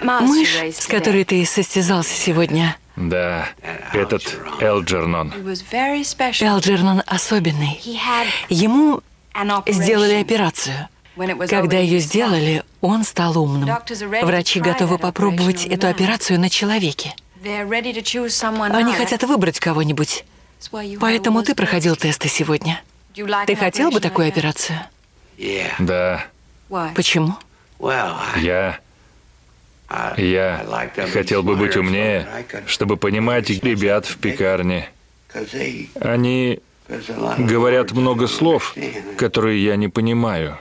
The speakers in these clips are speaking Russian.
Мышь, с которой ты состязался сегодня. Да, этот Элджернон. Элджернон особенный. Ему сделали операцию. Когда ее сделали, он стал умным. Врачи готовы попробовать эту операцию на человеке. Они хотят выбрать кого-нибудь. Поэтому ты проходил тесты сегодня. Ты хотел бы такую операцию? Да. Почему? Я... Я хотел бы быть умнее, чтобы понимать ребят в пекарне. Они говорят много слов, которые я не понимаю.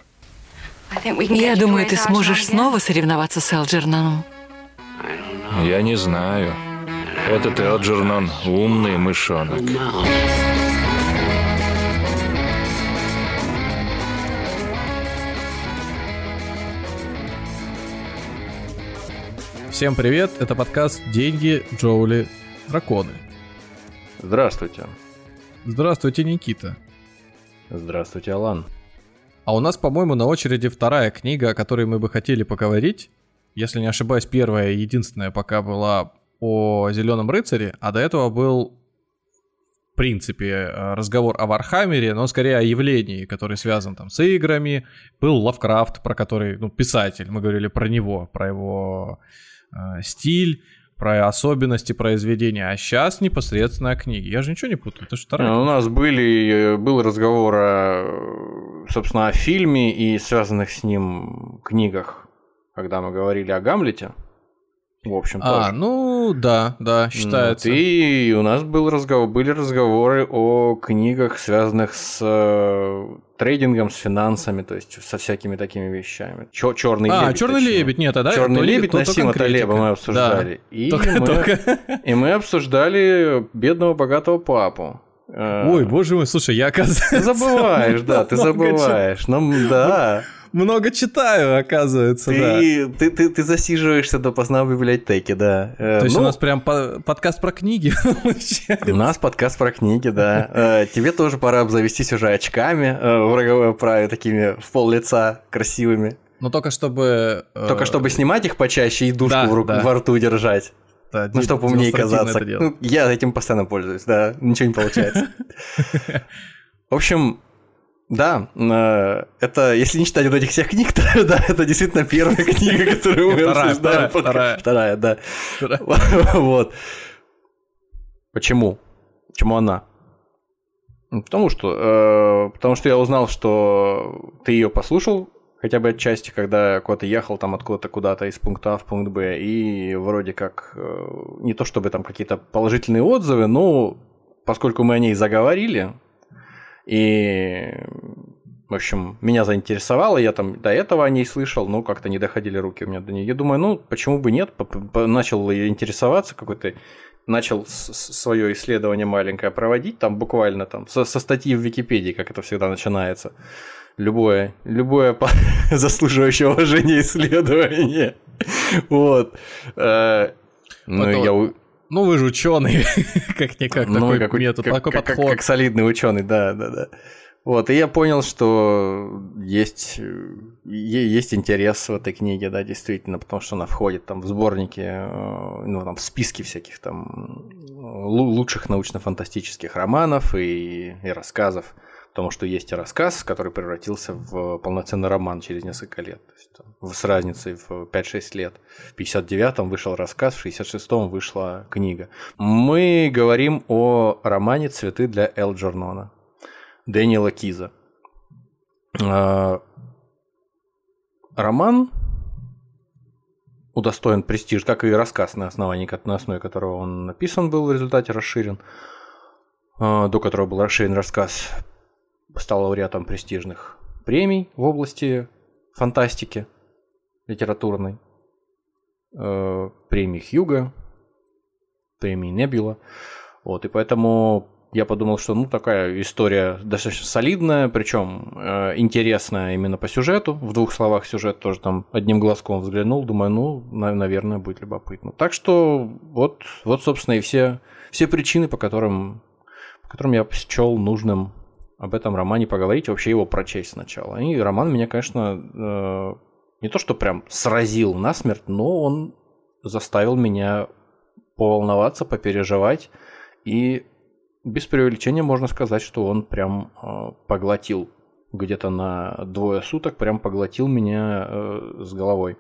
Я думаю, ты сможешь снова соревноваться с Элджерноном. Я не знаю. Этот Элджернон умный мышонок. Всем привет, это подкаст «Деньги, Джоули, драконы». Здравствуйте. Здравствуйте, Никита. Здравствуйте, Алан. А у нас, по-моему, на очереди вторая книга, о которой мы бы хотели поговорить. Если не ошибаюсь, первая и единственная пока была о Зеленом рыцаре, а до этого был, в принципе, разговор о Вархаммере, но скорее о явлении, который связан там с играми. Был Лавкрафт, про который, ну, писатель, мы говорили про него, про его э, стиль про особенности произведения, а сейчас непосредственно о книге. Я же ничего не путаю, это что У нас были, был разговор, о, собственно, о фильме и связанных с ним книгах, когда мы говорили о Гамлете. В общем, а, тоже. ну да, да, считается. Вот, и у нас был разговор, были разговоры о книгах, связанных с э, трейдингом, с финансами, то есть со всякими такими вещами. Чё, черный а, лебедь. черный точнее. лебедь, нет, а да? Черный лебедь Насима Талеба мы обсуждали. Да. И, только, мы, только... и мы обсуждали бедного богатого папу. Ой, боже мой, слушай, я оказывается... Ты забываешь, да, ты забываешь. Ну, да много читаю, оказывается, ты, да. Ты, ты, ты засиживаешься допоздна в библиотеке, да. Э, То есть ну, у нас прям по- подкаст про книги У нас подкаст про книги, да. Э, тебе тоже пора обзавестись уже очками э, в роговой оправе, такими в пол лица красивыми. Но только чтобы... Только чтобы снимать их почаще и душку да, в руку, да. во рту держать. Да, ну, чтобы умнее казаться. Ну, я этим постоянно пользуюсь, да, ничего не получается. В общем, да, э, это, если не читать вот этих всех книг, то да, это действительно первая книга, которую мы обсуждаем. Вторая, вторая, да. Вот. Почему? Почему она? Ну, потому что, э, потому что я узнал, что ты ее послушал хотя бы отчасти, когда куда-то ехал там откуда-то куда-то из пункта А в пункт Б, и вроде как э, не то чтобы там какие-то положительные отзывы, но поскольку мы о ней заговорили, и, в общем, меня заинтересовало, я там до этого о ней слышал, но как-то не доходили руки у меня до нее. Я думаю, ну, почему бы нет, начал интересоваться какой-то начал свое исследование маленькое проводить, там буквально там со, со статьи в Википедии, как это всегда начинается. Любое, любое заслуживающее уважения исследование. Вот. Э, ну, я ну, вы же ученый, как-никак, ну, такой как, метод, как, такой как, подход. Как, как солидный ученый, да, да, да. Вот, и я понял, что есть, есть интерес в этой книге, да, действительно, потому что она входит там в сборники, э, ну, там, в списки всяких там лучших научно-фантастических романов и, и рассказов потому что есть рассказ, который превратился в полноценный роман через несколько лет. То есть, там, с разницей в 5-6 лет. В 59-м вышел рассказ, в 66-м вышла книга. Мы говорим о романе «Цветы для Элджернона» Дэниела Киза. А, роман удостоен престиж, как и рассказ, на, основании, на основе которого он написан был, в результате расширен, а, до которого был расширен рассказ стал лауреатом престижных премий в области фантастики литературной, э, премии Хьюга, премии Небюла. Вот, и поэтому я подумал, что ну такая история достаточно солидная, причем э, интересная именно по сюжету. В двух словах сюжет тоже там одним глазком взглянул, думаю, ну, наверное, будет любопытно. Так что вот, вот собственно, и все, все причины, по которым, по которым я счел нужным об этом романе поговорить, вообще его прочесть сначала. И роман меня, конечно, э, не то что прям сразил насмерть, но он заставил меня поволноваться, попереживать. И без преувеличения можно сказать, что он прям э, поглотил где-то на двое суток, прям поглотил меня э, с головой.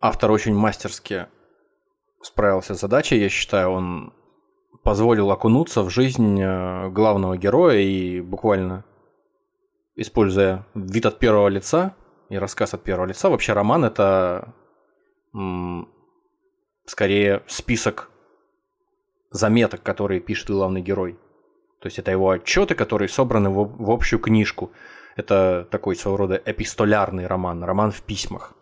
Автор очень мастерски справился с задачей, я считаю, он позволил окунуться в жизнь э, главного героя и буквально используя вид от первого лица и рассказ от первого лица. Вообще роман это скорее список заметок, которые пишет главный герой. То есть это его отчеты, которые собраны в, в общую книжку. Это такой своего рода эпистолярный роман, роман в письмах.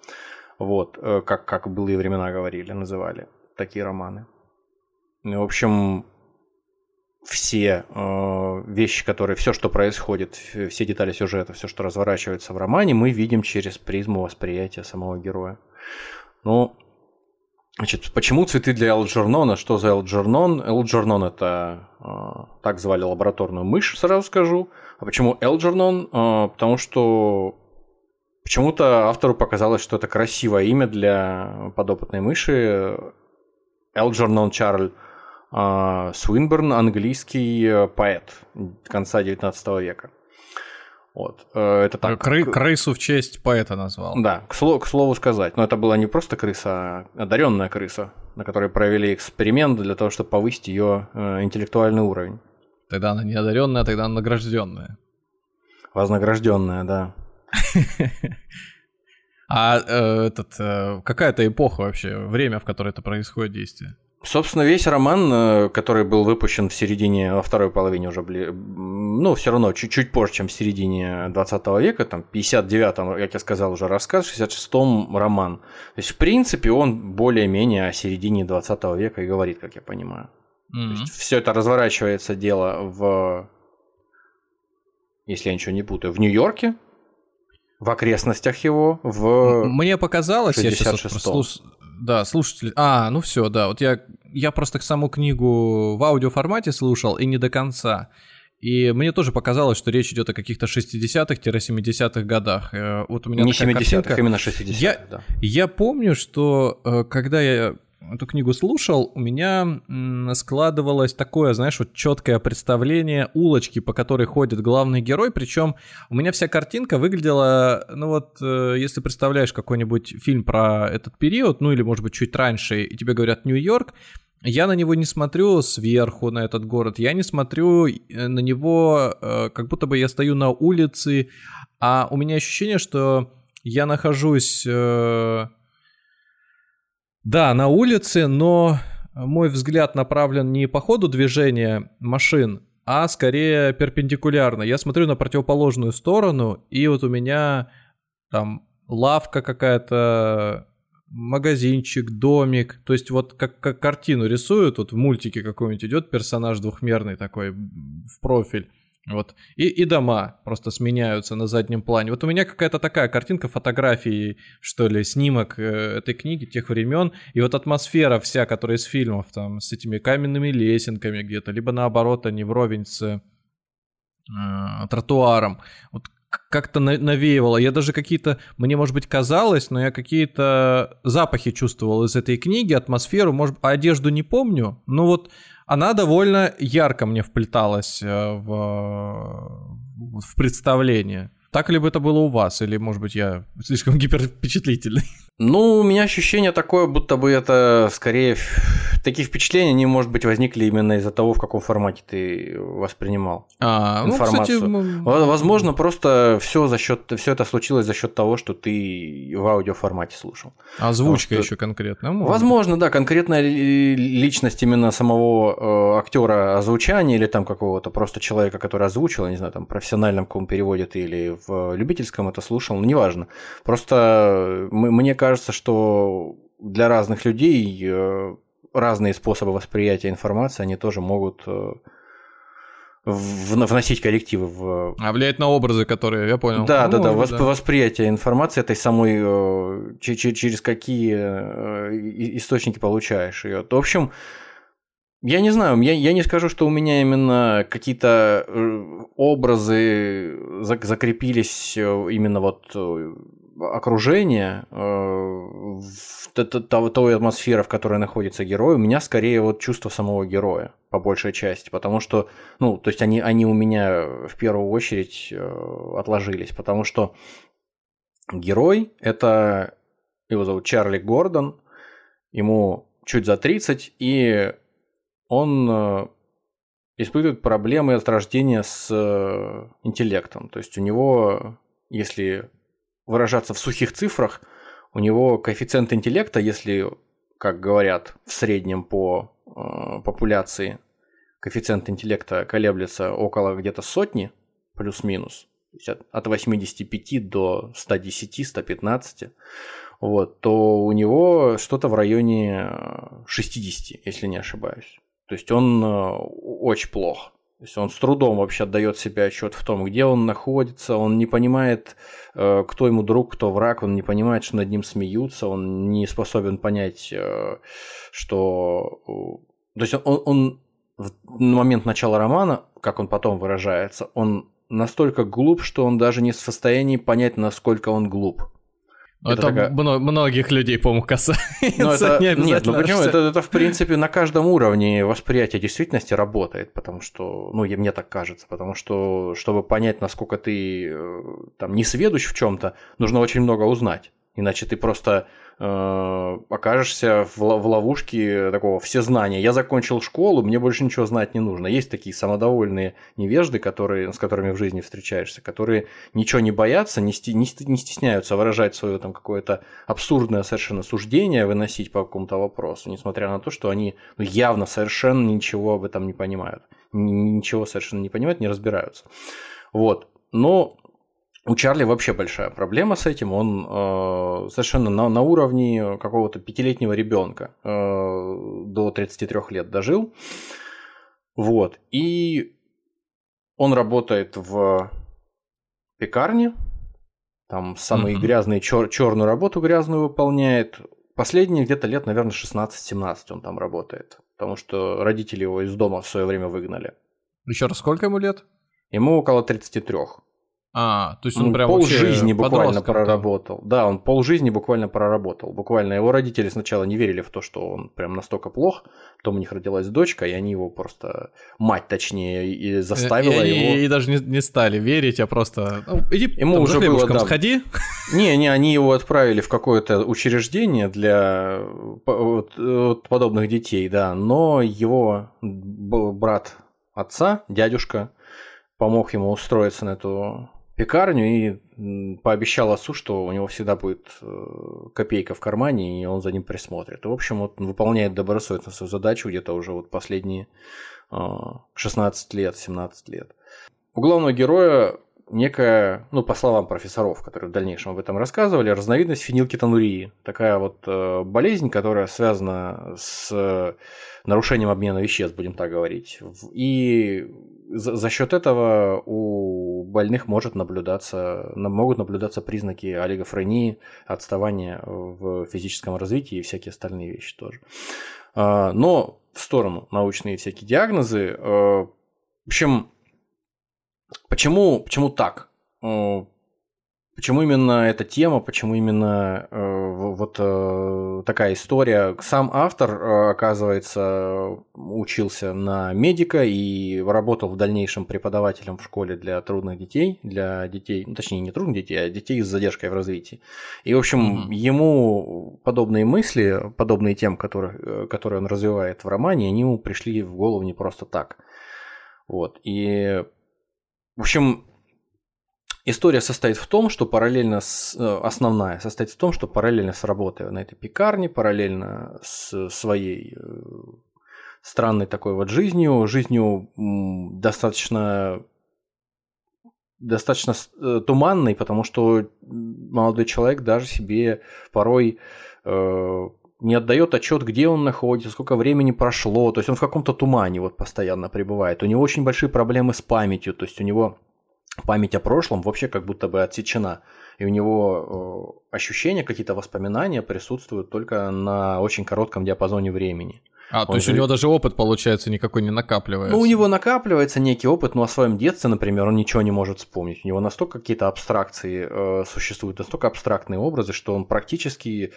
Вот, э, как, как в былые времена говорили, называли такие романы. В общем, все э, вещи, которые, все, что происходит, все детали сюжета, все, что разворачивается в романе, мы видим через призму восприятия самого героя. Ну, значит, почему цветы для Элджернона? Что за Элджернон? Элджернон это э, так звали лабораторную мышь, сразу скажу. А почему Элджернон? Э, потому что почему-то автору показалось, что это красивое имя для подопытной мыши. Элджернон Чарль а, Свинберн – английский э, поэт конца 19 века. Вот. Э, это так. Кры крысу в честь поэта назвал. Да, к, слову, к слову сказать. Но это была не просто крыса, а одаренная крыса, на которой провели эксперимент для того, чтобы повысить ее э, интеллектуальный уровень. Тогда она не одаренная, тогда она награжденная. Вознагражденная, да. А этот какая-то эпоха вообще, время, в которое это происходит действие? Собственно, весь роман, э, который был выпущен в середине, во второй половине уже, ну, все равно чуть-чуть позже, чем в середине 20 века, там, 59-м, как я сказал, уже рассказ, в 66-м роман. То есть, в принципе, он более-менее о середине 20 века и говорит, как я понимаю. Mm-hmm. То есть, все это разворачивается дело в, если я ничего не путаю, в Нью-Йорке, в окрестностях его, в Мне показалось, 66-м. я сейчас вот да, слушатели. А, ну все, да. Вот я, я просто саму книгу в аудиоформате слушал и не до конца. И мне тоже показалось, что речь идет о каких-то 60-х-70-х годах. Э, вот у меня не 70-х, именно 60-х. Я, да. я помню, что э, когда я эту книгу слушал, у меня складывалось такое, знаешь, вот четкое представление улочки, по которой ходит главный герой. Причем у меня вся картинка выглядела, ну вот, э, если представляешь какой-нибудь фильм про этот период, ну или, может быть, чуть раньше, и тебе говорят Нью-Йорк, я на него не смотрю сверху, на этот город, я не смотрю э, на него, э, как будто бы я стою на улице, а у меня ощущение, что я нахожусь да, на улице, но мой взгляд направлен не по ходу движения машин, а скорее перпендикулярно. Я смотрю на противоположную сторону, и вот у меня там лавка какая-то, магазинчик, домик. То есть вот как, как картину рисуют, вот в мультике какой-нибудь идет персонаж двухмерный такой в профиль. Вот. И, и дома просто сменяются на заднем плане. Вот у меня какая-то такая картинка фотографии, что ли, снимок э, этой книги тех времен. И вот атмосфера вся, которая из фильмов, там, с этими каменными лесенками где-то, либо наоборот, они вровень с э, тротуаром. Вот как-то навеивало. Я даже какие-то, мне, может быть, казалось, но я какие-то запахи чувствовал из этой книги, атмосферу, может, одежду не помню, но вот она довольно ярко мне вплеталась э, в, в представление. Так ли бы это было у вас, или, может быть, я слишком гипервпечатлительный? Ну, у меня ощущение такое, будто бы это скорее такие впечатления, они, может быть, возникли именно из-за того, в каком формате ты воспринимал а, информацию. Ну, кстати, Возможно, просто все за счет все это случилось за счет того, что ты в аудиоформате слушал. Озвучка что... еще конкретно. Может. Возможно, да, конкретная личность именно самого э, актера озвучания или там какого-то просто человека, который озвучил, я не знаю, там профессиональном каком переводе ты или в любительском это слушал, ну неважно. Просто мне кажется что для разных людей э, разные способы восприятия информации, они тоже могут э, вносить коррективы в... А влиять на образы, которые, я понял. Да, ну, да, да, восп... да. Восприятие информации этой самой, э, через какие источники получаешь ее. В общем, Я не знаю, я, я не скажу, что у меня именно какие-то э, образы закрепились э, именно вот э, окружение, той атмосферы, в которой находится герой, у меня скорее вот чувство самого героя, по большей части, потому что, ну, то есть они, они у меня в первую очередь отложились, потому что герой – это, его зовут Чарли Гордон, ему чуть за 30, и он э, испытывает проблемы от рождения с э, интеллектом. То есть у него, если выражаться в сухих цифрах, у него коэффициент интеллекта, если, как говорят в среднем по э, популяции, коэффициент интеллекта колеблется около где-то сотни, плюс-минус, от 85 до 110-115, вот, то у него что-то в районе 60, если не ошибаюсь. То есть он э, очень плох. То есть он с трудом вообще отдает себе отчет в том, где он находится, он не понимает, э, кто ему друг, кто враг, он не понимает, что над ним смеются, он не способен понять, э, что... То есть он, он в момент начала романа, как он потом выражается, он настолько глуп, что он даже не в состоянии понять, насколько он глуп. Ну, это, это такая... многих людей, по-моему, касается. Ну, это... Не Нет, ну почему? Это, это, в принципе, на каждом уровне восприятия действительности работает, потому что, ну, мне так кажется, потому что, чтобы понять, насколько ты э, там не сведущ в чем-то, нужно очень много узнать. Иначе ты просто окажешься в, в ловушке такого всезнания. Я закончил школу, мне больше ничего знать не нужно. Есть такие самодовольные невежды, которые, с которыми в жизни встречаешься, которые ничего не боятся, не, сти, не, не стесняются выражать свое там какое-то абсурдное совершенно суждение, выносить по какому-то вопросу, несмотря на то, что они ну, явно совершенно ничего об этом не понимают. Ничего совершенно не понимают, не разбираются. Вот. Но у Чарли вообще большая проблема с этим. Он э, совершенно на, на уровне какого-то пятилетнего ребенка э, до 33 лет дожил. Вот. И он работает в пекарне. Там самые mm-hmm. грязные, чер- черную работу грязную выполняет. Последние где-то лет, наверное, 16-17 он там работает. Потому что родители его из дома в свое время выгнали. Еще раз, сколько ему лет? Ему около 33. А, то есть он, он прям пол жизни буквально проработал. Там. Да, он пол жизни буквально проработал. Буквально его родители сначала не верили в то, что он прям настолько плох. Потом у них родилась дочка, и они его просто мать, точнее, и заставила и, его. И, и даже не, не стали верить, а просто ну, иди ему там, уже было, да. сходи. Не, не, они его отправили в какое-то учреждение для подобных детей, да. Но его брат отца, дядюшка, помог ему устроиться на эту пекарню и пообещал отцу, что у него всегда будет э, копейка в кармане, и он за ним присмотрит. В общем, вот он выполняет добросовестно свою задачу где-то уже вот последние 16 э, лет, 17 лет. У главного героя некая, ну, по словам профессоров, которые в дальнейшем об этом рассказывали, разновидность фенилкетонурии. Такая вот э, болезнь, которая связана с нарушением обмена веществ, будем так говорить. И за, за счет этого у больных может наблюдаться, могут наблюдаться признаки олигофрении, отставания в физическом развитии и всякие остальные вещи тоже. А, но в сторону научные всякие диагнозы. А, в общем, почему, почему так? Почему именно эта тема, почему именно э, вот э, такая история? Сам автор, э, оказывается, учился на медика и работал в дальнейшем преподавателем в школе для трудных детей, для детей, ну, точнее не трудных детей, а детей с задержкой в развитии. И, в общем, mm-hmm. ему подобные мысли, подобные тем, которые, э, которые он развивает в романе, они ему пришли в голову не просто так. Вот. И, в общем, История состоит в том, что параллельно с, э, основная состоит в том, что параллельно с работой на этой пекарне, параллельно с своей э, странной такой вот жизнью, жизнью достаточно достаточно э, туманной, потому что молодой человек даже себе порой э, не отдает отчет, где он находится, сколько времени прошло, то есть он в каком-то тумане вот постоянно пребывает. У него очень большие проблемы с памятью, то есть у него память о прошлом вообще как будто бы отсечена. И у него э, ощущения, какие-то воспоминания присутствуют только на очень коротком диапазоне времени. А, он то есть же... у него даже опыт, получается, никакой не накапливается. Ну, у него накапливается некий опыт, но о своем детстве, например, он ничего не может вспомнить. У него настолько какие-то абстракции э, существуют, настолько абстрактные образы, что он практически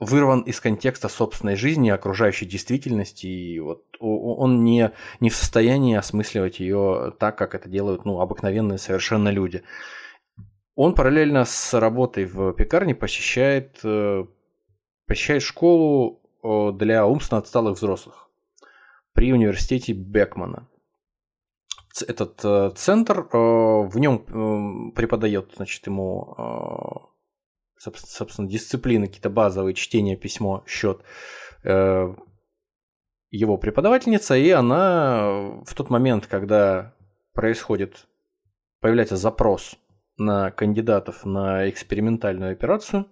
вырван из контекста собственной жизни, окружающей действительности, и вот он не, не в состоянии осмысливать ее так, как это делают ну, обыкновенные совершенно люди. Он параллельно с работой в пекарне посещает, э, посещает школу для умственно отсталых взрослых при университете Бекмана. Этот э, центр, э, в нем преподает, значит, ему собственно, дисциплины, какие-то базовые, чтение, письмо, счет, э, его преподавательница, и она в тот момент, когда происходит, появляется запрос на кандидатов на экспериментальную операцию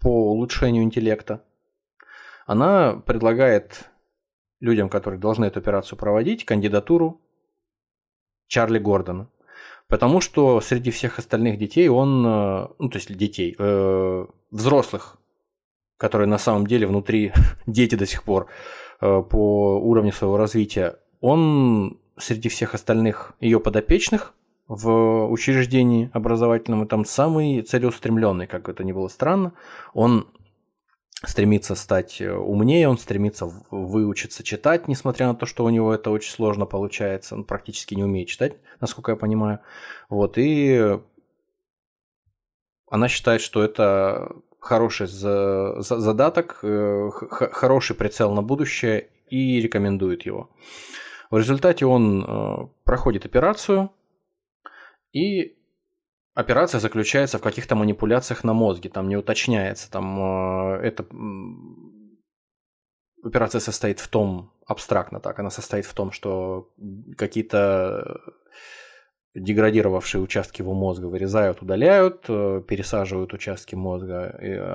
по улучшению интеллекта, она предлагает людям, которые должны эту операцию проводить, кандидатуру Чарли Гордона. Потому что среди всех остальных детей он, э, ну то есть детей, э, взрослых, которые на самом деле внутри дети до сих пор э, по уровню своего развития, он среди всех остальных ее подопечных в учреждении образовательном, там самый целеустремленный, как это ни было странно. Он стремится стать э, умнее, он стремится выучиться читать, несмотря на то, что у него это очень сложно получается, он практически не умеет читать, насколько я понимаю. Вот, и она считает, что это хороший задаток, э, хороший прицел на будущее и рекомендует его. В результате он э, проходит операцию и операция заключается в каких-то манипуляциях на мозге, там не уточняется, там э, эта операция состоит в том, абстрактно так, она состоит в том, что какие-то деградировавшие участки его мозга вырезают, удаляют, э, пересаживают участки мозга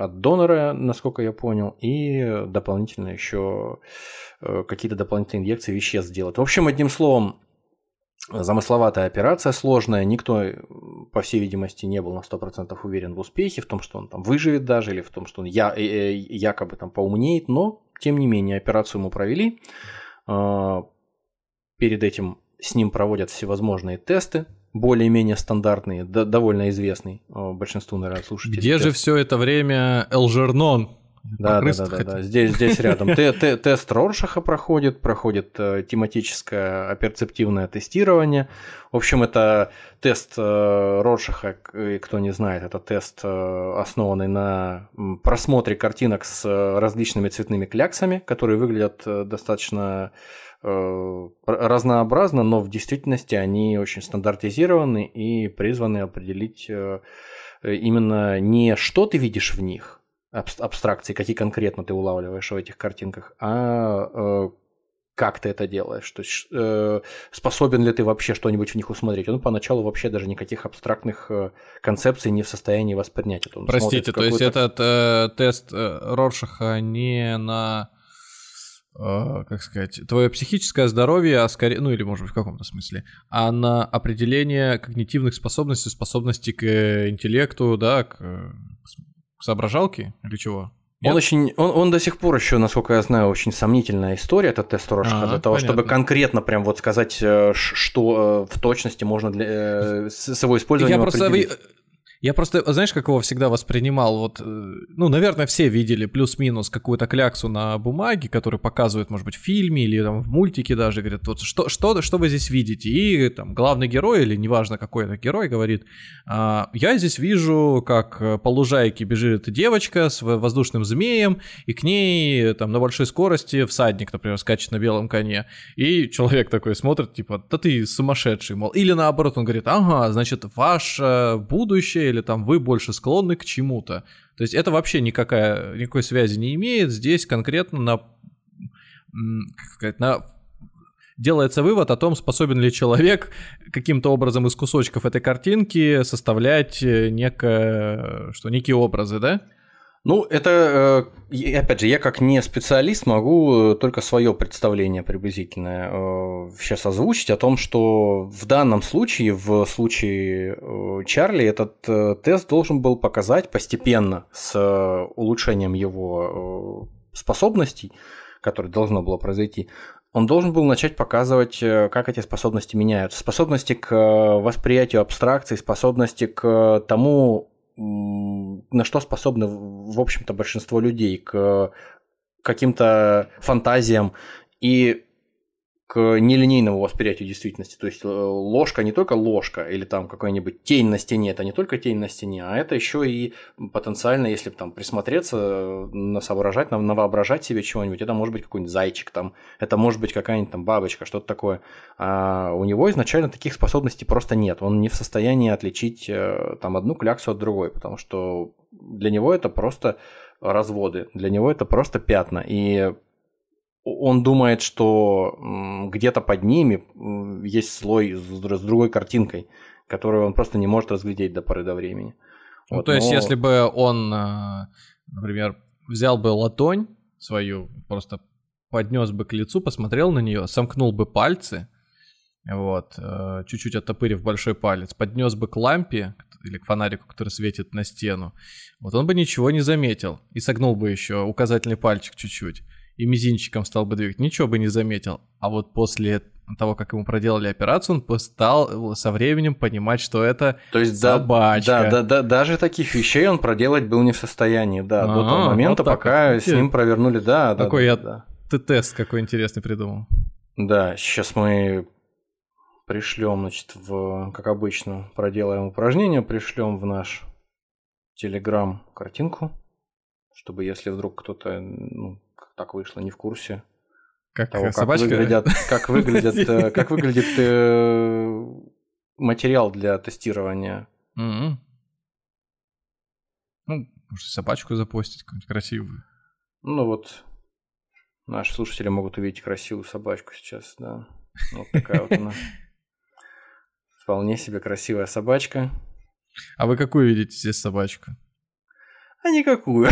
от донора, насколько я понял, и дополнительно еще э, какие-то дополнительные инъекции веществ делают. В общем, одним словом, замысловатая операция, сложная. Никто, по всей видимости, не был на 100% уверен в успехе, в том, что он там выживет даже, или в том, что он я, э, э, якобы там поумнеет, но, тем не менее, операцию ему провели. А, перед этим с ним проводят всевозможные тесты, более-менее стандартные, довольно известный а, большинству, наверное, слушателей. Где тест. же все это время Элжернон? Да, да, да, да, да, здесь, здесь рядом. Тест Роршаха проходит, проходит э, тематическое перцептивное тестирование. В общем, это тест э, Роршаха, кто не знает, это тест, э, основанный на просмотре картинок с различными цветными кляксами, которые выглядят достаточно разнообразно, но в действительности они очень стандартизированы и призваны определить именно не что ты видишь в них, абстракции, какие конкретно ты улавливаешь в этих картинках, а э, как ты это делаешь, то есть э, способен ли ты вообще что-нибудь в них усмотреть. Он поначалу вообще даже никаких абстрактных э, концепций не в состоянии воспринять. Он Простите, то есть этот э, тест э, Роршаха не на э, как сказать, твое психическое здоровье, а скорее, ну или может быть в каком-то смысле, а на определение когнитивных способностей, способностей к интеллекту, да, к соображалки или чего? Нет? Он очень, он, он до сих пор еще, насколько я знаю, очень сомнительная история, этот тест а, для того, понятно. чтобы конкретно прям вот сказать, э, что э, в точности можно для, э, с его использованием Я просто я просто, знаешь, как его всегда воспринимал? Вот, э, ну, наверное, все видели плюс-минус какую-то кляксу на бумаге, которую показывают, может быть, в фильме или там в мультике даже. Говорят, вот что, что, что вы здесь видите? И там главный герой, или неважно какой это герой, говорит, а, я здесь вижу, как по лужайке бежит девочка с воздушным змеем, и к ней там на большой скорости всадник, например, скачет на белом коне. И человек такой смотрит, типа, да ты сумасшедший, мол. Или наоборот, он говорит, ага, значит, ваше будущее или там вы больше склонны к чему-то. То есть это вообще никакая, никакой связи не имеет. Здесь конкретно на, как сказать, на делается вывод о том, способен ли человек каким-то образом из кусочков этой картинки составлять э, некое, что некие образы, да? Ну, это, э, опять же, я как не специалист могу э, только свое представление приблизительное э, сейчас озвучить о том, что в данном случае, в случае Чарли, этот тест должен был показать постепенно с улучшением его способностей, которое должно было произойти, он должен был начать показывать, э, как эти способности меняются. Способности к э, восприятию абстракций, способности к тому, на что способны, в общем-то, большинство людей, к каким-то фантазиям. И к нелинейному восприятию действительности. То есть э, ложка не только ложка или там какая-нибудь тень на стене, это не только тень на стене, а это еще и потенциально, если там присмотреться, соображать, на, на воображать себе чего-нибудь, это может быть какой-нибудь зайчик там, это может быть какая-нибудь там бабочка, что-то такое. А у него изначально таких способностей просто нет. Он не в состоянии отличить э, там одну кляксу от другой, потому что для него это просто разводы, для него это просто пятна. И он думает, что где-то под ними есть слой с другой картинкой, которую он просто не может разглядеть до поры до времени. Ну, вот, то есть, но... если бы он, э, например, взял бы ладонь свою, просто поднес бы к лицу, посмотрел на нее, сомкнул бы пальцы, вот, э, чуть-чуть оттопырив большой палец, поднес бы к лампе или к фонарику, который светит на стену, вот он бы ничего не заметил и согнул бы еще указательный пальчик чуть-чуть и мизинчиком стал бы двигать, ничего бы не заметил. А вот после того, как ему проделали операцию, он стал со временем понимать, что это То есть, собачка. Да, да, да, даже таких вещей он проделать был не в состоянии, да, а, до того момента, вот пока вот. с ним провернули, да, да. Такой да, я да. ты тест какой интересный придумал. Да, сейчас мы пришлем, значит, в, как обычно, проделаем упражнение, пришлем в наш Телеграм картинку, чтобы если вдруг кто-то ну, так вышло, не в курсе. Как того, собачка? Как выглядят, как выглядят, э, как выглядит э, материал для тестирования. Ну, может, собачку запостить какую-нибудь красивую. Ну вот, наши слушатели могут увидеть красивую собачку сейчас, да. Вот такая вот она. Вполне себе красивая собачка. А вы какую видите здесь собачку? А никакую.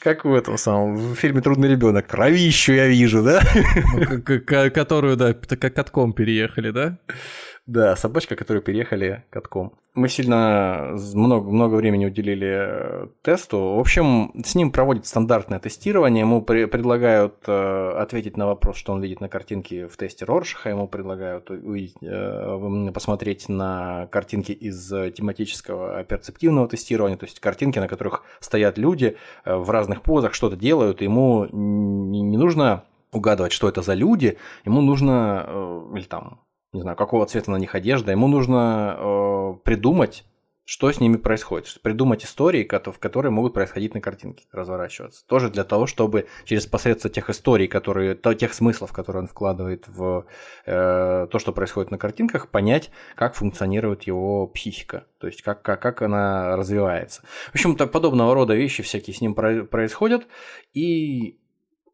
Как в этом самом, в фильме «Трудный ребенок». Кровищу я вижу, да? Ну, которую, да, как катком переехали, да? Да, собачка, которую переехали катком. Мы сильно много, много времени уделили э, тесту. В общем, с ним проводят стандартное тестирование. Ему при, предлагают э, ответить на вопрос, что он видит на картинке в тесте Роршаха. Ему предлагают э, посмотреть на картинки из тематического перцептивного тестирования, то есть картинки, на которых стоят люди э, в разных позах, что-то делают. Ему не, не нужно угадывать, что это за люди, ему нужно, э, или там не знаю, какого цвета на них одежда, ему нужно э, придумать, что с ними происходит, придумать истории, которые могут происходить на картинке, разворачиваться. Тоже для того, чтобы через посредством тех историй, которые, тех смыслов, которые он вкладывает в э, то, что происходит на картинках, понять, как функционирует его психика, то есть как, как, как она развивается. В общем-то, подобного рода вещи всякие с ним происходят, и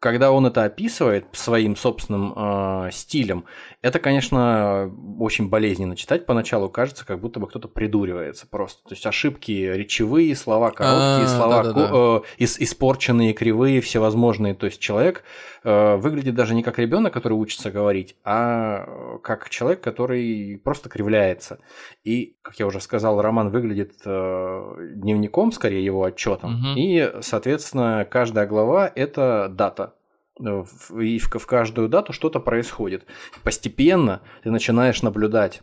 когда он это описывает своим собственным э, стилем, это, конечно, очень болезненно читать поначалу. Кажется, как будто бы кто-то придуривается просто. То есть ошибки речевые, слова короткие, а, слова да, да, да. Э, испорченные, кривые, всевозможные. То есть человек э, выглядит даже не как ребенок, который учится говорить, а как человек, который просто кривляется. И, как я уже сказал, роман выглядит э, дневником, скорее его отчетом. Угу. И, соответственно, каждая глава это дата Э, и в, в каждую дату что-то происходит. Постепенно ты начинаешь наблюдать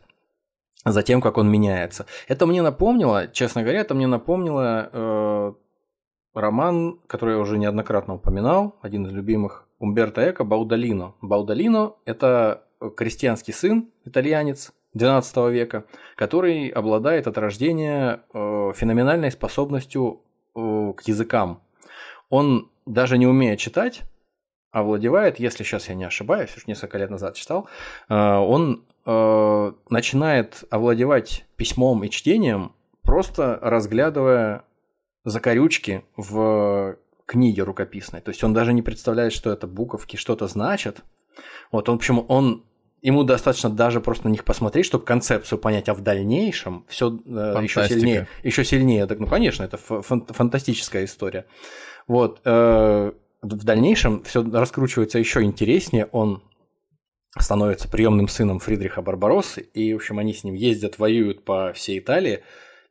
за тем, как он меняется. Это мне напомнило, честно говоря, это мне напомнило э, роман, который я уже неоднократно упоминал, один из любимых Умберто Эко «Баудалино». «Баудалино» – это крестьянский сын, итальянец, XII века, который обладает от рождения э, феноменальной способностью э, к языкам. Он даже не умеет читать, овладевает, если сейчас я не ошибаюсь, уж несколько лет назад читал, э, он э, начинает овладевать письмом и чтением, просто разглядывая закорючки в книге рукописной. То есть он даже не представляет, что это буковки что-то значат. Вот он, почему он ему достаточно даже просто на них посмотреть, чтобы концепцию понять, а в дальнейшем все э, еще сильнее, еще сильнее. Так, ну, конечно, это фантастическая история. Вот в дальнейшем все раскручивается еще интереснее. Он становится приемным сыном Фридриха Барбароссы, и, в общем, они с ним ездят, воюют по всей Италии,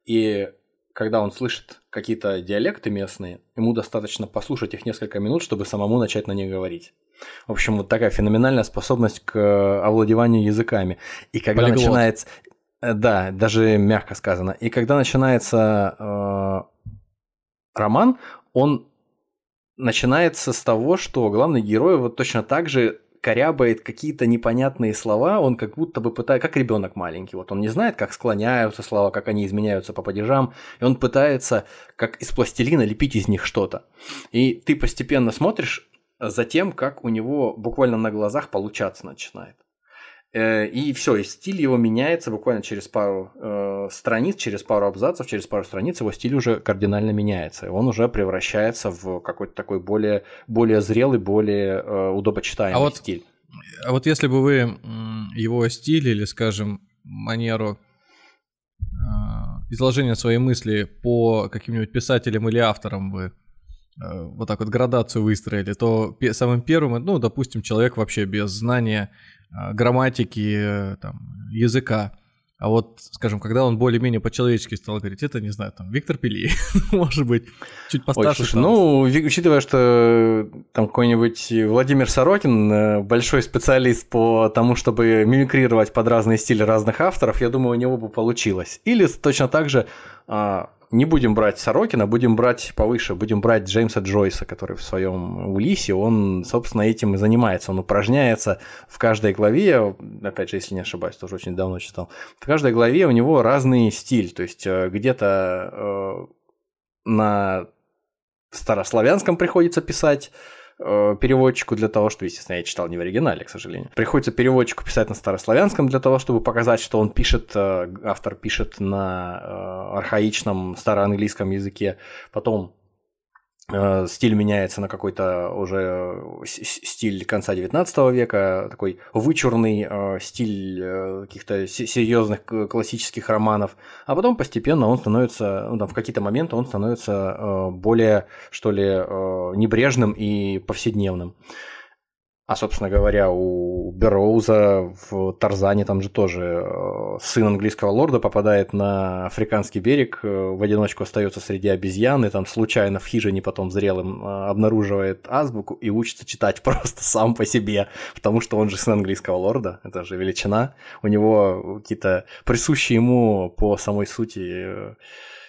и когда он слышит какие-то диалекты местные, ему достаточно послушать их несколько минут, чтобы самому начать на них говорить. В общем, вот такая феноменальная способность к овладеванию языками. И когда Полиглот. начинается... Э, да, даже мягко сказано. И когда начинается э, роман, он начинается с того, что главный герой вот точно так же корябает какие-то непонятные слова, он как будто бы пытается, как ребенок маленький, вот он не знает, как склоняются слова, как они изменяются по падежам, и он пытается, как из пластилина, лепить из них что-то. И ты постепенно смотришь за тем, как у него буквально на глазах получаться начинает. Э, и все, и стиль его меняется буквально через пару э, страниц, через пару абзацев, через пару страниц его стиль уже кардинально меняется. Он уже превращается в какой-то такой более, более зрелый, более э, удобочитаемый а вот, стиль. А вот если бы вы его стиль или, скажем, манеру э, изложения своей мысли по каким-нибудь писателям или авторам бы э, вот так вот градацию выстроили, то самым первым, ну, допустим, человек вообще без знания грамматики, там, языка. А вот, скажем, когда он более-менее по-человечески стал говорить, это, не знаю, там, Виктор Пели, может быть, чуть постарше. Ой, слушай, ну, учитывая, что там какой-нибудь Владимир Сорокин, э, большой специалист по тому, чтобы мимикрировать под разные стили разных авторов, я думаю, у него бы получилось. Или точно так же а, не будем брать Сорокина, будем брать повыше, будем брать Джеймса Джойса, который в своем Улисе, он, собственно, этим и занимается. Он упражняется в каждой главе, опять же, если не ошибаюсь, тоже очень давно читал, в каждой главе у него разный стиль, то есть э, где-то э, на старославянском приходится писать, Э, переводчику для того, что, естественно, я читал не в оригинале, к сожалению. Приходится переводчику писать на старославянском для того, чтобы показать, что он пишет, э, автор пишет на э, архаичном староанглийском языке. Потом стиль меняется на какой-то уже стиль конца 19 века, такой вычурный э, стиль э, каких-то серьезных классических романов, а потом постепенно он становится, ну, там, в какие-то моменты он становится более, что ли, небрежным и повседневным. А, собственно говоря, у Бероуза в Тарзане там же тоже э, сын английского лорда попадает на африканский берег, э, в одиночку остается среди обезьян, и там случайно в хижине потом зрелым э, обнаруживает азбуку и учится читать просто сам по себе, потому что он же сын английского лорда, это же величина. У него какие-то присущие ему по самой сути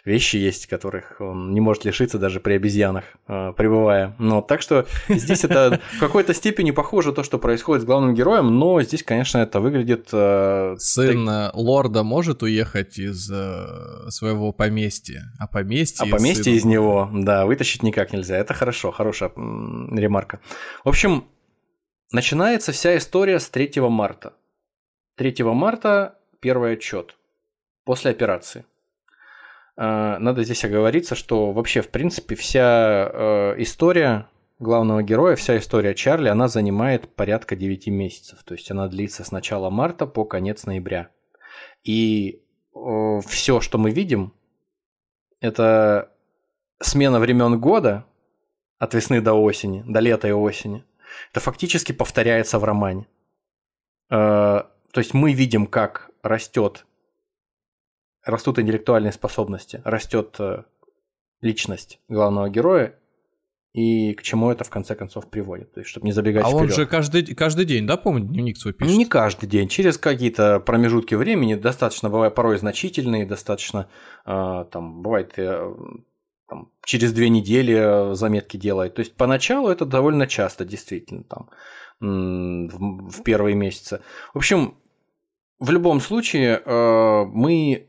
вещи есть, которых он не может лишиться даже при обезьянах, э, пребывая. Но так что здесь это в какой-то степени похоже то, что происходит с главным героем, но здесь, конечно, это выглядит... Э, Сын так... лорда может уехать из э, своего поместья, а поместье... А поместье сына... из него, да, вытащить никак нельзя. Это хорошо, хорошая ремарка. В общем, начинается вся история с 3 марта. 3 марта первый отчет после операции. А, надо здесь оговориться, что вообще, в принципе, вся э, история главного героя, вся история Чарли, она занимает порядка 9 месяцев. То есть она длится с начала марта по конец ноября. И все, что мы видим, это смена времен года от весны до осени, до лета и осени. Это фактически повторяется в романе. Э, то есть мы видим, как растет растут интеллектуальные способности, растет э, личность главного героя, и к чему это в конце концов приводит, то есть чтобы не забегать а вперед. он же каждый, каждый день, да, помню, дневник свой пишет? Не каждый день, через какие-то промежутки времени, достаточно, бывает, порой значительные, достаточно, э, там, бывает, э, там, через две недели заметки делает. То есть поначалу это довольно часто, действительно, там, в, в первые месяцы. В общем, в любом случае, э, мы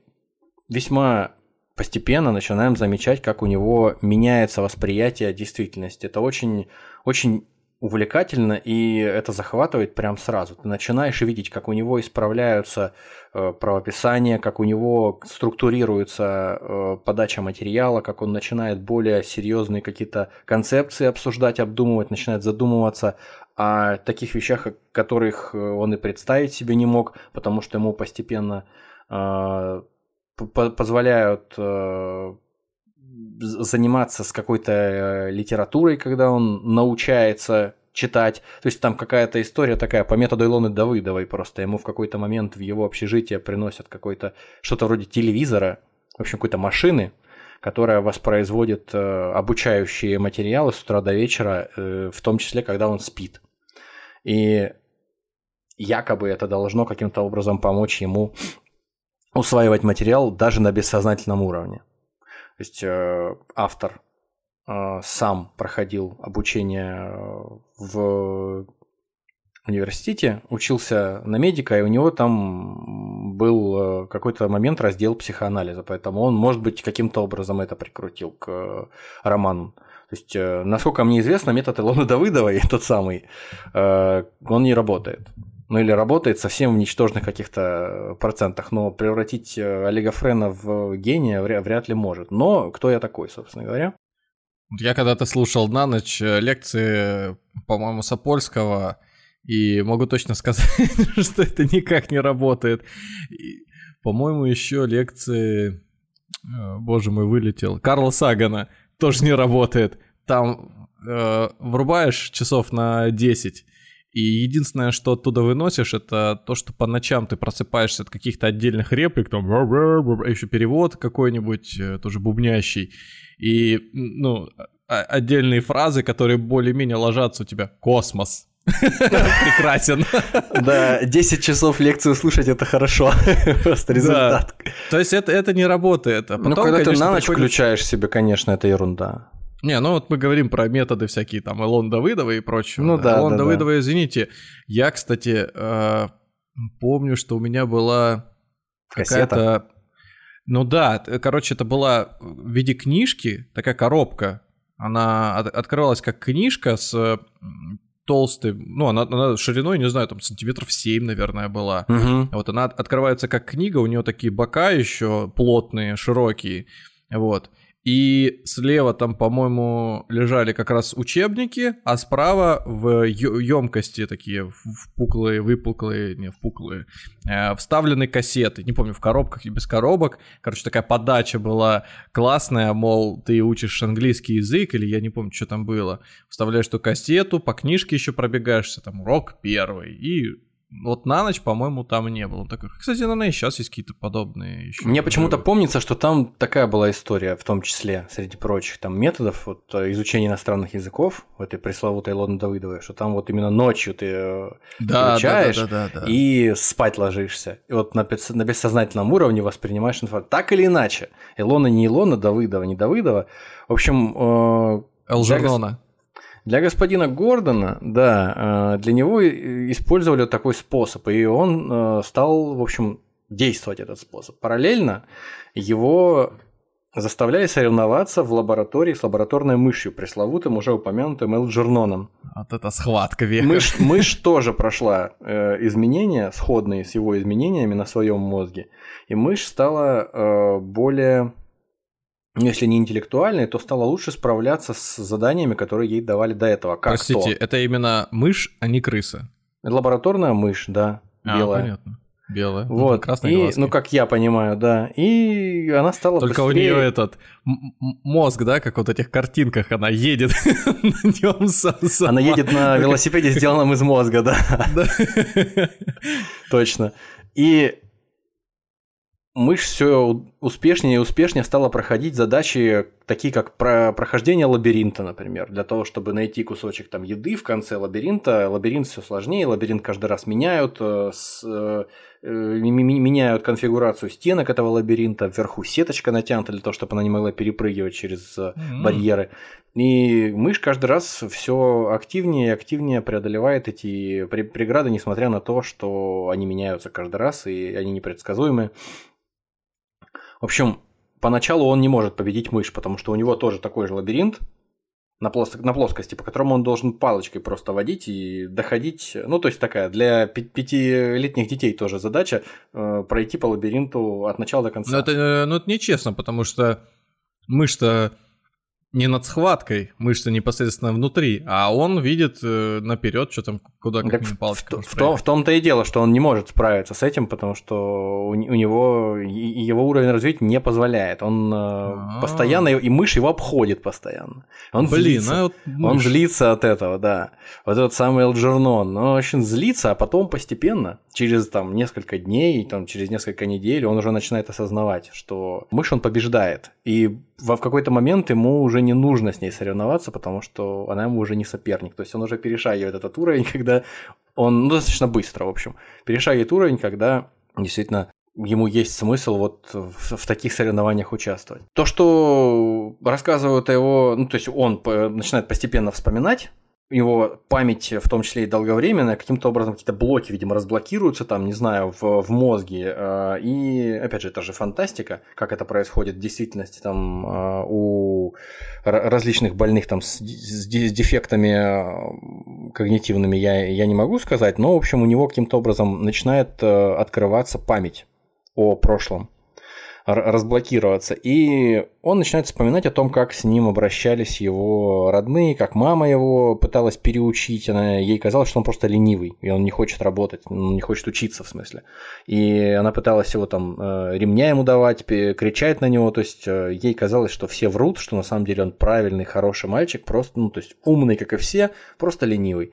весьма постепенно начинаем замечать, как у него меняется восприятие действительности. Это очень, очень увлекательно, и это захватывает прям сразу. Ты начинаешь видеть, как у него исправляются э, правописания, как у него структурируется э, подача материала, как он начинает более серьезные какие-то концепции обсуждать, обдумывать, начинает задумываться о таких вещах, которых э, он и представить себе не мог, потому что ему постепенно э, позволяют э, заниматься с какой-то э, литературой, когда он научается читать. То есть там какая-то история такая по методу Илоны Давыдовой просто. Ему в какой-то момент в его общежитие приносят какой-то что-то вроде телевизора, в общем, какой-то машины, которая воспроизводит э, обучающие материалы с утра до вечера, э, в том числе, когда он спит. И якобы это должно каким-то образом помочь ему усваивать материал даже на бессознательном уровне. То есть э, автор э, сам проходил обучение в университете, учился на медика, и у него там был э, какой-то момент раздел психоанализа, поэтому он, может быть, каким-то образом это прикрутил к э, роману. То есть, э, насколько мне известно, метод Илоны Давыдовой, тот самый, он не работает. Ну или работает совсем в ничтожных каких-то процентах, но превратить Олега Френа в гения вряд ли может. Но кто я такой, собственно говоря? Я когда-то слушал на ночь лекции, по-моему, Сапольского, и могу точно сказать, что это никак не работает. по-моему, еще лекции... Э, боже мой, вылетел. Карла Сагана тоже не работает. Там э, врубаешь часов на 10, и единственное, что оттуда выносишь, это то, что по ночам ты просыпаешься от каких-то отдельных реплик, там, еще перевод какой-нибудь, э, тоже бубнящий, и, ну, отдельные фразы, которые более-менее ложатся у тебя. Космос, Прекрасен. Да, 10 часов лекцию слушать это хорошо. Просто результат. То есть это, это не работает. А ну, когда ты на ночь включаешь себе, конечно, это ерунда. Не, ну вот мы говорим про методы всякие, там, Илон Давыдова и прочее. Ну да, Илон да, Давыдова, да. извините. Я, кстати, э, помню, что у меня была какая-то... Ну да, короче, это была в виде книжки, такая коробка. Она открывалась как книжка с толстый, ну, она, она шириной, не знаю, там сантиметров 7, наверное, была. Угу. Вот она открывается как книга, у нее такие бока еще плотные, широкие, вот. И слева там, по-моему, лежали как раз учебники, а справа в емкости такие впуклые, выпуклые, не впуклые, э, вставлены кассеты. Не помню, в коробках и без коробок. Короче, такая подача была классная, мол, ты учишь английский язык, или я не помню, что там было. Вставляешь эту кассету, по книжке еще пробегаешься, там урок первый, и вот на ночь, по-моему, там не было. такой, кстати, наверное, и сейчас есть какие-то подобные еще. Мне почему-то помнится, что там такая была история, в том числе, среди прочих там методов вот, э, изучения иностранных языков, в этой пресловутой Лоны Давыдовой, что там вот именно ночью ты э, да, изучаешь да, да, да, да, да. и спать ложишься. И вот на, на бессознательном уровне воспринимаешь информацию. Так или иначе. Илона не Илона, Давыдова не Давыдова. В общем... Э, Элжернона. Для господина Гордона, да, э, для него использовали такой способ, и он э, стал, в общем, действовать этот способ. Параллельно его заставляли соревноваться в лаборатории с лабораторной мышью, пресловутым, уже упомянутым Элджерноном. Вот это схватка века. Мышь, мышь тоже прошла э, изменения, сходные с его изменениями на своем мозге, и мышь стала э, более если не интеллектуальной, то стала лучше справляться с заданиями, которые ей давали до этого. Как Простите, то. это именно мышь, а не крыса? Лабораторная мышь, да, а, белая. понятно. Белая. Ну, вот. красная и, Ну, как я понимаю, да. И она стала Только быстрее... у нее этот мозг, да, как вот в этих картинках, она едет на нем Она едет на велосипеде, сделанном из мозга, да. Точно. И мышь все успешнее и успешнее стала проходить задачи, такие как про прохождение лабиринта, например. Для того, чтобы найти кусочек там еды в конце лабиринта, лабиринт все сложнее, лабиринт каждый раз меняют, э, с, э, меняют конфигурацию стенок этого лабиринта, вверху сеточка натянута для того, чтобы она не могла перепрыгивать через mm-hmm. барьеры. И мышь каждый раз все активнее и активнее преодолевает эти преграды, несмотря на то, что они меняются каждый раз и они непредсказуемы. В общем, поначалу он не может победить мышь, потому что у него тоже такой же лабиринт на, плоско- на плоскости, по которому он должен палочкой просто водить и доходить. Ну, то есть такая для пятилетних детей тоже задача э, пройти по лабиринту от начала до конца. Но это, э, ну, это нечестно, потому что мышь-то не над схваткой, мышцы непосредственно внутри, а он видит э, наперед, что там, куда как так палочка. В, в, том, в том-то и дело, что он не может справиться с этим, потому что у, у него его уровень развития не позволяет. Он А-а-а. постоянно, и мышь его обходит постоянно. Он Блин, злится. А вот он злится от этого, да. Вот этот самый Элджернон, он очень злится, а потом постепенно, через там несколько дней, там через несколько недель, он уже начинает осознавать, что мышь он побеждает. И в какой-то момент ему уже не нужно с ней соревноваться, потому что она ему уже не соперник. То есть он уже перешагивает этот уровень, когда он, ну, достаточно быстро, в общем, перешагивает уровень, когда действительно ему есть смысл вот в, в таких соревнованиях участвовать. То, что рассказывают о его, ну, то есть он начинает постепенно вспоминать его память, в том числе и долговременная, каким-то образом какие-то блоки, видимо, разблокируются там, не знаю, в, в мозге. А, и, опять же, это же фантастика, как это происходит в действительности там а, у различных больных там с, с дефектами а, когнитивными я, я не могу сказать, но, в общем, у него каким-то образом начинает открываться память о прошлом разблокироваться. И он начинает вспоминать о том, как с ним обращались его родные, как мама его пыталась переучить. Она, ей казалось, что он просто ленивый, и он не хочет работать, он не хочет учиться, в смысле. И она пыталась его там э, ремня ему давать, кричать на него. То есть э, ей казалось, что все врут, что на самом деле он правильный, хороший мальчик, просто, ну, то есть умный, как и все, просто ленивый.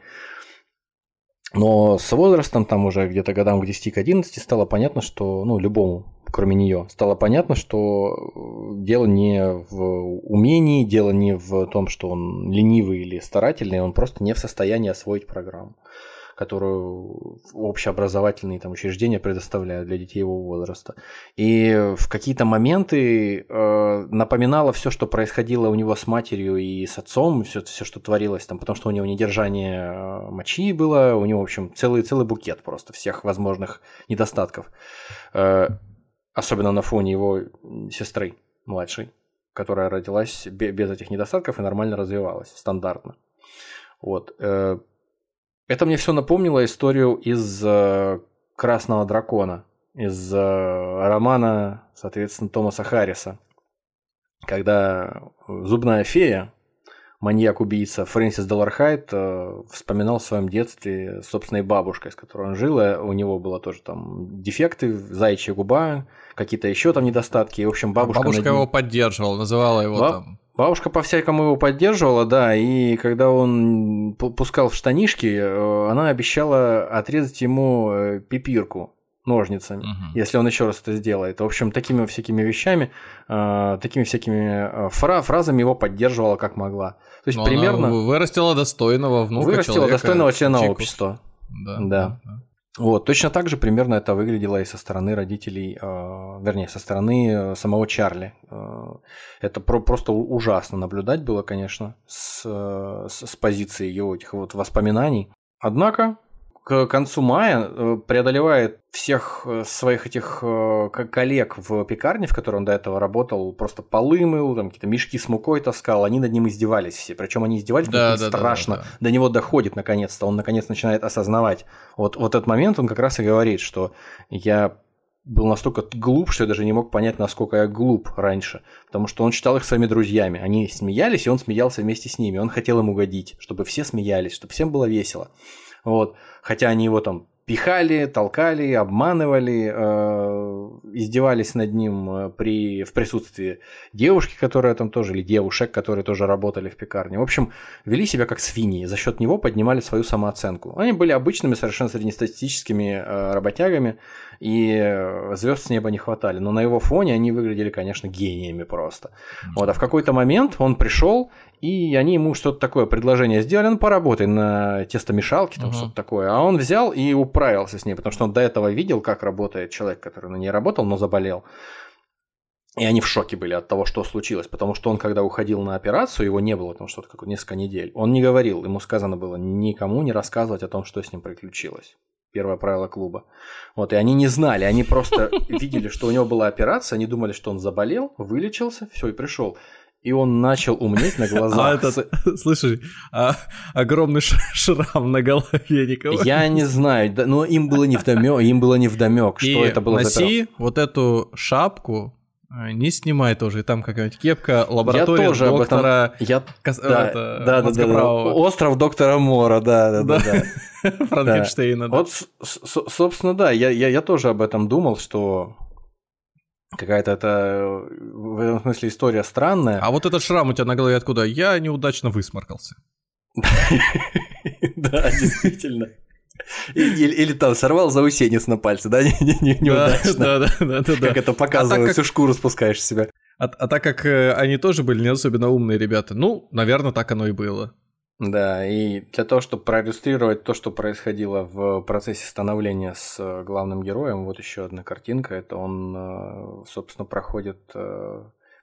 Но с возрастом, там уже где-то годам к 10-11, стало понятно, что ну, любому кроме нее, стало понятно, что э, дело не в умении, дело не в том, что он ленивый или старательный, он просто не в состоянии освоить программу, которую общеобразовательные там, учреждения предоставляют для детей его возраста. И в какие-то моменты э, напоминало все, что происходило у него с матерью и с отцом, все, все что творилось там, потому что у него недержание э, мочи было, у него, в общем, целый, целый букет просто всех возможных недостатков. Э, особенно на фоне его сестры младшей, которая родилась без этих недостатков и нормально развивалась, стандартно. Вот. Э, это мне все напомнило историю из э, «Красного дракона», из э, романа, соответственно, Томаса Харриса, когда зубная фея, маньяк-убийца Фрэнсис Делархайт вспоминал в своем детстве собственной бабушкой, с которой он жил. У него было тоже там дефекты, заячья губа, какие-то еще там недостатки. И, в общем, бабушка... Бабушка над... его поддерживала, называла его Ба... там... Бабушка по-всякому его поддерживала, да, и когда он пускал в штанишки, э, она обещала отрезать ему э, пипирку ножницами, угу. если он еще раз это сделает. В общем, такими всякими вещами, э, такими всякими фра фразами его поддерживала как могла. То есть Но примерно... вырастила достойного внука Вырастила человека, достойного члена общества. Да, да. да. Вот, точно так же примерно это выглядело и со стороны родителей, э, вернее, со стороны э, самого Чарли. Э, это про просто ужасно наблюдать было, конечно, с, э, с, с позиции его этих вот воспоминаний. Однако, к концу мая э, преодолевает всех э, своих этих э, коллег в пекарне, в которой он до этого работал, просто полы мыл, там какие-то мешки с мукой таскал, они над ним издевались все. Причем они издевались, да, да, страшно. Да, да, да. До него доходит наконец-то, он наконец начинает осознавать. Вот, вот этот момент он как раз и говорит, что я был настолько глуп, что я даже не мог понять, насколько я глуп раньше. Потому что он считал их своими друзьями. Они смеялись, и он смеялся вместе с ними. Он хотел им угодить, чтобы все смеялись, чтобы всем было весело. Вот. Хотя они его там пихали, толкали, обманывали, э, издевались над ним э, при, в присутствии девушки, которая там тоже, или девушек, которые тоже работали в пекарне. В общем, вели себя как свиньи, за счет него поднимали свою самооценку. Они были обычными, совершенно среднестатистическими э, работягами, и звезд с неба не хватали. Но на его фоне они выглядели, конечно, гениями просто. Вот, а в какой-то момент он пришел, и они ему что-то такое предложение сделали, ну, поработай на тестомешалке, там uh-huh. что-то такое. А он взял и управился с ней, потому что он до этого видел, как работает человек, который на ней работал, но заболел. И они в шоке были от того, что случилось, потому что он, когда уходил на операцию, его не было там что-то как несколько недель. Он не говорил, ему сказано было никому не рассказывать о том, что с ним приключилось первое правило клуба. Вот, и они не знали, они просто видели, что у него была операция, они думали, что он заболел, вылечился, все, и пришел. И он начал умнеть на глазах. А этот, слушай, а, огромный шрам на голове никого. Я не знаю, но им было не вдомек, им было не вдомек, что это было носи вот эту шапку А, не снимай тоже, и там какая-нибудь кепка, лаборатория я тоже доктора... Об этом... Я... Кос... Да, это... да, да, да, да, Остров доктора Мора, да, да, да. да. Франкенштейна, да. Вот, собственно, да, я, я, я тоже об этом думал, что какая-то это в этом смысле история странная. А вот этот шрам у тебя на голове откуда? Я неудачно высморкался. Да, действительно. Или, или там сорвал заусенец на пальце, да? Неудачно. Да, да, да, да, Как это показывает, всю шкуру спускаешь себя. А, а так как э, они тоже были не особенно умные ребята, ну, наверное, так оно и было. Да, и для того, чтобы проиллюстрировать то, что происходило в процессе становления с э, главным героем, вот еще одна картинка. Это он, э, собственно, проходит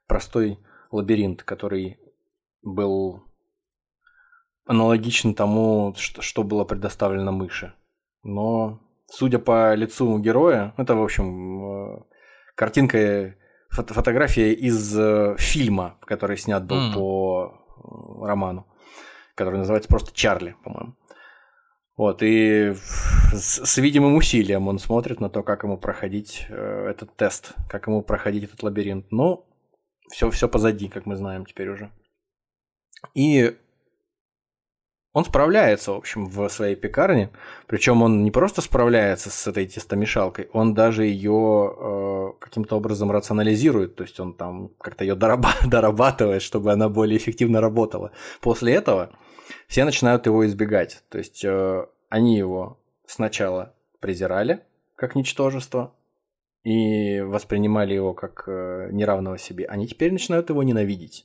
простой лабиринт, который был аналогичен тому, что было предоставлено мыши. Но, судя по лицу героя, это, в общем, э, картинка, фото фотография из э, фильма, который снят был mm. по э, роману, который называется просто «Чарли», по-моему. Вот, и с, с видимым усилием он смотрит на то, как ему проходить э, этот тест, как ему проходить этот лабиринт. Но все, все позади, как мы знаем теперь уже. И он справляется, в общем, в своей пекарне. Причем он не просто справляется с этой тестомешалкой, он даже ее э, каким-то образом рационализирует. То есть он там как-то ее дорабатывает, чтобы она более эффективно работала. После этого все начинают его избегать. То есть э, они его сначала презирали как ничтожество и воспринимали его как э, неравного себе. Они теперь начинают его ненавидеть.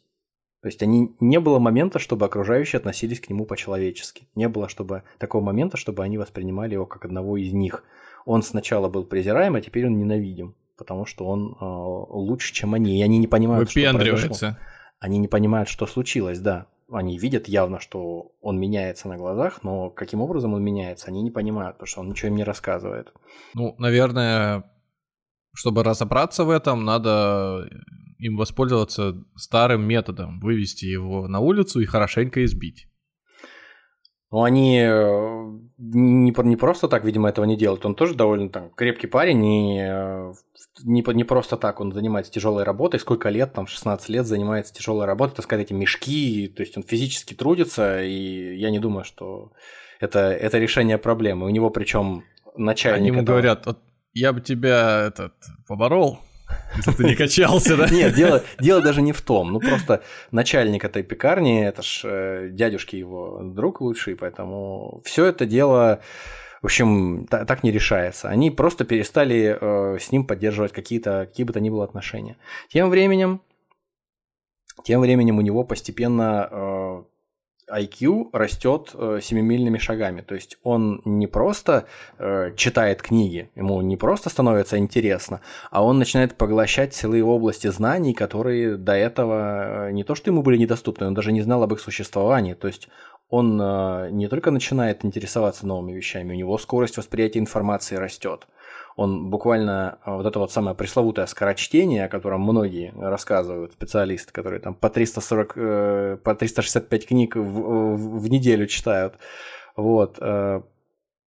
То есть они не было момента, чтобы окружающие относились к нему по-человечески. Не было чтобы такого момента, чтобы они воспринимали его как одного из них. Он сначала был презираем, а теперь он ненавидим, потому что он э, лучше, чем они. И они не понимают, что произошло. Они не понимают, что случилось, да. Они видят явно, что он меняется на глазах, но каким образом он меняется, они не понимают, потому что он ничего им не рассказывает. Ну, наверное, чтобы разобраться в этом, надо им воспользоваться старым методом, вывести его на улицу и хорошенько избить. Ну, они э, не, не просто так, видимо, этого не делают. Он тоже довольно там крепкий парень, и э, не, не просто так он занимается тяжелой работой. Сколько лет, там, 16 лет занимается тяжелой работой, таскает эти мешки, то есть он физически трудится, и я не думаю, что это, это решение проблемы. У него причем начальник... Они ему этого... говорят, вот я бы тебя этот, поборол, ты не качался, да? Нет, дело, дело даже не в том. Ну, просто начальник этой пекарни, это ж э, дядюшки его друг лучший, поэтому все это дело, в общем, так, так не решается. Они просто перестали э, с ним поддерживать какие-то, какие бы то ни было отношения. Тем временем, тем временем у него постепенно э, IQ растет э, семимильными шагами. То есть он не просто э, читает книги, ему не просто становится интересно, а он начинает поглощать целые области знаний, которые до этого э, не то что ему были недоступны, он даже не знал об их существовании. То есть он э, не только начинает интересоваться новыми вещами, у него скорость восприятия информации растет он буквально а, вот это вот самое пресловутое скорочтение, о котором многие рассказывают, специалисты, которые там по 340, э, по 365 книг в, в, в неделю читают, вот, э,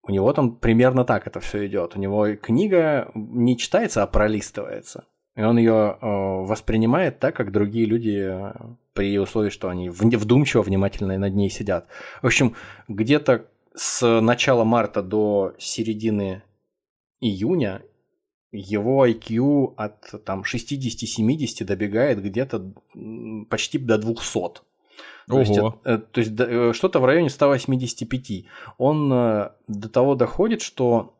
у него там примерно так это все идет. У него книга не читается, а пролистывается. И он ее э, воспринимает так, как другие люди при условии, что они вдумчиво, внимательно над ней сидят. В общем, где-то с начала марта до середины июня его IQ от там 60-70 добегает где-то почти до 200. То есть, э, то есть э, что-то в районе 185. Он э, до того доходит, что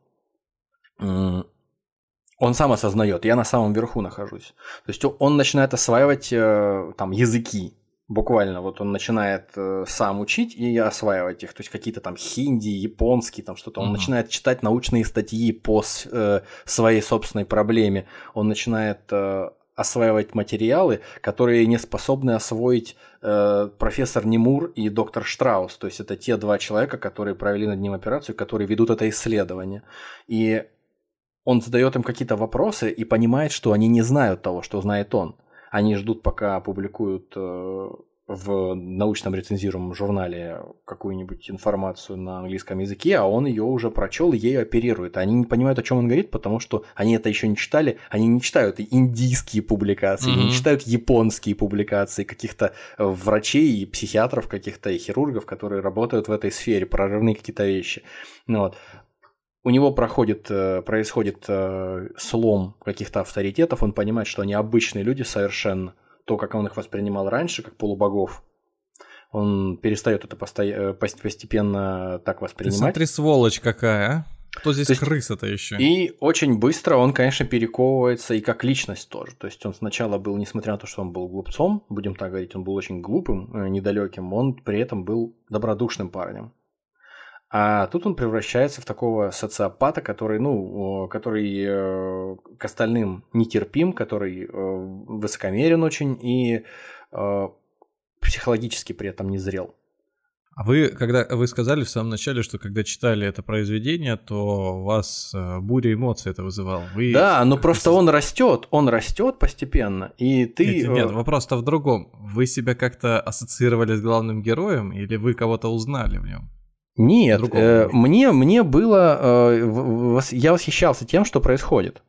он сам осознает, я на самом верху нахожусь. То есть он начинает осваивать там языки, Буквально вот он начинает э, сам учить и осваивать их, то есть какие-то там хинди, японский, там что-то. Он mm начинает читать научные статьи по э, своей собственной проблеме. Он начинает э, осваивать материалы, которые не способны освоить э, профессор Немур и доктор Штраус. То есть это те два человека, которые провели над ним операцию, которые ведут это исследование. И он задает им какие-то вопросы и понимает, что они не знают того, что знает он. Они ждут, пока опубликуют э, в научном рецензируемом журнале какую-нибудь информацию на английском языке, а он ее уже прочел и ею оперирует. Они не понимают, о чем он говорит, потому что они это еще не читали, они не читают индийские публикации, mm-hmm. не читают японские публикации каких-то врачей и психиатров, каких-то и хирургов, которые работают в этой сфере, прорывные какие-то вещи. Ну, вот. У него проходит, э, происходит э, слом каких-то авторитетов, он понимает, что они обычные люди совершенно то, как он их воспринимал раньше, как полубогов, он перестает это посто... постепенно так воспринимать. Ты смотри, сволочь какая, а? Кто здесь крыса-то еще? И очень быстро он, конечно, перековывается и как личность тоже. То есть он сначала был, несмотря на то, что он был глупцом, будем так говорить, он был очень глупым, э, недалеким, он при этом был добродушным парнем. А тут он превращается в такого социопата, который, ну, который э, к остальным нетерпим, который э, высокомерен очень и э, психологически при этом не зрел. А вы, когда вы сказали в самом начале, что когда читали это произведение, то у вас буря эмоций это вызывал. Вы... Да, но просто он растет, он растет постепенно, и ты. Нет, нет вопрос-то в другом. Вы себя как-то ассоциировали с главным героем, или вы кого-то узнали в нем? Нет, э, мне, мне было... Э, я восхищался тем, что происходит.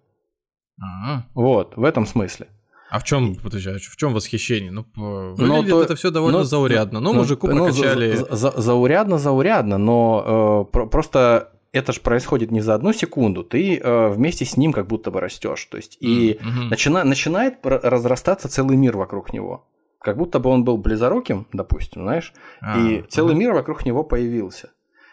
А-а. Вот, в этом смысле. А в чем, подожди, в чем восхищение? Ну, выглядит но, это все довольно но, заурядно. Ну, но, мужику ну, прокачали... За, за, заурядно, заурядно, но э, про, просто это же происходит не за одну секунду, ты э, вместе с ним как будто бы растешь. То есть, и mm-hmm. начина, начинает разрастаться целый мир вокруг него. Как будто бы он был близоруким, допустим, знаешь, а, и целый мир вокруг него появился.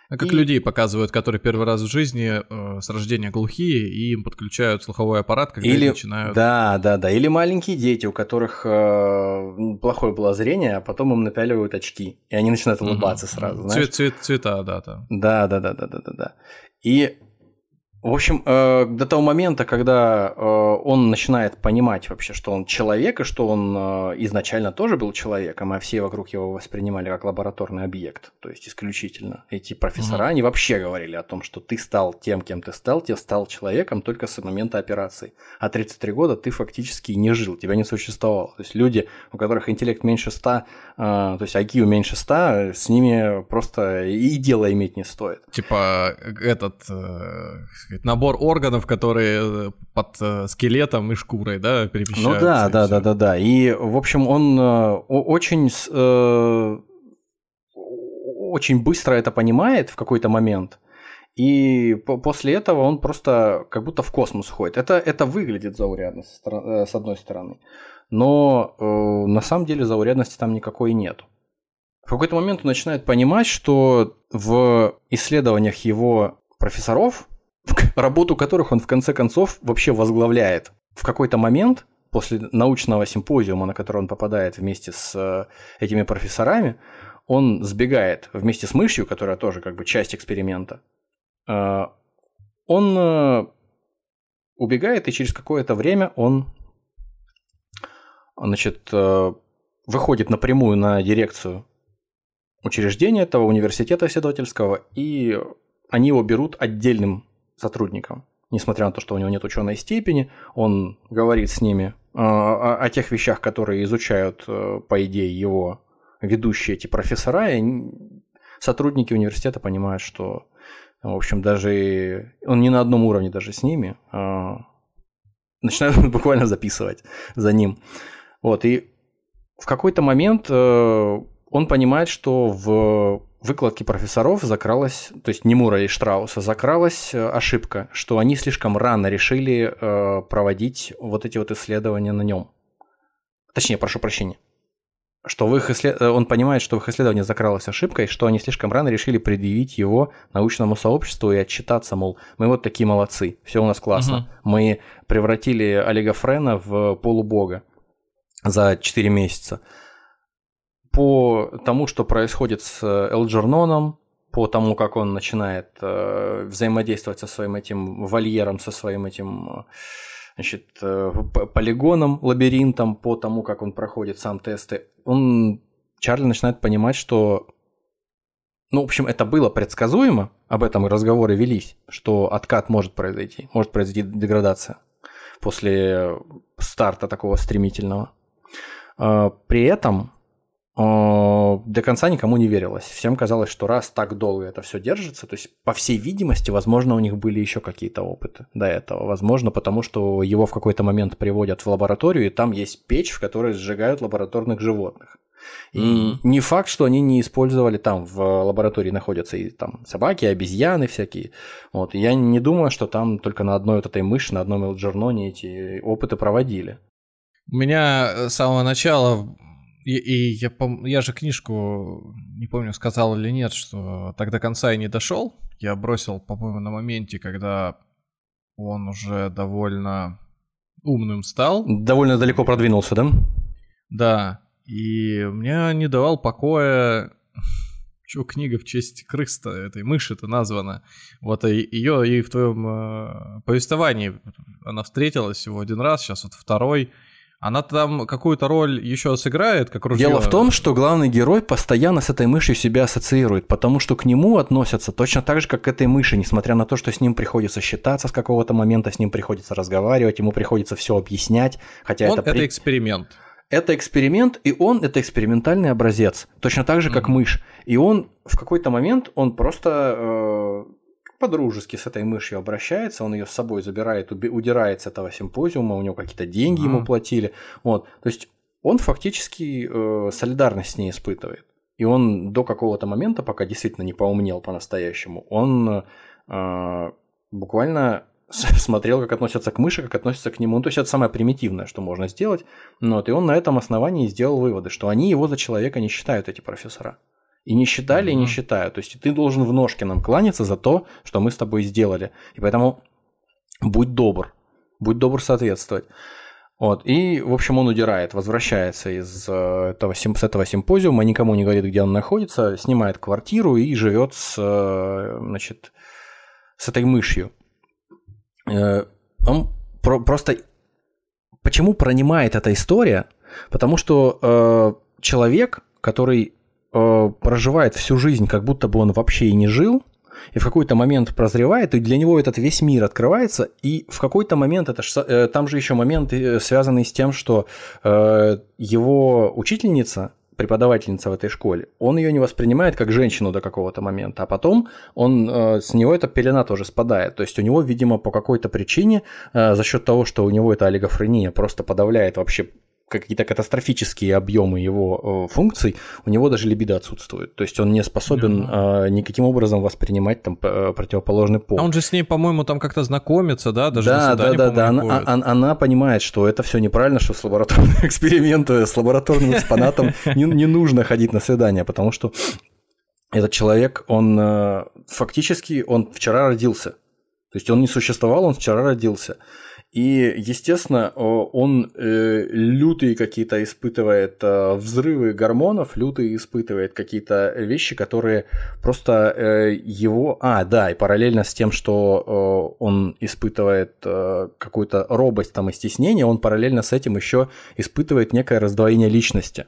А как и... людей показывают, которые первый раз в жизни э, с рождения глухие, и им подключают слуховой аппарат, когда Или... начинают... Да, да, да. Или маленькие дети, у которых э, плохое было зрение, а потом им напяливают очки, и они начинают улыбаться угу. сразу, знаешь? Цвет, цвет, цвета, да, да. Да, да, да, да, да, да, да. И в общем, э, до того момента, когда э, он начинает понимать вообще, что он человек, и что он э, изначально тоже был человеком, а все вокруг его воспринимали как лабораторный объект, то есть исключительно. Эти профессора, угу. они вообще говорили о том, что ты стал тем, кем ты стал, ты стал человеком только с момента операции. А 33 года ты фактически не жил, тебя не существовало. То есть люди, у которых интеллект меньше 100, то есть IQ меньше 100, с ними просто и дело иметь не стоит. Типа этот сказать, набор органов, которые э, под э, скелетом и шкурой, да, перемещаются. Ну да, да, да, да, да. И, в общем, он э, очень, очень быстро это понимает в какой-то момент. И после этого он просто как будто в космос ходит. Это, это выглядит заурядно с одной стороны. Но э, на самом деле заурядности там никакой нет. В какой-то момент он начинает понимать, что в исследованиях его профессоров работу которых он в конце концов вообще возглавляет. В какой-то момент после научного симпозиума, на который он попадает вместе с э, этими профессорами, он сбегает вместе с мышью, которая тоже как бы часть эксперимента. Э, он э, убегает, и через какое-то время он значит, выходит напрямую на дирекцию учреждения этого университета исследовательского, и они его берут отдельным сотрудникам. Несмотря на то, что у него нет ученой степени, он говорит с ними о, о тех вещах, которые изучают, э, по идее, его ведущие эти профессора, и сотрудники университета понимают, что, в общем, даже он не на одном уровне даже с ними, а начинают буквально записывать за ним. Вот, и в какой-то момент э, он понимает, что в выкладке профессоров закралась, то есть Немура и Штрауса, закралась э, ошибка, что они слишком рано решили э, проводить вот эти вот исследования на нем. Точнее, прошу прощения. Что в их исслед... Э, он понимает, что в их исследовании закралась ошибка, и что они слишком рано решили предъявить его научному сообществу и отчитаться, мол, мы вот такие молодцы, все у нас классно. Угу. Мы превратили Олега Френа в полубога за 4 месяца по тому, что происходит с э, Элджерноном, по тому, как он начинает э, взаимодействовать со своим этим вольером, со своим этим э, значит, э, полигоном, лабиринтом, по тому, как он проходит сам тесты, он, Чарли начинает понимать, что ну, в общем, это было предсказуемо, об этом и разговоры велись, что откат может произойти, может произойти деградация после старта такого стремительного. Э, при этом до конца никому не верилось. Всем казалось, что раз так долго это все держится, то есть, по всей видимости, возможно, у них были еще какие-то опыты до этого. Возможно, потому что его в какой-то момент приводят в лабораторию, и там есть печь, в которой сжигают лабораторных животных. И mm-hmm. не факт, что они не использовали там в лаборатории находятся и там собаки, обезьяны всякие. Вот. я не думаю, что там только на одной вот этой мыши, на одном элджерноне эти опыты проводили. У меня с самого начала и, и я, пом... я же книжку, не помню, сказал или нет, что так до конца и не дошел. Я бросил, по-моему, на моменте, когда он уже довольно умным стал. Довольно далеко продвинулся, да? Да. И мне не давал покоя Чего книга в честь крыс-то, этой мыши-то названа. Вот ее и в твоем э, повествовании она встретилась всего один раз, сейчас вот второй. Она там какую-то роль еще сыграет, как ружье? Дело в том, что главный герой постоянно с этой мышью себя ассоциирует, потому что к нему относятся точно так же, как к этой мыши, несмотря на то, что с ним приходится считаться с какого-то момента, с ним приходится разговаривать, ему приходится все объяснять, хотя Он это... это эксперимент. Это эксперимент, и он это экспериментальный образец, точно так же, как mm-hmm. мышь. И он в какой-то момент, он просто э, по-дружески с этой мышью обращается, он ее с собой забирает, удирает с этого симпозиума, у него какие-то деньги mm. ему платили. Вот. То есть он фактически э, солидарность с ней испытывает. И он до какого-то момента, пока действительно не поумнел по-настоящему, он э, буквально смотрел, как относятся к мыши, как относятся к нему. Ну, то есть это самое примитивное, что можно сделать. Вот, и он на этом основании сделал выводы, что они его за человека не считают, эти профессора. И не считали, mm-hmm. и не считают. То есть ты должен в ножки нам кланяться за то, что мы с тобой сделали. И поэтому будь добр. Будь добр соответствовать. Вот. И, в общем, он удирает, возвращается из э, этого, с этого симпозиума, никому не говорит, где он находится, снимает квартиру и живет с, э, значит, с этой мышью. Э, он просто... Почему пронимает эта история? Потому что человек, который э, проживает всю жизнь, как будто бы он вообще и не жил, и в какой-то момент прозревает, и для него этот весь мир открывается, и в какой-то момент, это ж, э, там же еще момент, э, связанный с тем, что э, его учительница, преподавательница в этой школе, он ее не воспринимает как женщину до какого-то момента, а потом он, э, с него эта пелена тоже спадает. То есть у него, видимо, по какой-то причине, э, за счет того, что у него эта олигофрения просто подавляет вообще какие-то катастрофические объемы его э, функций, у него даже либидо отсутствует. То есть он не способен mm-hmm. э, никаким образом воспринимать там э, противоположный пол. А он же с ней, по-моему, там как-то знакомится, да? Даже да, да, да, да. Она, она, она понимает, что это все неправильно, что с лабораторным экспериментом, с лабораторным экспонатом не, не нужно ходить на свидание, потому что этот человек, он э, фактически, он вчера родился. То есть он не существовал, он вчера родился. И, естественно, он э, лютые какие-то испытывает э, взрывы гормонов, лютые испытывает какие-то вещи, которые просто э, его... А, да, и параллельно с тем, что он испытывает какую-то робость там и стеснение, он параллельно с этим еще испытывает некое раздвоение личности.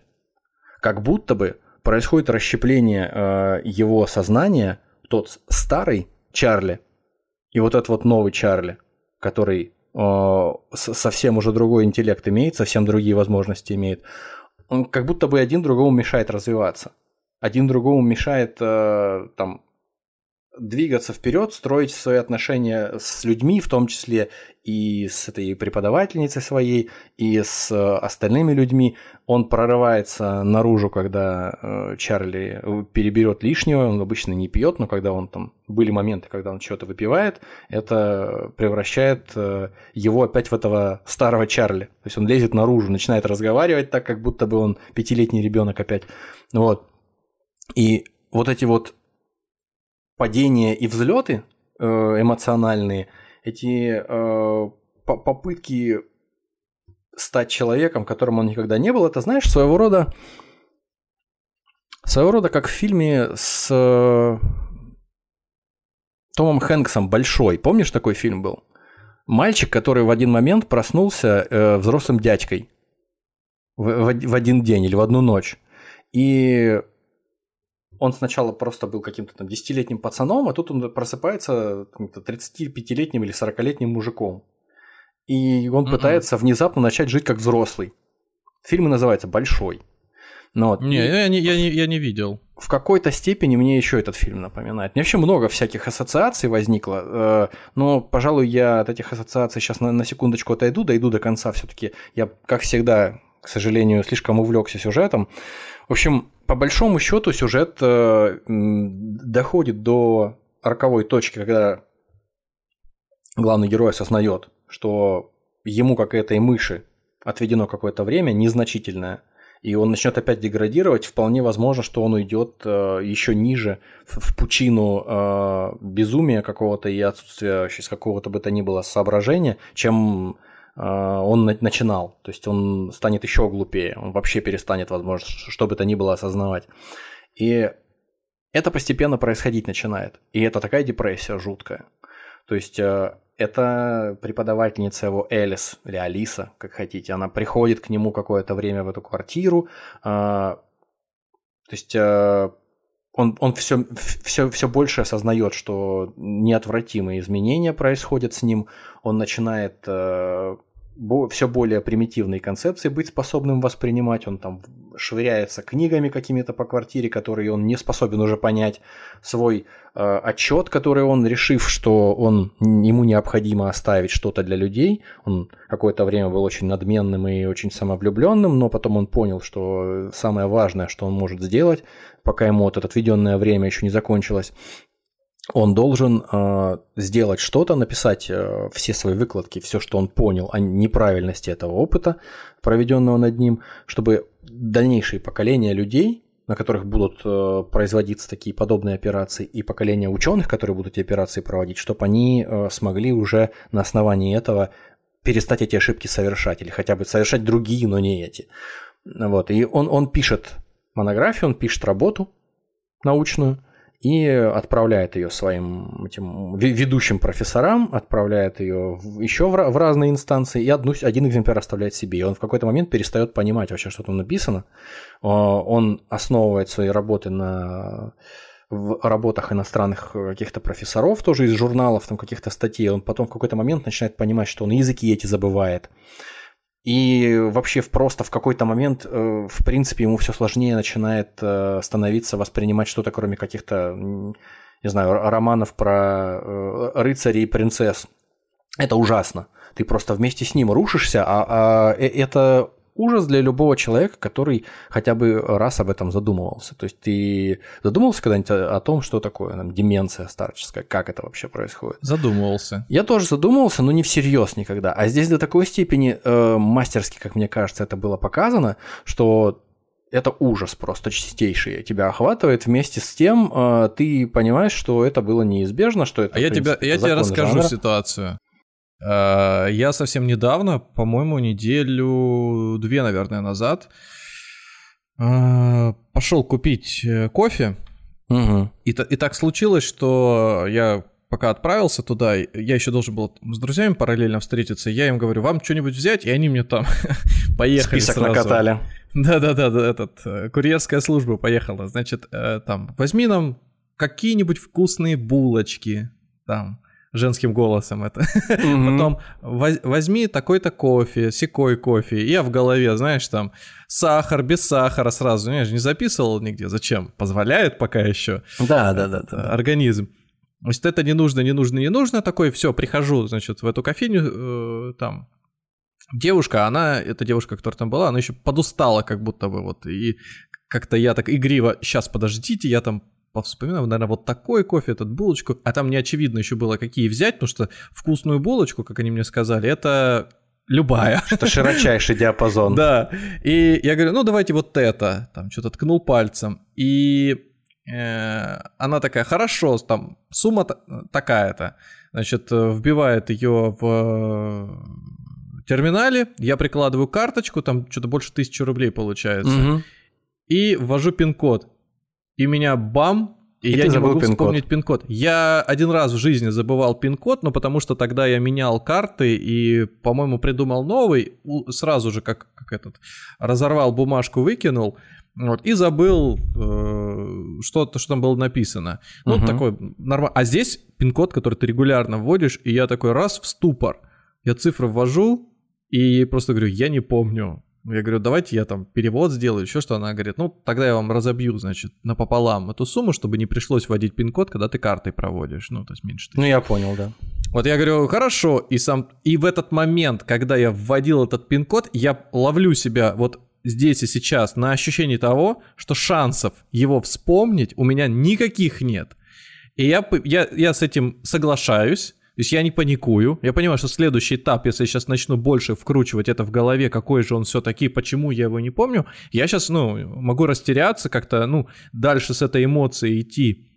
Как будто бы происходит расщепление его сознания, тот старый Чарли и вот этот вот новый Чарли, который Э, совсем уже другой интеллект имеет, совсем другие возможности имеет, он как будто бы один другому мешает развиваться. Один другому мешает э, там двигаться вперед, строить свои отношения с людьми, в том числе и с этой преподавательницей своей, и с э, остальными людьми. Он прорывается наружу, когда э, Чарли переберет лишнего, он обычно не пьет, но когда он там, были моменты, когда он что-то выпивает, это превращает э, его опять в этого старого Чарли. То есть он лезет наружу, начинает разговаривать так, как будто бы он пятилетний ребенок опять. Вот. И вот эти вот падения и взлеты э, эмоциональные, эти э, попытки стать человеком, которым он никогда не был, это, знаешь, своего рода своего рода как в фильме с э, Томом Хэнксом «Большой». Помнишь, такой фильм был? Мальчик, который в один момент проснулся э, взрослым дядькой в, в, в один день или в одну ночь. И он сначала просто был каким-то там десятилетним пацаном, а тут он просыпается 35-летним или 40-летним мужиком. И он mm-hmm. пытается внезапно начать жить как взрослый. Фильм называется «Большой». Ну, вот. Не, я, не, я, не, я не видел. В какой-то степени мне еще этот фильм напоминает. Мне вообще много всяких ассоциаций возникло, э, но, пожалуй, я от этих ассоциаций сейчас на, на секундочку отойду, дойду до конца все-таки. Я, как всегда, к сожалению, слишком увлекся сюжетом. В общем, по большому счету сюжет э, доходит до роковой точки, когда главный герой осознает, что ему, как и этой мыши, отведено какое-то время незначительное, и он начнет опять деградировать, вполне возможно, что он уйдет э, еще ниже в, в пучину э, безумия какого-то и отсутствия сейчас какого-то бы то ни было соображения, чем э, он на- начинал. То есть он станет еще глупее, он вообще перестанет, возможно, что бы то ни было осознавать. И это постепенно происходить начинает. И это такая депрессия жуткая. То есть э, это преподавательница его Элис или Алиса, как хотите. Она приходит к нему какое-то время в эту квартиру. Э, то есть э, он, он все, все, все больше осознает, что неотвратимые изменения происходят с ним. Он начинает все более примитивные концепции быть способным воспринимать. Он там швыряется книгами какими-то по квартире, которые он не способен уже понять. Свой э, отчет, который он, решив, что он, ему необходимо оставить что-то для людей. Он какое-то время был очень надменным и очень самовлюбленным, но потом он понял, что самое важное, что он может сделать, пока ему вот это отведенное время еще не закончилось, он должен э, сделать что-то, написать э, все свои выкладки, все, что он понял о неправильности этого опыта, проведенного над ним, чтобы дальнейшие поколения людей, на которых будут э, производиться такие подобные операции, и поколения ученых, которые будут эти операции проводить, чтобы они э, смогли уже на основании этого перестать эти ошибки совершать, или хотя бы совершать другие, но не эти. Вот. И он, он пишет монографию, он пишет работу научную, и отправляет ее своим этим ведущим профессорам, отправляет ее еще в, в разные инстанции, и одну, один экземпляр оставляет себе. И он в какой-то момент перестает понимать вообще, что там написано. Он основывает свои работы на в работах иностранных каких-то профессоров, тоже из журналов, там каких-то статей. Он потом в какой-то момент начинает понимать, что он языки эти забывает. И вообще просто в какой-то момент, э, в принципе, ему все сложнее начинает э, становиться воспринимать что-то, кроме каких-то, не знаю, романов про э, рыцарей и принцесс. Это ужасно. Ты просто вместе с ним рушишься, а, а это ужас для любого человека, который хотя бы раз об этом задумывался. То есть ты задумывался когда-нибудь о том, что такое там, деменция старческая, как это вообще происходит? Задумывался. Я тоже задумывался, но не всерьез никогда. А здесь до такой степени э, мастерски, как мне кажется, это было показано, что это ужас просто чистейший тебя охватывает. Вместе с тем э, ты понимаешь, что это было неизбежно, что это. А я, тебя, я тебе расскажу жанра. ситуацию. Э, я совсем недавно, по-моему, неделю-две, наверное, назад э, пошел купить э, кофе. Угу. И, и так случилось, что я пока отправился туда, я еще должен был с друзьями параллельно встретиться, я им говорю, вам что-нибудь взять, и они мне там поехали Список сразу. накатали. Да-да-да, этот, курьерская служба поехала. Значит, там, возьми нам какие-нибудь вкусные булочки, там, женским голосом это. Mm-hmm. Потом возьми такой-то кофе, секой кофе. Я в голове, знаешь, там сахар, без сахара сразу. Я же не записывал нигде. Зачем? Позволяет пока еще. Да, да, да, да. Организм. Значит, это не нужно, не нужно, не нужно. Такой, все, прихожу, значит, в эту кофейню, э, там, девушка, она, эта девушка, которая там была, она еще подустала как будто бы, вот, и как-то я так игриво, сейчас, подождите, я там повспоминал, наверное, вот такой кофе, этот булочку, а там не очевидно еще было, какие взять, потому что вкусную булочку, как они мне сказали, это любая. Это широчайший диапазон. Да. И я говорю, ну давайте вот это. Там что-то ткнул пальцем. И э, она такая, хорошо, там сумма такая-то. Значит, вбивает ее в терминале, я прикладываю карточку, там что-то больше тысячи рублей получается. Угу. И ввожу пин-код и меня бам, и, и я не могу пин-код. вспомнить пин-код. Я один раз в жизни забывал пин-код, но потому что тогда я менял карты и, по-моему, придумал новый, сразу же как, как этот, разорвал бумажку, выкинул, вот, и забыл э, что-то, что там было написано. Ну, угу. такой нормально. А здесь пин-код, который ты регулярно вводишь, и я такой раз в ступор. Я цифры ввожу, и просто говорю, я не помню. Я говорю, давайте я там перевод сделаю, еще что. Она говорит, ну, тогда я вам разобью, значит, напополам эту сумму, чтобы не пришлось вводить пин-код, когда ты картой проводишь. Ну, то есть меньше. Ну, я понял, да. Вот я говорю, хорошо, и сам, и в этот момент, когда я вводил этот пин-код, я ловлю себя вот здесь и сейчас на ощущении того, что шансов его вспомнить у меня никаких нет. И я, я, я с этим соглашаюсь, то есть я не паникую. Я понимаю, что следующий этап, если я сейчас начну больше вкручивать это в голове, какой же он все-таки, почему я его не помню, я сейчас, ну, могу растеряться как-то, ну, дальше с этой эмоцией идти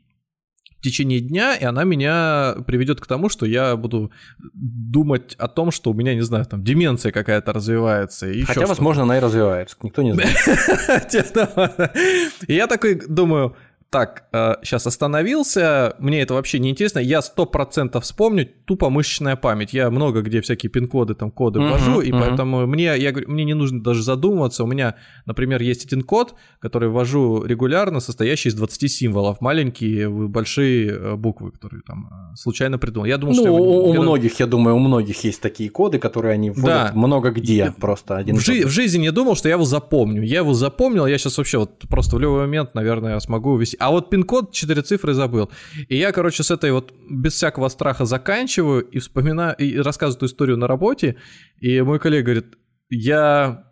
в течение дня, и она меня приведет к тому, что я буду думать о том, что у меня, не знаю, там деменция какая-то развивается. И Хотя, возможно, она и развивается, никто не знает. И я такой думаю, так, э, сейчас остановился, мне это вообще не интересно, я сто процентов вспомню, тупо мышечная память, я много где всякие пин-коды, там, коды uh-huh, ввожу, и uh-huh. поэтому мне, я говорю, мне не нужно даже задумываться, у меня, например, есть один код, который ввожу регулярно, состоящий из 20 символов, маленькие, большие э, буквы, которые там э, случайно придумал. Я думал, ну, что... У, у многих, я думаю, у многих есть такие коды, которые они вводят да. много где, и, просто один. В, жи- в жизни не думал, что я его запомню, я его запомнил, я сейчас вообще вот просто в любой момент, наверное, смогу вести а вот пин-код, 4 цифры забыл. И я, короче, с этой вот без всякого страха заканчиваю и вспоминаю, и рассказываю эту историю на работе. И мой коллега говорит, я...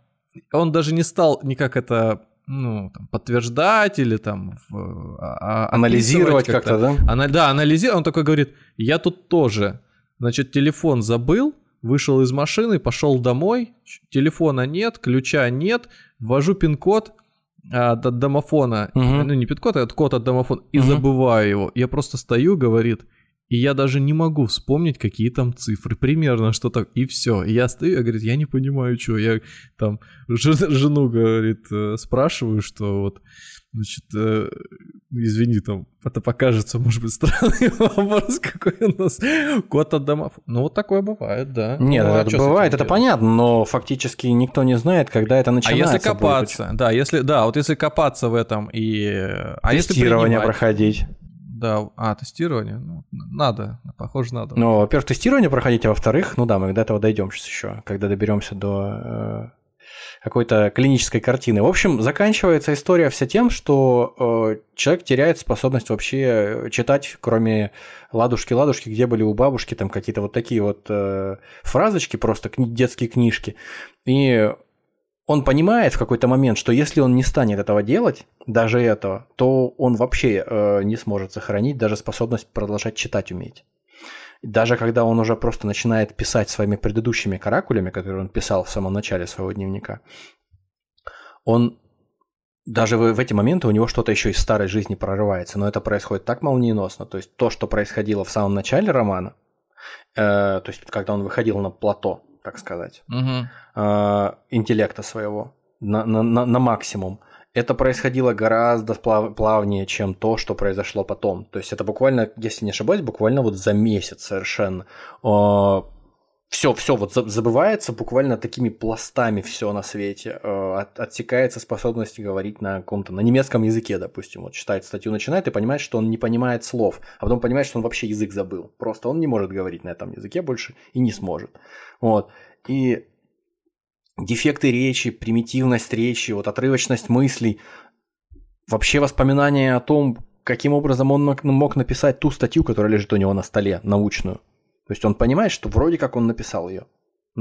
Он даже не стал никак это ну, там, подтверждать или там в, а, а анализировать как-то, как да? Ана, да, анализировать. Он такой говорит, я тут тоже, значит, телефон забыл, вышел из машины, пошел домой, телефона нет, ключа нет, ввожу пин-код, от, от домофона, угу. ну не пин-код, а код от домофона, и угу. забываю его. Я просто стою, говорит, и я даже не могу вспомнить, какие там цифры, примерно что так, и все. И я стою, я, говорит, я не понимаю, что. Я там жену, говорит, э, спрашиваю, что вот Значит, э, извини, там, это покажется, может быть, странный вопрос, какой у нас код от домов. Ну, вот такое бывает, да. Нет, ну, а это бывает, это понятно, но фактически никто не знает, когда это начинается. А если копаться, будет. да, если, да, вот если копаться в этом и... А Тестирование если проходить. Да, а, тестирование, ну, надо, похоже, надо. Ну, во-первых, тестирование проходить, а во-вторых, ну да, мы до этого дойдем сейчас еще, когда доберемся до э, какой-то клинической картины. В общем, заканчивается история вся тем, что э, человек теряет способность вообще читать, кроме ладушки-ладушки, где были у бабушки, там какие-то вот такие вот э, фразочки, просто кни- детские книжки. И он понимает в какой-то момент, что если он не станет этого делать, даже этого, то он вообще э, не сможет сохранить даже способность продолжать читать уметь даже когда он уже просто начинает писать своими предыдущими каракулями, которые он писал в самом начале своего дневника, он даже в, в эти моменты у него что-то еще из старой жизни прорывается, но это происходит так молниеносно. То есть то, что происходило в самом начале романа, э, то есть когда он выходил на плато, так сказать, угу. э, интеллекта своего на, на, на, на максимум, это происходило гораздо плав, плавнее, чем то, что произошло потом. То есть это буквально, если не ошибаюсь, буквально вот за месяц совершенно. Все, все вот забывается буквально такими пластами все на свете. От, отсекается способность говорить на каком-то, на немецком языке, допустим. Вот читает статью, начинает и понимает, что он не понимает слов, а потом понимает, что он вообще язык забыл. Просто он не может говорить на этом языке больше и не сможет. Вот. И дефекты речи, примитивность речи, вот отрывочность мыслей, вообще воспоминания о том, каким образом он мог написать ту статью, которая лежит у него на столе, научную. То есть он понимает, что вроде как он написал ее.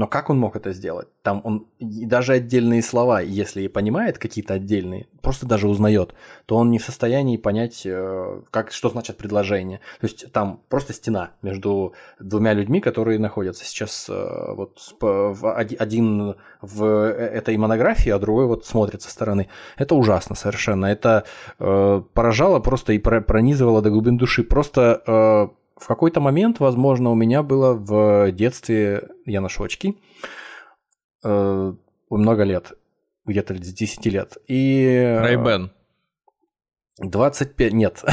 Но как он мог это сделать? Там он и даже отдельные слова, если и понимает какие-то отдельные, просто даже узнает, то он не в состоянии понять, э, как, что значит предложение. То есть там просто стена между двумя людьми, которые находятся сейчас э, вот один в э, этой монографии, а другой вот смотрит со стороны. Это ужасно совершенно. Это поражало просто и пронизывало до глубин души. Просто в какой-то момент, возможно, у меня было в детстве, я ношу очки, э, много лет, где-то с 10 лет. И... Райбен. 25, нет.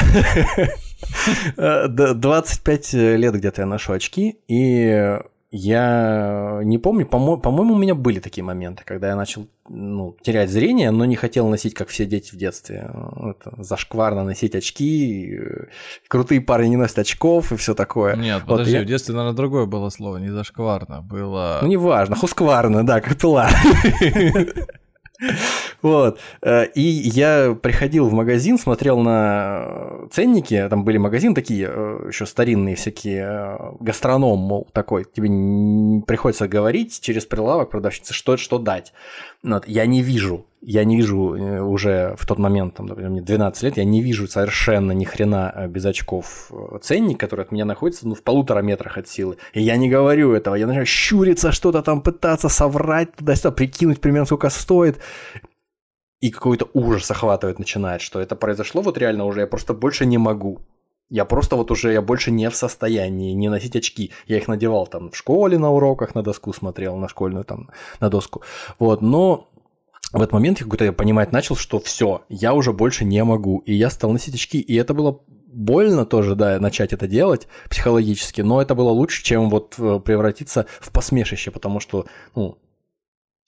25 лет где-то я ношу очки, и я не помню, по-мо- по-моему, у меня были такие моменты, когда я начал ну, терять зрение, но не хотел носить, как все дети в детстве. Это зашкварно носить очки, крутые парни не носят очков и все такое. Нет, вот подожди, я... в детстве, наверное, другое было слово, не зашкварно, было... Ну, неважно, хускварно, да, как пила. Вот. Э, и я приходил в магазин, смотрел на ценники, там были магазины такие, э, еще старинные всякие, э, гастроном, мол, такой, тебе приходится говорить через прилавок продавщице, что, что дать. Вот. Я не вижу я не вижу э, уже в тот момент, там, например, мне 12 лет, я не вижу совершенно ни хрена э, без очков э, ценник, который от меня находится ну, в полутора метрах от силы. И я не говорю этого, я начинаю щуриться, что-то там пытаться соврать туда-сюда, прикинуть примерно сколько стоит. И какой-то ужас охватывает начинает, что это произошло вот реально уже, я просто больше не могу. Я просто вот уже, я больше не в состоянии не носить очки. Я их надевал там в школе на уроках, на доску смотрел, на школьную там, на доску. Вот, но в этот момент я какой-то понимать начал, что все, я уже больше не могу. И я стал носить очки. И это было больно тоже, да, начать это делать психологически, но это было лучше, чем вот э, превратиться в посмешище, потому что, ну,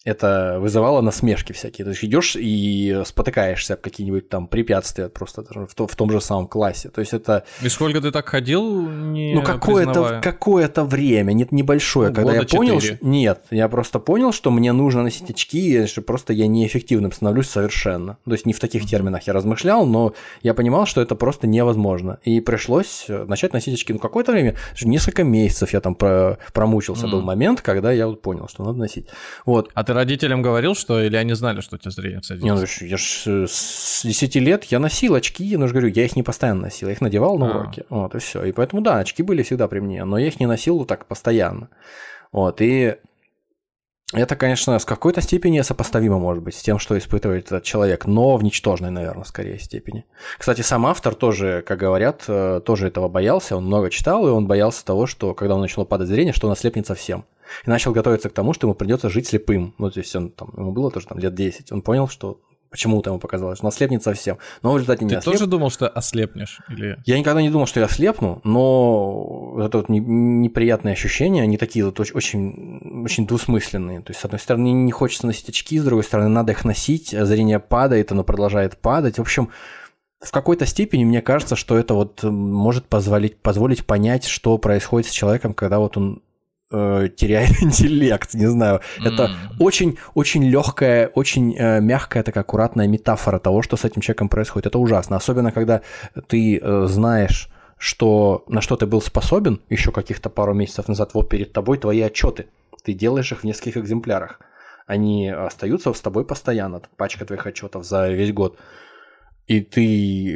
это вызывало насмешки всякие. То есть идешь и спотыкаешься об какие-нибудь там препятствия просто в, то, в том же самом классе. То есть это... И сколько ты так ходил, не Ну, какое-то, какое-то время, нет, небольшое. Ну, когда я понял... Что... Нет, я просто понял, что мне нужно носить очки, что просто я неэффективным становлюсь совершенно. То есть не в таких терминах я размышлял, но я понимал, что это просто невозможно. И пришлось начать носить очки. Ну, какое-то время, несколько месяцев я там про... промучился. Mm. Был момент, когда я вот понял, что надо носить. Вот. А ты родителям говорил, что или они знали, что у тебя зрение садится? Не, ну, я ж с 10 лет я носил очки, но же говорю, я их не постоянно носил, я их надевал на а. уроке. Вот, и все. И поэтому, да, очки были всегда при мне, но я их не носил вот так постоянно. Вот, и это, конечно, с какой-то степени сопоставимо, может быть, с тем, что испытывает этот человек, но в ничтожной, наверное, скорее степени. Кстати, сам автор тоже, как говорят, э, тоже этого боялся, он много читал, и он боялся того, что, когда он начал падать зрение, что он ослепнет совсем и начал готовиться к тому, что ему придется жить слепым. Ну, то есть он там, ему было тоже там лет 10. Он понял, что Почему-то ему показалось, он ослепнет совсем. Но в результате не Ты ослеп. тоже думал, что ослепнешь? Или... Я никогда не думал, что я ослепну, но это вот неприятные ощущения, они такие вот очень, очень двусмысленные. То есть, с одной стороны, не хочется носить очки, с другой стороны, надо их носить, а зрение падает, оно продолжает падать. В общем, в какой-то степени мне кажется, что это вот может позволить, позволить понять, что происходит с человеком, когда вот он э, теряет интеллект, не знаю. Это очень-очень легкая, очень э, мягкая, такая аккуратная метафора того, что с этим человеком происходит. Это ужасно. Особенно, когда ты э, знаешь, что на что ты был способен еще каких-то пару месяцев назад, вот перед тобой твои отчеты. Ты делаешь их в нескольких экземплярах. Они остаются с тобой постоянно, пачка твоих отчетов за весь год. И ты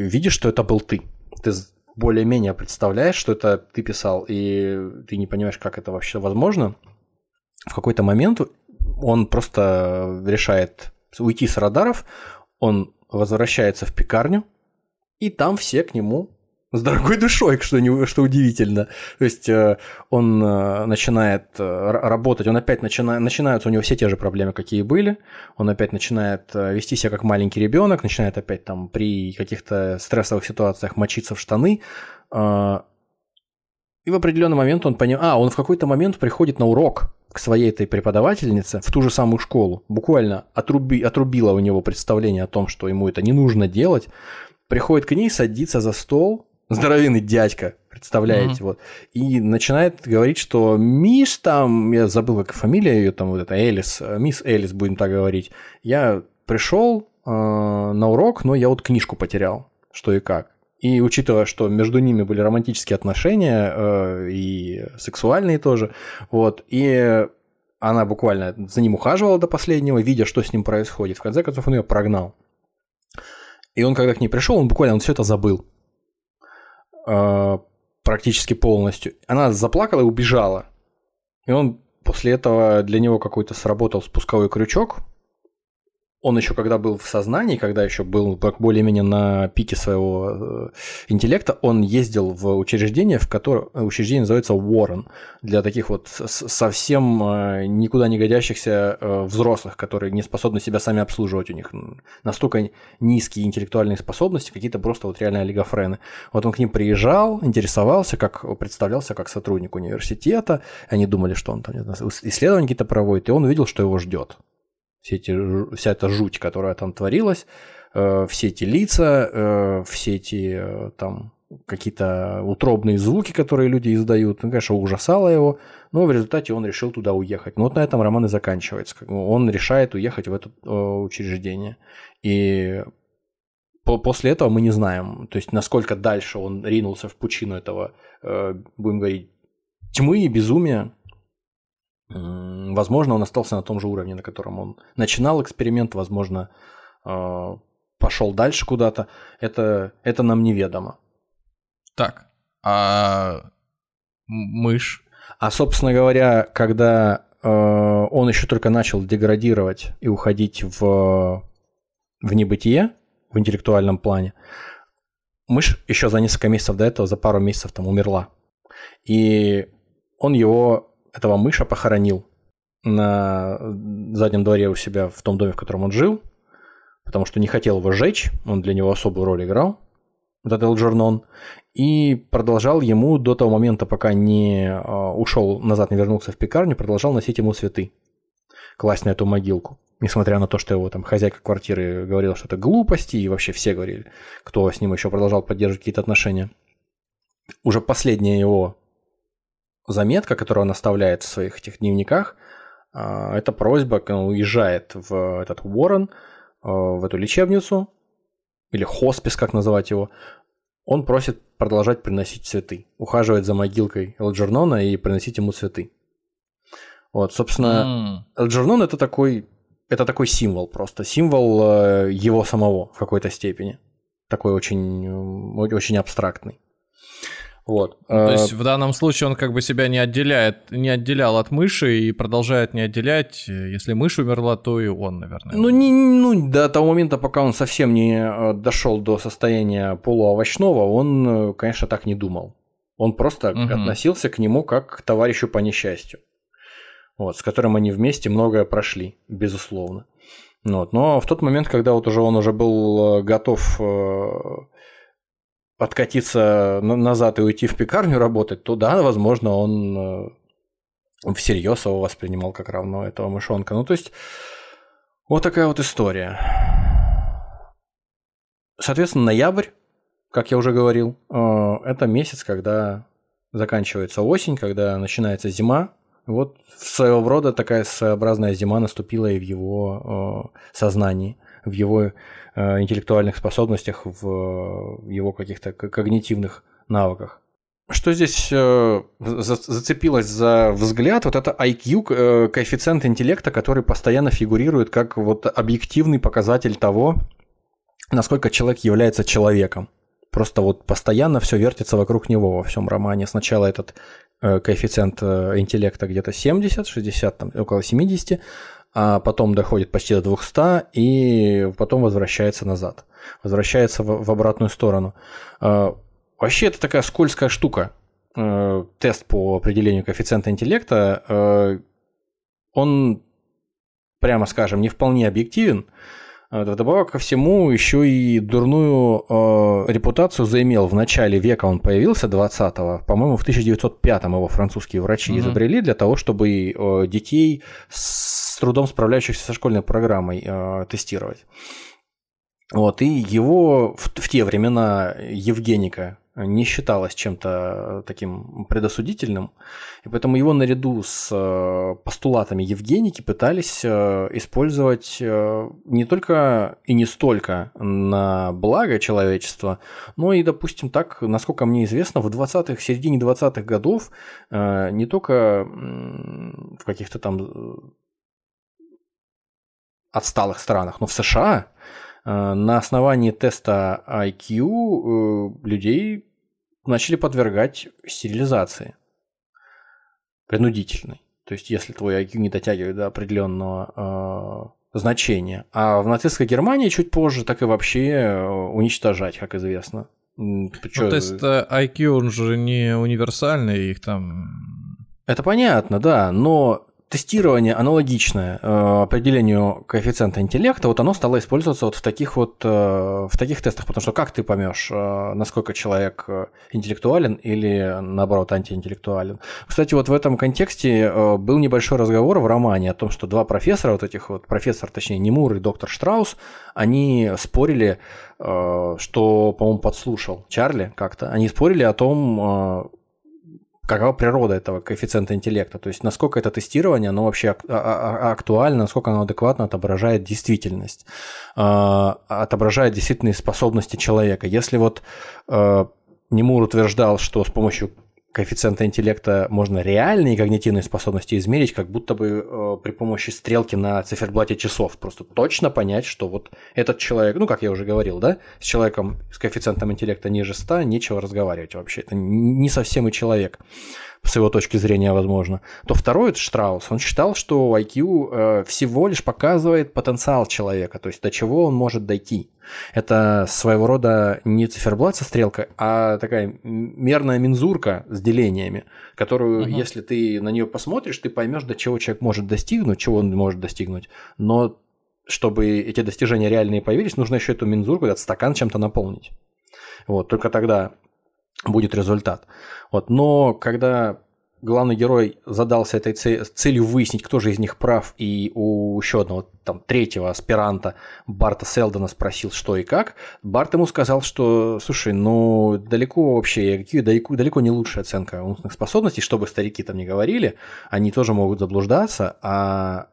видишь, что это был ты. Ты более-менее представляешь, что это ты писал, и ты не понимаешь, как это вообще возможно, в какой-то момент он просто решает уйти с радаров, он возвращается в пекарню, и там все к нему с дорогой душой, что, не, что удивительно. То есть э, он э, начинает э, работать, он опять начинает, начинаются у него все те же проблемы, какие были, он опять начинает вести себя как маленький ребенок, начинает опять там при каких-то стрессовых ситуациях мочиться в штаны. И в определенный момент он понимает, а, он в какой-то момент приходит на урок к своей этой преподавательнице в ту же самую школу, буквально отруби, отрубила у него представление о том, что ему это не нужно делать, приходит к ней, садится за стол, здоровенный дядька, представляете, mm-hmm. вот, и начинает говорить, что мисс там, я забыл, как фамилия ее там, вот это Элис, мисс Элис, будем так говорить, я пришел э, на урок, но я вот книжку потерял, что и как. И учитывая, что между ними были романтические отношения э, и сексуальные тоже, вот, и она буквально за ним ухаживала до последнего, видя, что с ним происходит. В конце концов, он ее прогнал. И он, когда к ней пришел, он буквально он все это забыл. Э, практически полностью. Она заплакала и убежала. И он после этого для него какой-то сработал спусковой крючок. Он еще когда был в сознании, когда еще был более-менее на пике своего э, интеллекта, он ездил в учреждение, в котором учреждение называется Уоррен, для таких вот совсем э, никуда не годящихся э, взрослых, которые не способны себя сами обслуживать, у них настолько низкие интеллектуальные способности, какие-то просто вот реально олигофрены. Вот он к ним приезжал, интересовался, как представлялся как сотрудник университета, они думали, что он там исследования какие-то проводит, и он увидел, что его ждет все эти, вся эта жуть, которая там творилась, э, все эти лица, э, все эти э, там какие-то утробные звуки, которые люди издают, ну, конечно, ужасало его, но в результате он решил туда уехать. Ну вот на этом роман и заканчивается. Он решает уехать в это учреждение. И после этого мы не знаем, то есть насколько дальше он ринулся в пучину этого, будем говорить, тьмы и безумия, Возможно, он остался на том же уровне, на котором он начинал эксперимент, возможно, а, пошел дальше куда-то. Это, это нам неведомо. Так, а мышь? А, собственно говоря, когда э, он еще только начал деградировать и уходить в, в небытие, в интеллектуальном плане, мышь еще за несколько месяцев до этого, за пару месяцев там умерла. И он его этого мыша похоронил на заднем дворе у себя в том доме, в котором он жил, потому что не хотел его сжечь, он для него особую роль играл, вот этот Элджернон, и продолжал ему до того момента, пока не а, ушел назад, не вернулся в пекарню, продолжал носить ему цветы, класть на эту могилку. Несмотря на то, что его там хозяйка квартиры говорила, что это глупости, и вообще все говорили, кто с ним еще продолжал поддерживать какие-то отношения. Уже последняя его заметка, которую он оставляет в своих этих дневниках, а, это просьба, он уезжает в этот Уоррен, а, в эту лечебницу, или хоспис, как называть его, он просит продолжать приносить цветы, ухаживать за могилкой Элджернона и приносить ему цветы. Вот, собственно, mm. Элджернон это такой, это такой символ просто, символ э, его самого в какой-то степени. Такой очень, очень абстрактный. Вот. То есть э, в данном случае он как бы себя не отделяет, не отделял от мыши и продолжает не отделять. Если мышь умерла, то и он, наверное. Ну, не, ну до того момента, пока он совсем не э, дошел до состояния полуовощного, он, э, конечно, так не думал. Он просто угу. относился к нему как к товарищу по несчастью. Вот, с которым они вместе многое прошли, безусловно. Вот. Но в тот момент, когда вот уже он уже был готов откатиться назад и уйти в пекарню работать, то да, возможно, он э, всерьез его воспринимал как равно этого мышонка. Ну, то есть, вот такая вот история. Соответственно, ноябрь, как я уже говорил, э, это месяц, когда заканчивается осень, когда начинается зима. Вот своего рода такая своеобразная зима наступила и в его э, сознании, в его Э, интеллектуальных способностях, в его каких-то когнитивных навыках. Что здесь э, зацепилось за взгляд, вот это IQ, э, коэффициент интеллекта, который постоянно фигурирует как вот объективный показатель того, насколько человек является человеком. Просто вот постоянно все вертится вокруг него во всем романе. Сначала этот коэффициент интеллекта где-то 70, 60, там, около 70, а потом доходит почти до 200 и потом возвращается назад. Возвращается в, в обратную сторону. А, вообще это такая скользкая штука. А, тест по определению коэффициента интеллекта, а, он, прямо скажем, не вполне объективен. Вдобавок ко всему, еще и дурную э, репутацию заимел. В начале века он появился, 20-го. По-моему, в 1905-м его французские врачи mm-hmm. изобрели для того, чтобы э, детей с трудом справляющихся со школьной программой э, тестировать. Вот, и его в, в те времена Евгеника не считалось чем-то таким предосудительным, и поэтому его наряду с э, постулатами Евгеники пытались э, использовать э, не только и не столько на благо человечества, но и, допустим, так, насколько мне известно, в 20-х, середине 20-х годов не только в каких-то там отсталых странах, но в США Э, на основании теста IQ э, людей начали подвергать стерилизации принудительной. То есть, если твой IQ не дотягивает до определенного значение. А в нацистской Германии чуть позже так и вообще э, уничтожать, как известно. Ну, тест IQ, он же не универсальный, их там... Это понятно, да, но тестирование аналогичное э, определению коэффициента интеллекта, вот оно стало использоваться вот в таких вот э, в таких тестах, потому что как ты поймешь, э, насколько человек интеллектуален или наоборот антиинтеллектуален. Кстати, вот в этом контексте был небольшой разговор в романе о том, что два профессора, вот этих вот профессор, точнее Немур и доктор Штраус, они спорили, что, по-моему, подслушал Чарли как-то, они спорили о том, какова природа этого коэффициента интеллекта, то есть насколько это тестирование, оно вообще а, а, а, актуально, насколько оно адекватно отображает действительность, отображает действительные способности человека. Если вот Немур утверждал, что с помощью коэффициента интеллекта можно реальные когнитивные способности измерить, как будто бы э, при помощи стрелки на циферблате часов. Просто точно понять, что вот этот человек, ну, как я уже говорил, да, с человеком с коэффициентом интеллекта ниже 100 нечего разговаривать вообще. Это не совсем и человек с его точки зрения, возможно, то второй это Штраус. Он считал, что IQ э, всего лишь показывает потенциал человека, то есть до чего он может дойти. Это своего рода не циферблат со стрелкой, а такая мерная мензурка с делениями, которую, угу. если ты на нее посмотришь, ты поймешь, до чего человек может достигнуть, чего он может достигнуть. Но чтобы эти достижения реальные появились, нужно еще эту мензурку, этот стакан чем-то наполнить. Вот, только тогда будет результат. Вот. Но когда главный герой задался этой целью выяснить, кто же из них прав, и у еще одного, там, третьего аспиранта Барта Селдона спросил, что и как, Барт ему сказал, что, слушай, ну, далеко вообще, какие далеко, далеко не лучшая оценка умственных способностей, чтобы старики там не говорили, они тоже могут заблуждаться, а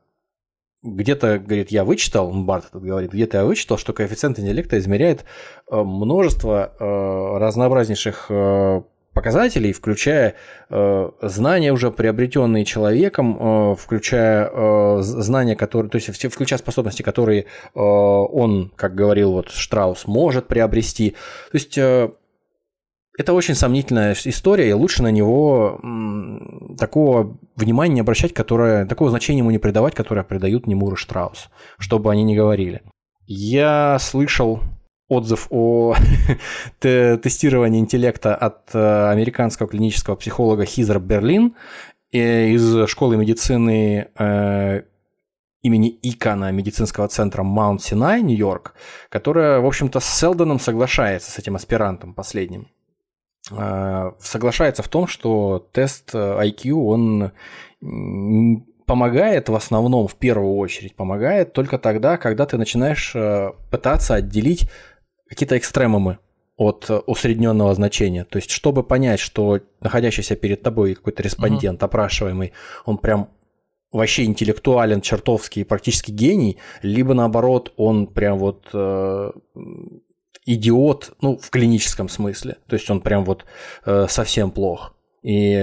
где-то, говорит, я вычитал, Барт этот говорит, где-то я вычитал, что коэффициент интеллекта измеряет э, множество э, разнообразнейших э, показателей, включая знания уже приобретенные человеком, включая знания, которые, то есть включая способности, которые он, как говорил вот Штраус, может приобрести. То есть это очень сомнительная история, и лучше на него такого внимания не обращать, которое, такого значения ему не придавать, которое придают Немур и Штраус, чтобы они не говорили. Я слышал отзыв о тестировании интеллекта от э, американского клинического психолога Хизер Берлин э, из школы медицины э, имени Икана медицинского центра Маунт Синай, Нью-Йорк, которая, в общем-то, с Селдоном соглашается, с этим аспирантом последним. Э, соглашается в том, что тест IQ, он помогает в основном, в первую очередь, помогает только тогда, когда ты начинаешь э, пытаться отделить какие-то экстремумы от усредненного значения. То есть, чтобы понять, что находящийся перед тобой какой-то респондент, uh-huh. опрашиваемый, он прям вообще интеллектуален, чертовский, практически гений, либо наоборот, он прям вот э, идиот, ну, в клиническом смысле. То есть он прям вот э, совсем плох. И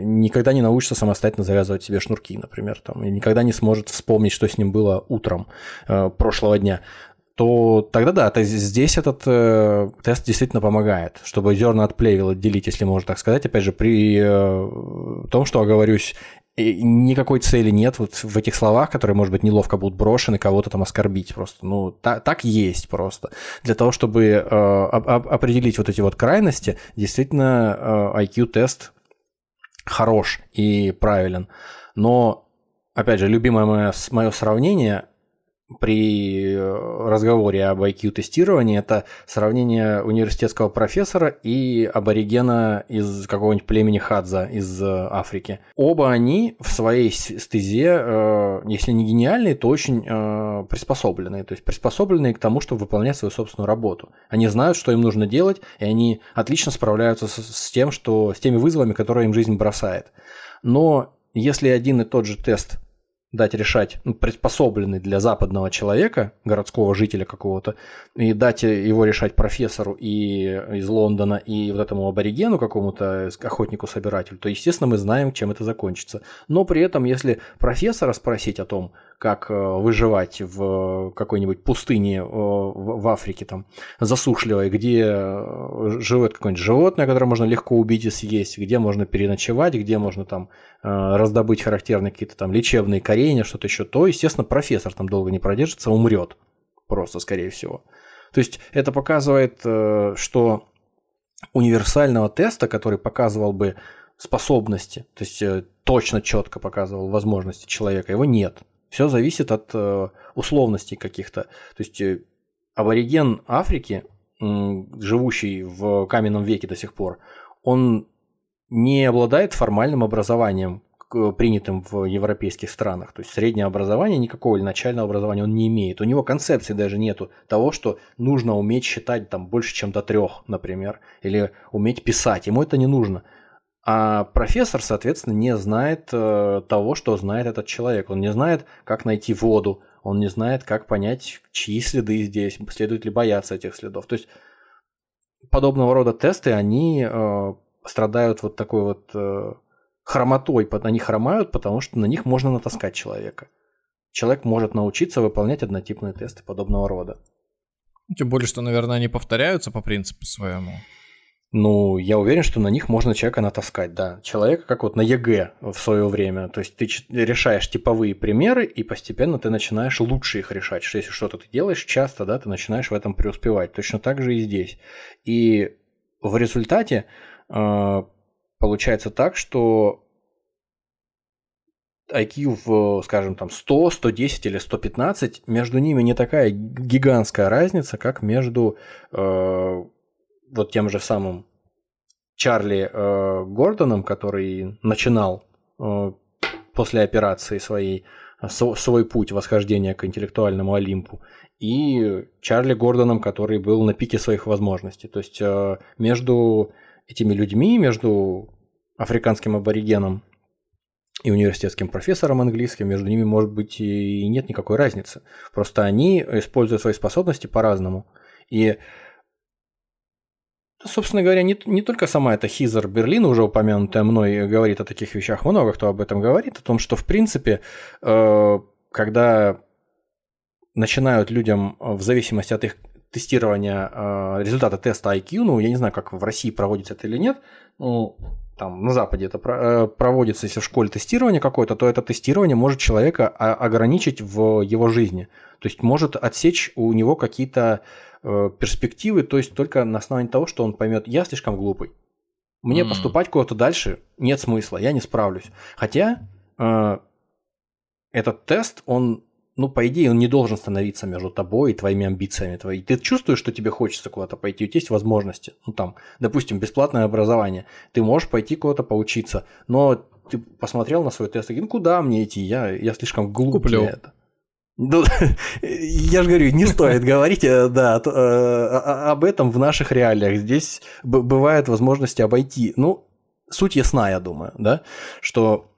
никогда не научится самостоятельно завязывать себе шнурки, например, там, и никогда не сможет вспомнить, что с ним было утром э, прошлого дня то тогда да, то здесь этот э, тест действительно помогает, чтобы зерна от плевел отделить, если можно так сказать. Опять же, при э, том, что оговорюсь, никакой цели нет вот в этих словах, которые, может быть, неловко будут брошены, кого-то там оскорбить просто. Ну, та, так есть просто. Для того, чтобы э, об, определить вот эти вот крайности, действительно э, IQ-тест хорош и правилен. Но, опять же, любимое мое, мое сравнение при э, разговоре об IQ-тестировании это сравнение университетского профессора и аборигена из какого-нибудь племени Хадза из э, Африки. Оба они в своей стезе, э, если не гениальные, то очень приспособленные. То есть приспособленные к тому, чтобы выполнять свою собственную работу. Они знают, что им нужно делать, и они отлично справляются с тем, что, с теми вызовами, которые им жизнь бросает. Но если один и тот же тест дать решать, ну, приспособленный для западного человека, городского жителя какого-то, и дать его решать профессору и из Лондона, и вот этому аборигену какому-то, охотнику-собирателю, то, естественно, мы знаем, чем это закончится. Но при этом, если профессора спросить о том, как выживать в какой-нибудь пустыне в Африке, там, засушливой, где живет какое-нибудь животное, которое можно легко убить и съесть, где можно переночевать, где можно там раздобыть характерные какие-то там лечебные коренья, что-то еще, то, естественно, профессор там долго не продержится, умрет просто, скорее всего. То есть это показывает, что универсального теста, который показывал бы способности, то есть э, точно четко показывал возможности человека, его нет. Все зависит от э, условностей каких-то. То есть э, абориген Африки, живущий в каменном веке до сих пор, он не обладает формальным образованием, принятым в европейских странах. То есть среднее образование, никакого или начального образования он не имеет. У него концепции даже нету того, что нужно уметь считать там больше, чем до трех, например, или уметь писать. Ему это не нужно. А профессор, соответственно, не знает э, того, что знает этот человек. Он не знает, как найти воду, он не знает, как понять, чьи следы здесь, следует ли бояться этих следов. То есть подобного рода тесты, они э, страдают вот такой вот э, хромотой, они хромают, потому что на них можно натаскать человека. Человек может научиться выполнять однотипные тесты подобного рода. Тем более, что, наверное, они повторяются по принципу своему. Ну, я уверен, что на них можно человека натаскать, да. Человека, как вот на ЕГЭ в свое время. То есть ты решаешь типовые примеры, и постепенно ты начинаешь лучше их решать. Что если что-то ты делаешь часто, да, ты начинаешь в этом преуспевать. Точно так же и здесь. И в результате э, получается так, что IQ в, скажем, там 100, 110 или 115, между ними не такая гигантская разница, как между э, вот тем же самым Чарли э, Гордоном, который начинал э, после операции своей свой путь восхождения к интеллектуальному Олимпу, и Чарли Гордоном, который был на пике своих возможностей. То есть э, между этими людьми, между африканским аборигеном и университетским профессором английским, между ними, может быть, и нет никакой разницы. Просто они используют свои способности по-разному. И, собственно говоря, не, не только сама эта Хизер Берлин, уже упомянутая мной, говорит о таких вещах, много кто об этом говорит, о том, что, в принципе, э, когда начинают людям в зависимости от их тестирования э, результата теста IQ, ну, я не знаю, как в России проводится это или нет, ну, там на Западе это э, проводится, если в школе тестирование какое-то, то это тестирование может человека ограничить в его жизни. То есть может отсечь у него какие-то э, перспективы, то есть только на основании того, что он поймет, я слишком глупый. Мне mm. поступать куда-то дальше нет смысла, я не справлюсь. Хотя э, этот тест, он ну, по идее, он не должен становиться между тобой и твоими амбициями. Твои. Ты чувствуешь, что тебе хочется куда-то пойти, у тебя есть возможности. Ну, там, допустим, бесплатное образование. Ты можешь пойти куда-то поучиться, но ты посмотрел на свой тест и говоришь, ну, куда мне идти? Я, я слишком глуп Куплю. для этого. Ну, я же говорю, не стоит говорить э, да, э, об этом в наших реалиях. Здесь бывают возможности обойти. Ну, суть ясна, я думаю, да, что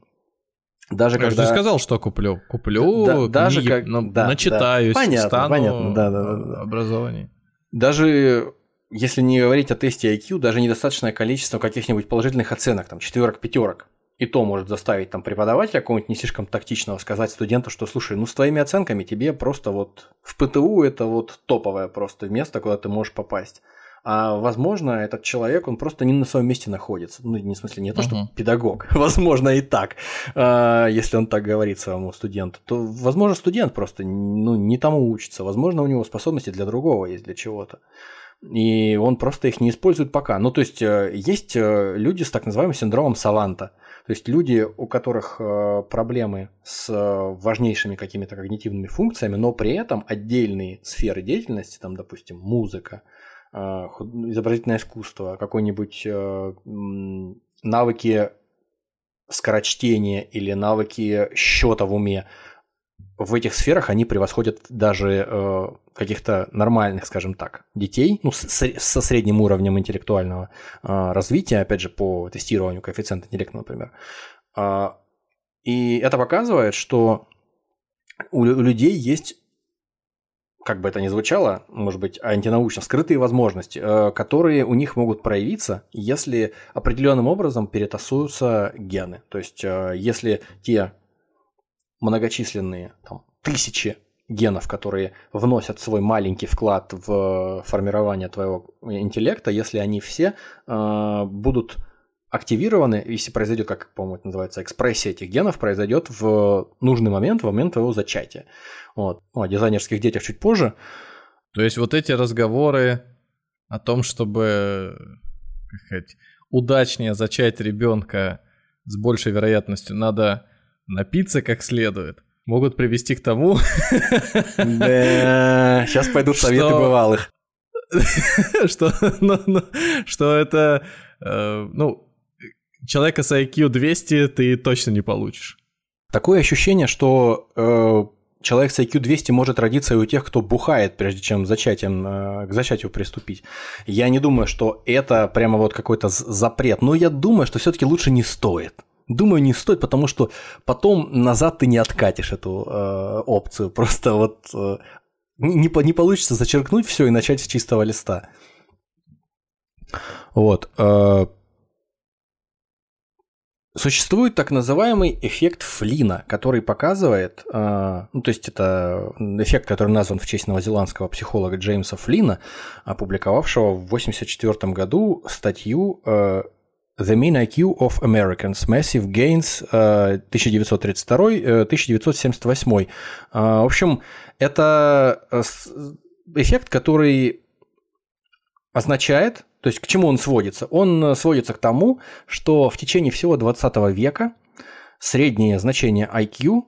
даже я когда... же сказал, что куплю. Куплю, да, книги, даже как... ну, да, начитаюсь, да. Понятно, стану понятно, да, да, да. образование. Даже если не говорить о тесте IQ, даже недостаточное количество каких-нибудь положительных оценок, там, четверок, пятерок, и то может заставить там преподавателя какого-нибудь не слишком тактичного сказать студенту, что слушай, ну с твоими оценками тебе просто вот в ПТУ это вот топовое просто место, куда ты можешь попасть. А возможно, этот человек, он просто не на своем месте находится. Ну, не в смысле, не то, что uh-huh. педагог. Возможно, и так, а, если он так говорит своему студенту. То, возможно, студент просто ну, не тому учится. Возможно, у него способности для другого есть, для чего-то. И он просто их не использует пока. Ну, то есть, э, есть э, люди с так называемым синдромом Саланта. То есть люди, у которых э, проблемы с важнейшими какими-то когнитивными функциями, но при этом отдельные сферы деятельности, там, допустим, музыка, а, изобразительное искусство, какой-нибудь э, навыки скорочтения или навыки счета в уме, в этих сферах они превосходят даже э, каких-то нормальных, скажем так, детей, ну, с, со средним уровнем интеллектуального э, развития, опять же, по тестированию коэффициента интеллекта, например. Э, и это показывает, что у, у людей есть как бы это ни звучало, может быть, антинаучно, скрытые возможности, э, которые у них могут проявиться, если определенным образом перетасуются гены. То есть, э, если те многочисленные там, тысячи генов, которые вносят свой маленький вклад в формирование твоего интеллекта, если они все э, будут активированы, если произойдет, как, по-моему, это называется, экспрессия этих генов, произойдет в нужный момент, в момент твоего зачатия. Вот. О дизайнерских детях чуть позже. То есть вот эти разговоры о том, чтобы как сказать, удачнее зачать ребенка с большей вероятностью, надо напиться как следует, могут привести к тому... Да, сейчас пойдут советы бывалых. Что, ну, ну, что это, э, ну, человека с IQ 200 ты точно не получишь. Такое ощущение, что э, человек с IQ 200 может родиться и у тех, кто бухает, прежде чем зачатием, э, к зачатию приступить. Я не думаю, что это прямо вот какой-то запрет, но я думаю, что все-таки лучше не стоит. Думаю, не стоит, потому что потом назад ты не откатишь эту э, опцию. Просто вот э, не, не получится зачеркнуть все и начать с чистого листа. Вот. Э, Существует так называемый эффект Флина, который показывает, э, ну, то есть это эффект, который назван в честь новозеландского психолога Джеймса Флина, опубликовавшего в 1984 году статью э, The Mean IQ of Americans Massive Gains 1932-1978. Э, в общем, это эффект, который означает, то есть к чему он сводится? Он э, сводится к тому, что в течение всего 20 века среднее значение IQ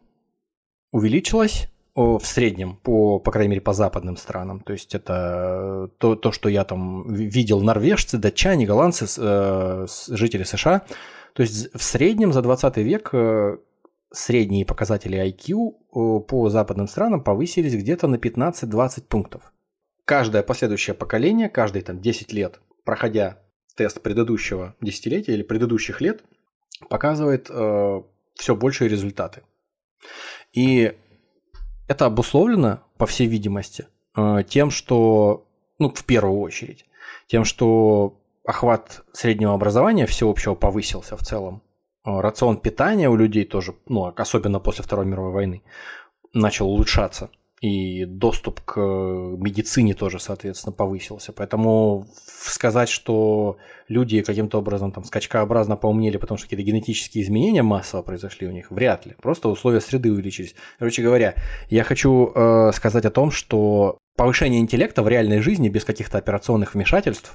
увеличилось в среднем, по, по крайней мере, по западным странам. То есть это э, то, то что я там видел норвежцы, датчане, голландцы, э, жители США. То есть в среднем за 20 век э, средние показатели IQ по западным странам повысились где-то на 15-20 пунктов. Каждое последующее поколение, каждые там 10 лет проходя тест предыдущего десятилетия или предыдущих лет, показывает э, все большие результаты. И это обусловлено, по всей видимости, э, тем, что, ну, в первую очередь, тем, что охват среднего образования всеобщего повысился в целом. Э, рацион питания у людей тоже, ну, особенно после Второй мировой войны, начал улучшаться – и доступ к медицине тоже, соответственно, повысился. Поэтому сказать, что люди каким-то образом там скачкообразно поумнели, потому что какие-то генетические изменения массово произошли у них, вряд ли. Просто условия среды увеличились. Короче говоря, я хочу э, сказать о том, что повышение интеллекта в реальной жизни без каких-то операционных вмешательств,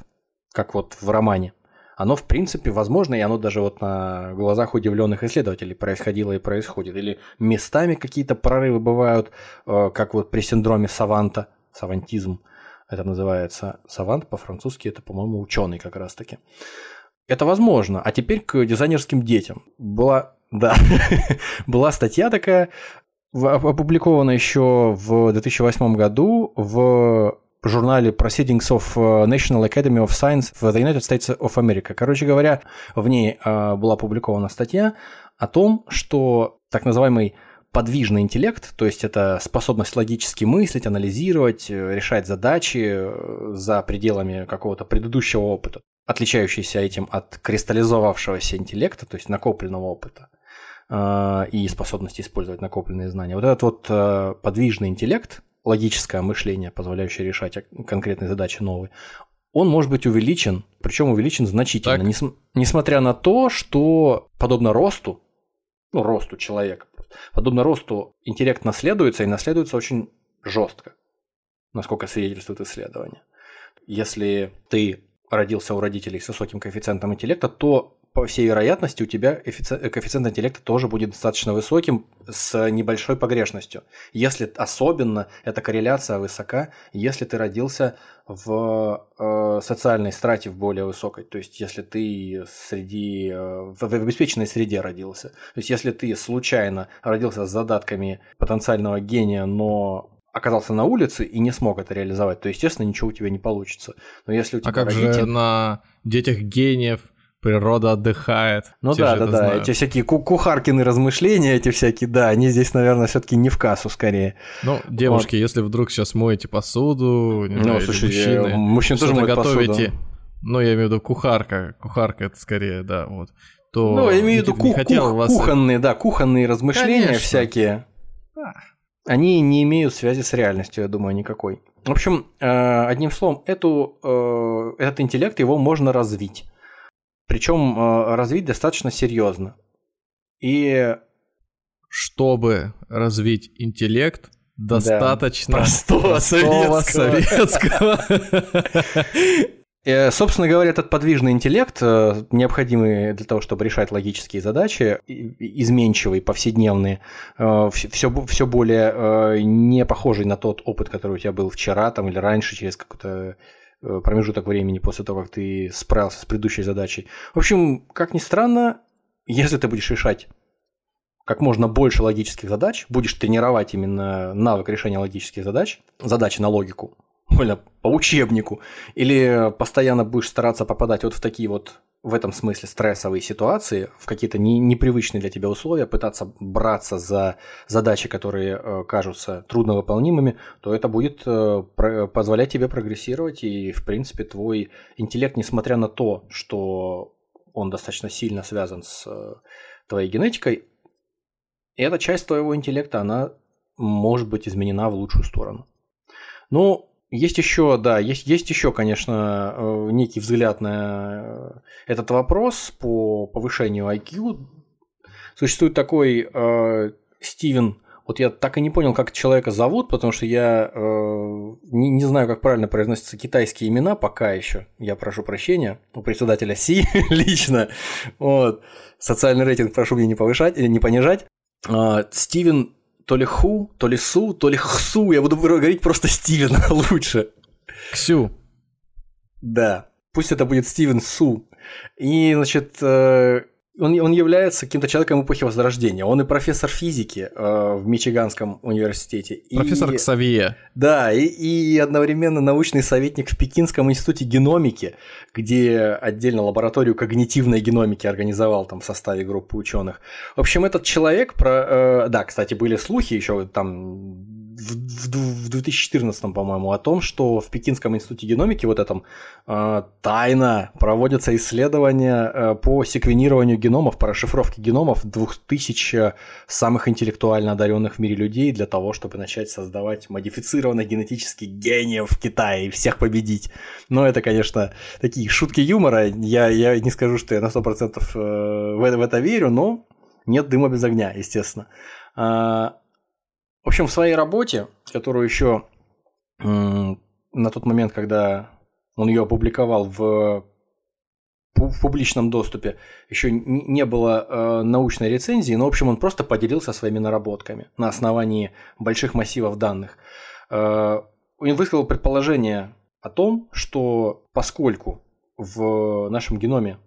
как вот в романе, оно в принципе возможно, и оно даже вот на глазах удивленных исследователей происходило и происходит. Или местами какие-то прорывы бывают, э, как вот при синдроме саванта, савантизм это называется. Савант по-французски это, по-моему, ученый как раз-таки. Это возможно. А теперь к дизайнерским детям. Была, да, была статья такая, опубликована еще в 2008 году в журнале Proceedings of э, National Academy of Science в the United States of America. Короче говоря, в ней э, была опубликована статья о том, что так называемый подвижный интеллект, то есть это способность логически мыслить, анализировать, э, решать задачи за пределами какого-то предыдущего опыта, отличающийся этим от кристаллизовавшегося интеллекта, то есть накопленного опыта и способности использовать накопленные знания. Вот этот вот подвижный интеллект, логическое мышление, позволяющее решать конкретные задачи новые, он может быть увеличен, причем увеличен значительно, нес, несмотря на то, что подобно росту, ну, росту человека, подобно росту интеллект наследуется и наследуется очень жестко, насколько свидетельствует исследование. Если ты родился у родителей с высоким коэффициентом интеллекта, то по всей вероятности у тебя коэффициент интеллекта тоже будет достаточно высоким с небольшой погрешностью. Если особенно эта корреляция высока, если ты родился в э, социальной страте в более высокой, то есть если ты среди э, в, в обеспеченной среде родился, то есть если ты случайно родился с задатками потенциального гения, но оказался на улице и не смог это реализовать, то естественно ничего у тебя не получится. Но если у тебя а как же на детях гениев природа отдыхает. Ну да, да, да. Знают. Эти всякие кухаркины размышления, эти всякие, да, они здесь, наверное, все-таки не в кассу скорее. Ну, девушки, вот. если вдруг сейчас моете посуду, не ну, знаю, слушайте, мужчины, мужчины тоже моют готовите, посуду. Ну, я имею в виду кухарка, кухарка это скорее, да, вот. То ну, я имею в виду ку- кух- вас... кухонные, да, кухонные размышления Конечно. всякие. они не имеют связи с реальностью, я думаю, никакой. В общем, э, одним словом, эту, э, этот интеллект его можно развить. Причем э, развить достаточно серьезно. И чтобы развить интеллект, достаточно да, простого, простого советского. советского. Э, собственно говоря, этот подвижный интеллект, э, необходимый для того, чтобы решать логические задачи, изменчивые, повседневные, все, все более не похожий на тот опыт, который у тебя был вчера там, или раньше, через какой-то промежуток времени после того, как ты справился с предыдущей задачей. В общем, как ни странно, если ты будешь решать как можно больше логических задач, будешь тренировать именно навык решения логических задач, задачи на логику, больно по учебнику, или постоянно будешь стараться попадать вот в такие вот в этом смысле стрессовые ситуации, в какие-то не, непривычные для тебя условия, пытаться браться за задачи, которые э, кажутся трудновыполнимыми, то это будет э, про, позволять тебе прогрессировать, и, в принципе, твой интеллект, несмотря на то, что он достаточно сильно связан с э, твоей генетикой, эта часть твоего интеллекта, она может быть изменена в лучшую сторону. Ну, есть еще, да, есть, есть еще, конечно, э, некий взгляд на э, этот вопрос по повышению IQ. Существует такой э, Стивен, вот я так и не понял, как человека зовут, потому что я э, не, не знаю, как правильно произносятся китайские имена пока еще. Я прошу прощения у председателя Си лично. Вот. Социальный рейтинг прошу мне не повышать или не понижать. Э, Стивен то ли Ху, то ли Су, то ли Хсу. Я буду говорить просто Стивен лучше. Ксю. Да. Пусть это будет Стивен Су. И, значит, э, он, он является каким-то человеком эпохи Возрождения. Он и профессор физики э, в Мичиганском университете. Профессор и, Ксавье. Да, и, и одновременно научный советник в Пекинском институте геномики, где отдельно лабораторию когнитивной геномики организовал там в составе группы ученых. В общем, этот человек про... Э, да, кстати, были слухи еще там в, в 2014, по-моему, о том, что в Пекинском институте геномики вот этом э, тайно проводятся исследования э, по секвенированию геномов, по расшифровке геномов 2000 самых интеллектуально одаренных в мире людей для того, чтобы начать создавать модифицированных генетических гениев в Китае и всех победить. Но это, конечно, такие шутки юмора. Я, я не скажу, что я на 100% э, в это, в это верю, но нет дыма без огня, естественно. В общем, в своей работе, которую еще на тот момент, когда он ее опубликовал в, в публичном доступе, еще не было э, научной рецензии, но, в общем, он просто поделился своими наработками на основании больших массивов данных. Э, он высказал предположение о том, что поскольку в нашем геноме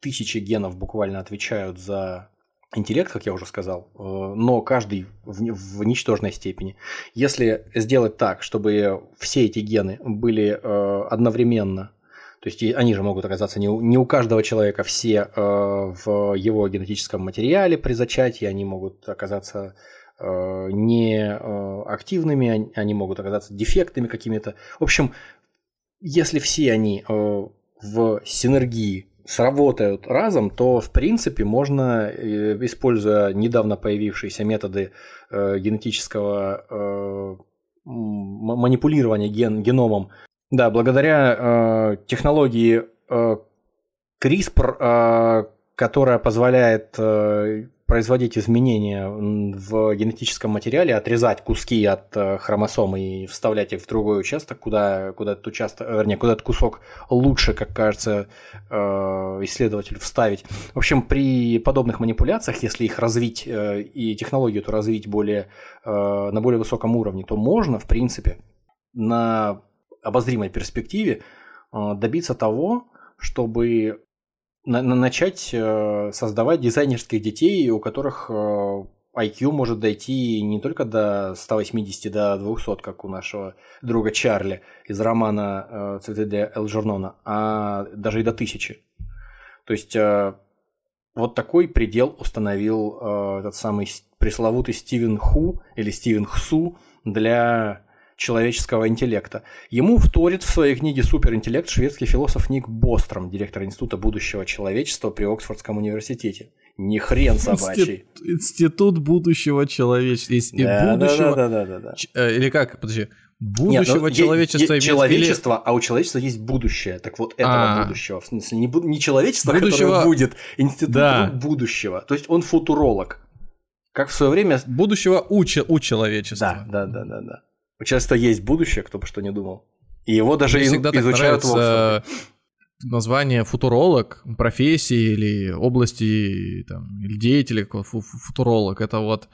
тысячи генов буквально отвечают за интеллект, как я уже сказал, э, но каждый в, в ничтожной степени. Если сделать так, чтобы все эти гены были э, одновременно, то есть они же могут оказаться не у, не у каждого человека все э, в его генетическом материале при зачатии, они могут оказаться не активными, они могут оказаться дефектными какими-то. В общем, если все они в синергии сработают разом, то в принципе можно, э, используя недавно появившиеся методы э, генетического э, манипулирования ген, геномом, да, благодаря технологии CRISPR, которая позволяет производить изменения в генетическом материале, отрезать куски от э, хромосом и вставлять их в другой участок, куда, куда этот участок, вернее, куда этот кусок лучше, как кажется, э, исследователю вставить. В общем, при подобных манипуляциях, если их развить э, и технологию эту развить более, на более высоком уровне, то можно, в принципе, на обозримой перспективе добиться того, чтобы на, на начать э, создавать дизайнерских детей, у которых э, IQ может дойти не только до 180, до 200, как у нашего друга Чарли из романа э, «Цветы для Элджернона», а даже и до 1000. То есть э, вот такой предел установил э, этот самый пресловутый Стивен Ху или Стивен Хсу для человеческого интеллекта. Ему вторит в своей книге «Суперинтеллект» шведский философ Ник Бостром, директор Института будущего человечества при Оксфордском университете. Не хрен собачий. Институт, институт будущего человечества. Да, будущего... Да, да, да, да, да. Э, или как, подожди, будущего Нет, ну, человечества. Есть, человечество, или... а у человечества есть будущее. Так вот, этого А-а-а. будущего. В смысле, не, не человечество, будущего... которое будет, институт да. будущего. То есть он футуролог. Как в свое время... Будущего у, у человечества. Да, да, да, да, да. Человечества есть будущее, кто бы что ни думал. И его даже из- изучают в название футуролог, профессии или области там, или деятеля футуролог. Это вот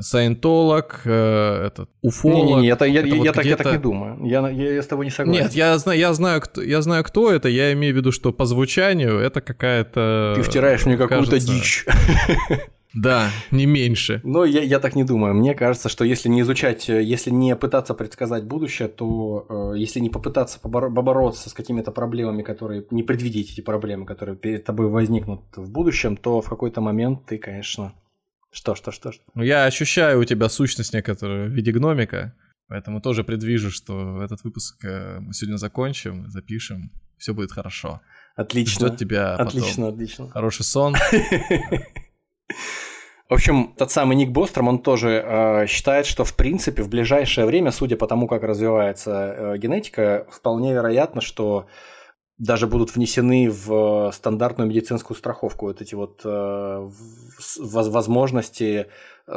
саентолог, э, этот уфолог. Не, не, это, я, это я, вот я, так, я так не думаю. Я, я, я с тобой не согласен. Нет, я знаю, я знаю, кто, я знаю, кто это. Я имею в виду, что по звучанию это какая-то. Ты втираешь мне какую-то дичь. Да, не меньше. Но я, я так не думаю. Мне кажется, что если не изучать, э, если не пытаться предсказать будущее, то э, если не попытаться побор- побороться с какими-то проблемами, которые не предвидеть эти проблемы, которые перед тобой возникнут в будущем, то в какой-то момент ты, конечно, что, что, что, что. Ну, я ощущаю у тебя сущность некоторую в виде гномика, поэтому тоже предвижу, что этот выпуск э, мы сегодня закончим, запишем, все будет хорошо. Отлично. Ждет тебя отлично, потом отлично. хороший сон. В общем, тот самый Ник Бостром, он тоже э, считает, что в принципе в ближайшее время, судя по тому, как развивается э, генетика, вполне вероятно, что даже будут внесены в стандартную медицинскую страховку вот эти вот э, возможности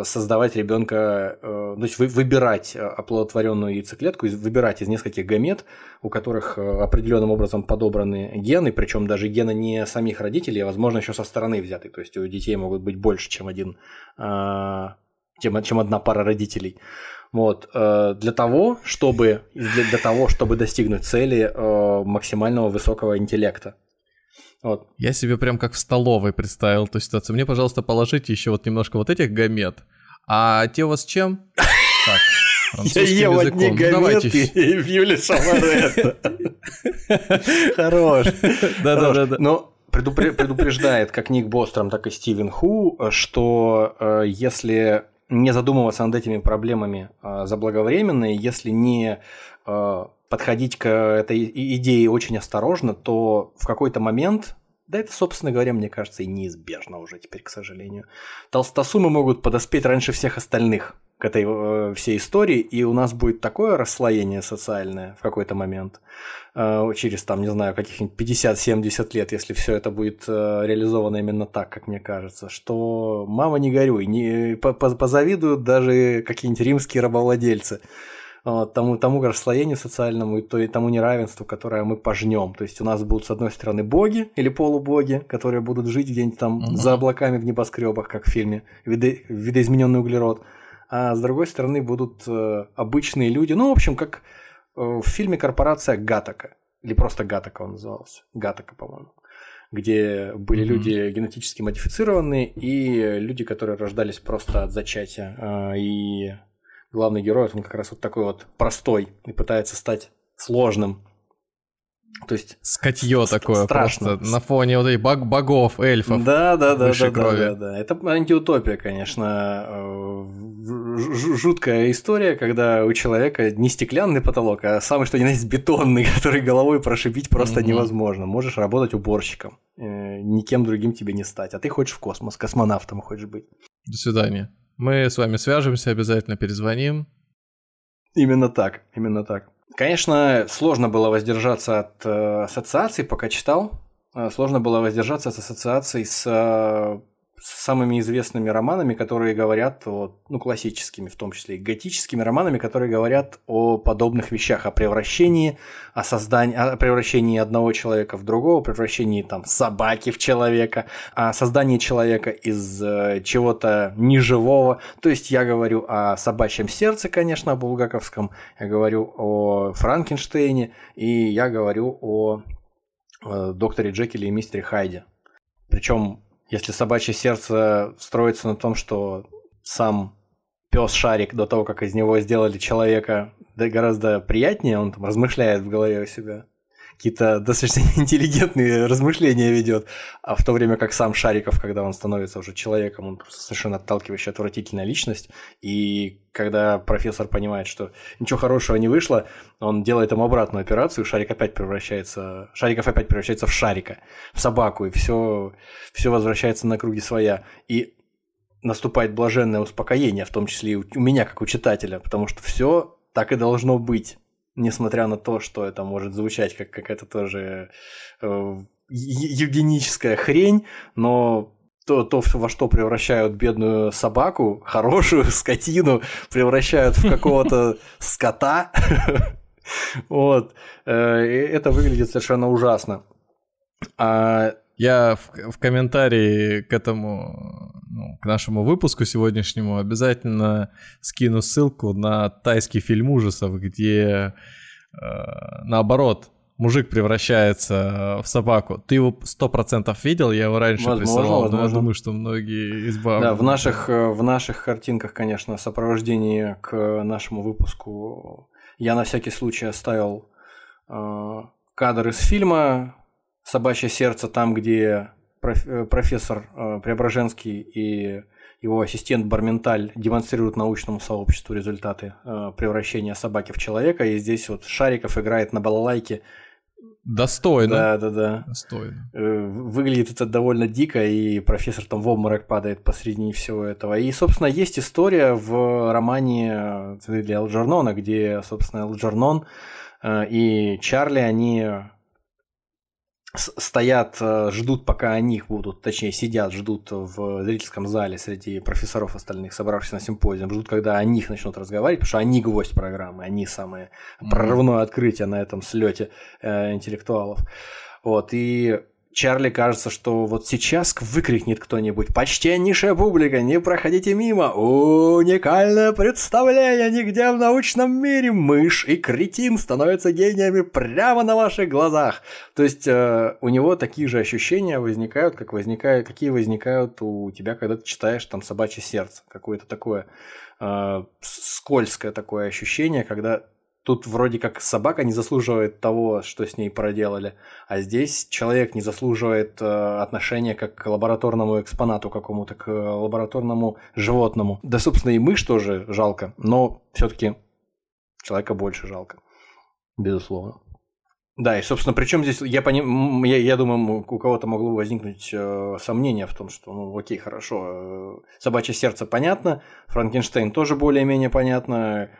создавать ребенка, э, то есть выбирать оплодотворенную яйцеклетку, выбирать из нескольких гамет, у которых определенным образом подобраны гены, причем даже гены не самих родителей, а возможно еще со стороны взяты. То есть у детей могут быть больше, чем один, чем одна пара родителей. Вот, э, для того, чтобы, для, для того, чтобы достигнуть цели э, максимального высокого интеллекта. Вот. Я себе прям как в столовой представил эту ситуацию. Мне, пожалуйста, положите еще вот немножко вот этих гамет. А те у вас чем? Так, Я ел одни ну, гаметы и Юли Шамаретто. Хорош. Да-да-да. Но предупреждает как Ник Бостром, так и Стивен Ху, что э, если не задумываться над этими проблемами а, заблаговременно, если не а, подходить к этой идее очень осторожно, то в какой-то момент, да это, собственно говоря, мне кажется, и неизбежно уже теперь, к сожалению, толстосумы могут подоспеть раньше всех остальных к этой э, всей истории, и у нас будет такое расслоение социальное в какой-то момент, э, через, там, не знаю, каких-нибудь 50-70 лет, если все это будет э, реализовано именно так, как мне кажется, что мама не горюй, не, позавидуют даже какие-нибудь римские рабовладельцы тому, тому расслоению социальному и, то, и тому неравенству, которое мы пожнем. То есть у нас будут, с одной стороны, боги или полубоги, которые будут жить где-нибудь там угу. за облаками в небоскребах, как в фильме «Видо... «Видоизмененный углерод», а с другой стороны будут э, обычные люди. Ну, в общем, как э, в фильме «Корпорация Гатака». Или просто Гатака он назывался. Гатака, по-моему. Где были mm-hmm. люди генетически модифицированные и люди, которые рождались просто от зачатия. Э, и главный герой, он как раз вот такой вот простой и пытается стать сложным. То есть скотье такое страшно. просто на фоне вот этих баг богов, эльфов. Да, да, да, да, да, да, да. Это антиутопия, конечно, э, жуткая история, когда у человека не стеклянный потолок, а самый что ни на есть бетонный, который головой прошибить просто mm-hmm. невозможно. Можешь работать уборщиком, э, никем другим тебе не стать, а ты хочешь в космос, космонавтом хочешь быть. До свидания. Мы с вами свяжемся, обязательно перезвоним. Именно так, именно так. Конечно, сложно было воздержаться от э, ассоциаций, пока читал. Э, сложно было воздержаться от ассоциаций с э, самыми известными романами, которые говорят о, ну, классическими, в том числе и готическими романами, которые говорят о подобных вещах, о превращении, о создании, о превращении одного человека в другого, превращении там собаки в человека, о создании человека из э, чего-то неживого. То есть я говорю о собачьем сердце, конечно, о булгаковском, я говорю о Франкенштейне, и я говорю о э, докторе Джекиле и мистере Хайде. Причем если собачье сердце строится на том, что сам пес Шарик до того, как из него сделали человека, да гораздо приятнее, он там размышляет в голове у себя. Какие-то достаточно интеллигентные размышления ведет, а в то время как сам Шариков, когда он становится уже человеком, он просто совершенно отталкивающая, отвратительная личность, и когда профессор понимает, что ничего хорошего не вышло, он делает ему обратную операцию, Шарик опять превращается, Шариков опять превращается в Шарика, в собаку, и все, все возвращается на круги своя. И наступает блаженное успокоение, в том числе и у меня, как у читателя, потому что все так и должно быть несмотря на то, что это может звучать как какая-то тоже э, евгеническая хрень, но то, то, во что превращают бедную собаку, хорошую скотину, превращают в какого-то скота. Вот. Э, это выглядит совершенно ужасно. А я в, в комментарии к этому, ну, к нашему выпуску сегодняшнему обязательно скину ссылку на тайский фильм ужасов, где э, наоборот мужик превращается в собаку. Ты его сто процентов видел, я его раньше возможно, присылал, возможно. но я думаю, что многие избавлены. Да, в наших, э, в наших картинках, конечно, сопровождение к нашему выпуску я на всякий случай оставил э, кадр из фильма, собачье сердце там, где э, профессор э, Преображенский и его ассистент Барменталь демонстрируют научному сообществу результаты э, превращения собаки в человека. И здесь вот Шариков играет на балалайке. Достойно. Да, да, да. Достойно. Выглядит это довольно дико, и профессор там в обморок падает посреди всего этого. И, собственно, есть история в романе для Элджернона, где, собственно, Элджернон и Чарли, они стоят, э, ждут, пока о них будут, точнее, сидят, ждут в зрительском зале среди профессоров остальных, собравшихся на симпозиум, ждут, когда о них начнут разговаривать, потому что они гвоздь программы, они самое прорывное открытие на этом слете э, интеллектуалов. Вот, и Чарли кажется, что вот сейчас выкрикнет кто-нибудь «Почтеннейшая публика, не проходите мимо! Уникальное представление нигде в научном мире! Мышь и кретин становятся гениями прямо на ваших глазах!» То есть э, у него такие же ощущения возникают, как возникают, какие возникают у тебя, когда ты читаешь там «Собачье сердце». Какое-то такое э, скользкое такое ощущение, когда Тут вроде как собака не заслуживает того, что с ней проделали, а здесь человек не заслуживает э, отношения как к лабораторному экспонату какому-то, к лабораторному животному. Да, собственно, и мышь тоже жалко, но все-таки человека больше жалко, безусловно. Да, и, собственно, причем здесь, я, поним... я, я думаю, у кого-то могло возникнуть э, сомнение в том, что, ну, окей, хорошо, э, собачье сердце понятно, Франкенштейн тоже более-менее понятно,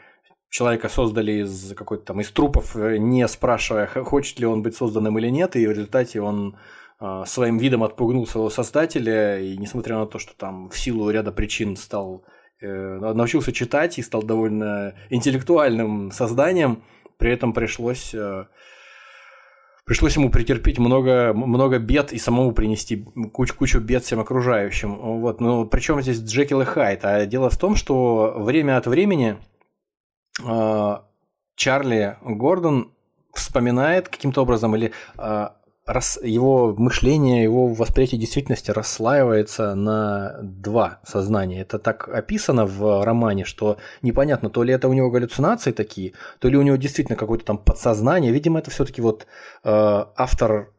человека создали из какой-то там из трупов, э, не спрашивая, хочет ли он быть созданным или нет, и в результате он э, своим видом отпугнул своего создателя, и несмотря на то, что там в силу ряда причин стал э, научился читать и стал довольно интеллектуальным созданием, при этом пришлось пришлось ему претерпеть много, много бед и самому принести кучу, кучу бед всем окружающим. Вот. Но причем здесь Джекил и Хайд? А дело в том, что время от времени а, Чарли Гордон вспоминает каким-то образом или а, рас, его мышление, его восприятие действительности расслаивается на два сознания. Это так описано в романе, что непонятно, то ли это у него галлюцинации такие, то ли у него действительно какое-то там подсознание. Видимо, это все-таки вот э, автор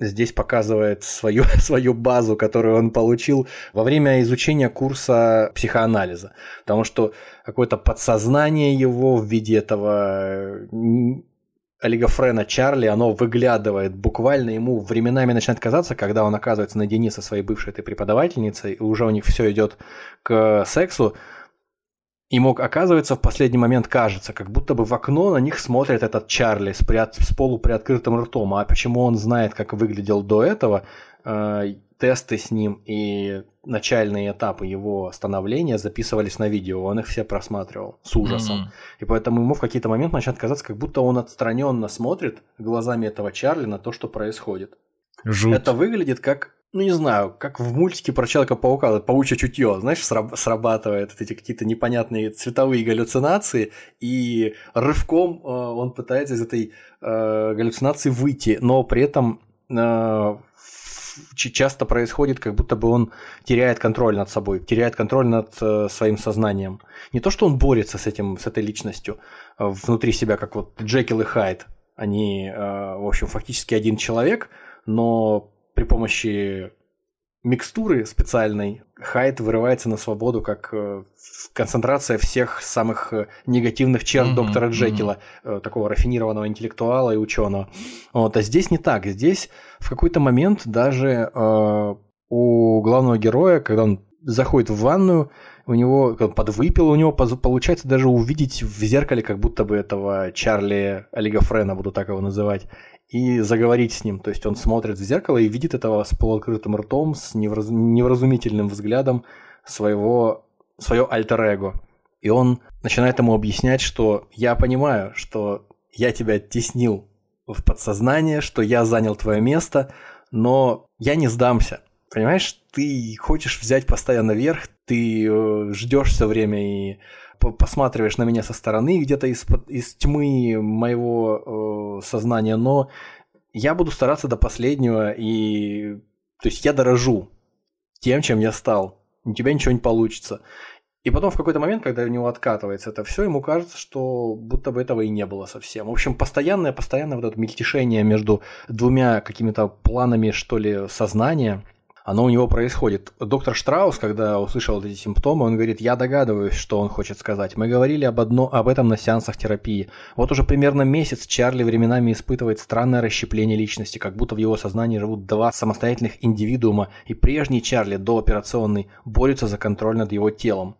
здесь показывает свою, свою базу, которую он получил во время изучения курса психоанализа. Потому что какое-то подсознание его в виде этого олигофрена Чарли, оно выглядывает буквально ему временами начинает казаться, когда он оказывается наедине со своей бывшей этой преподавательницей, и уже у них все идет к сексу, Ему, оказывается, в последний момент кажется, как будто бы в окно на них смотрит этот Чарли с, приот... с полуприоткрытым ртом. А почему он знает, как выглядел до этого, э, тесты с ним и начальные этапы его становления записывались на видео, он их все просматривал с ужасом. Mm-hmm. И поэтому ему в какие-то моменты начинает казаться, как будто он отстраненно смотрит глазами этого Чарли на то, что происходит. Жуть. Это выглядит как ну не знаю, как в мультике про Человека-паука, паучье чутье, знаешь, срабатывает эти какие-то непонятные цветовые галлюцинации, и рывком э, он пытается из этой э, галлюцинации выйти, но при этом э, часто происходит, как будто бы он теряет контроль над собой, теряет контроль над э, своим сознанием. Не то, что он борется с этим, с этой личностью э, внутри себя, как вот Джекил и Хайд, Они, э, в общем, фактически один человек, но при помощи микстуры специальной Хайд вырывается на свободу как э, концентрация всех самых э, негативных черт mm-hmm, доктора Джекила, mm-hmm. такого рафинированного интеллектуала и ученого. Вот, а здесь не так. Здесь в какой-то момент даже э, у главного героя, когда он заходит в ванную, у него подвыпил, у него получается даже увидеть в зеркале, как будто бы этого Чарли Олигофрена, буду так его называть, и заговорить с ним. То есть он смотрит в зеркало и видит этого с полуоткрытым ртом, с невраз... невразумительным взглядом своего, свое альтер-эго. И он начинает ему объяснять, что я понимаю, что я тебя оттеснил в подсознание, что я занял твое место, но я не сдамся. Понимаешь, ты хочешь взять постоянно верх, ты э, ждешь все время и посматриваешь на меня со стороны, где-то из, из тьмы моего э, сознания, но я буду стараться до последнего, и то есть я дорожу тем, чем я стал. У тебя ничего не получится. И потом в какой-то момент, когда у него откатывается это все, ему кажется, что будто бы этого и не было совсем. В общем, постоянное, постоянное вот это мельтешение между двумя какими-то планами, что ли, сознания – оно у него происходит. Доктор Штраус, когда услышал эти симптомы, он говорит, я догадываюсь, что он хочет сказать. Мы говорили об, одно, об этом на сеансах терапии. Вот уже примерно месяц Чарли временами испытывает странное расщепление личности, как будто в его сознании живут два самостоятельных индивидуума, и прежний Чарли, дооперационный, борются за контроль над его телом.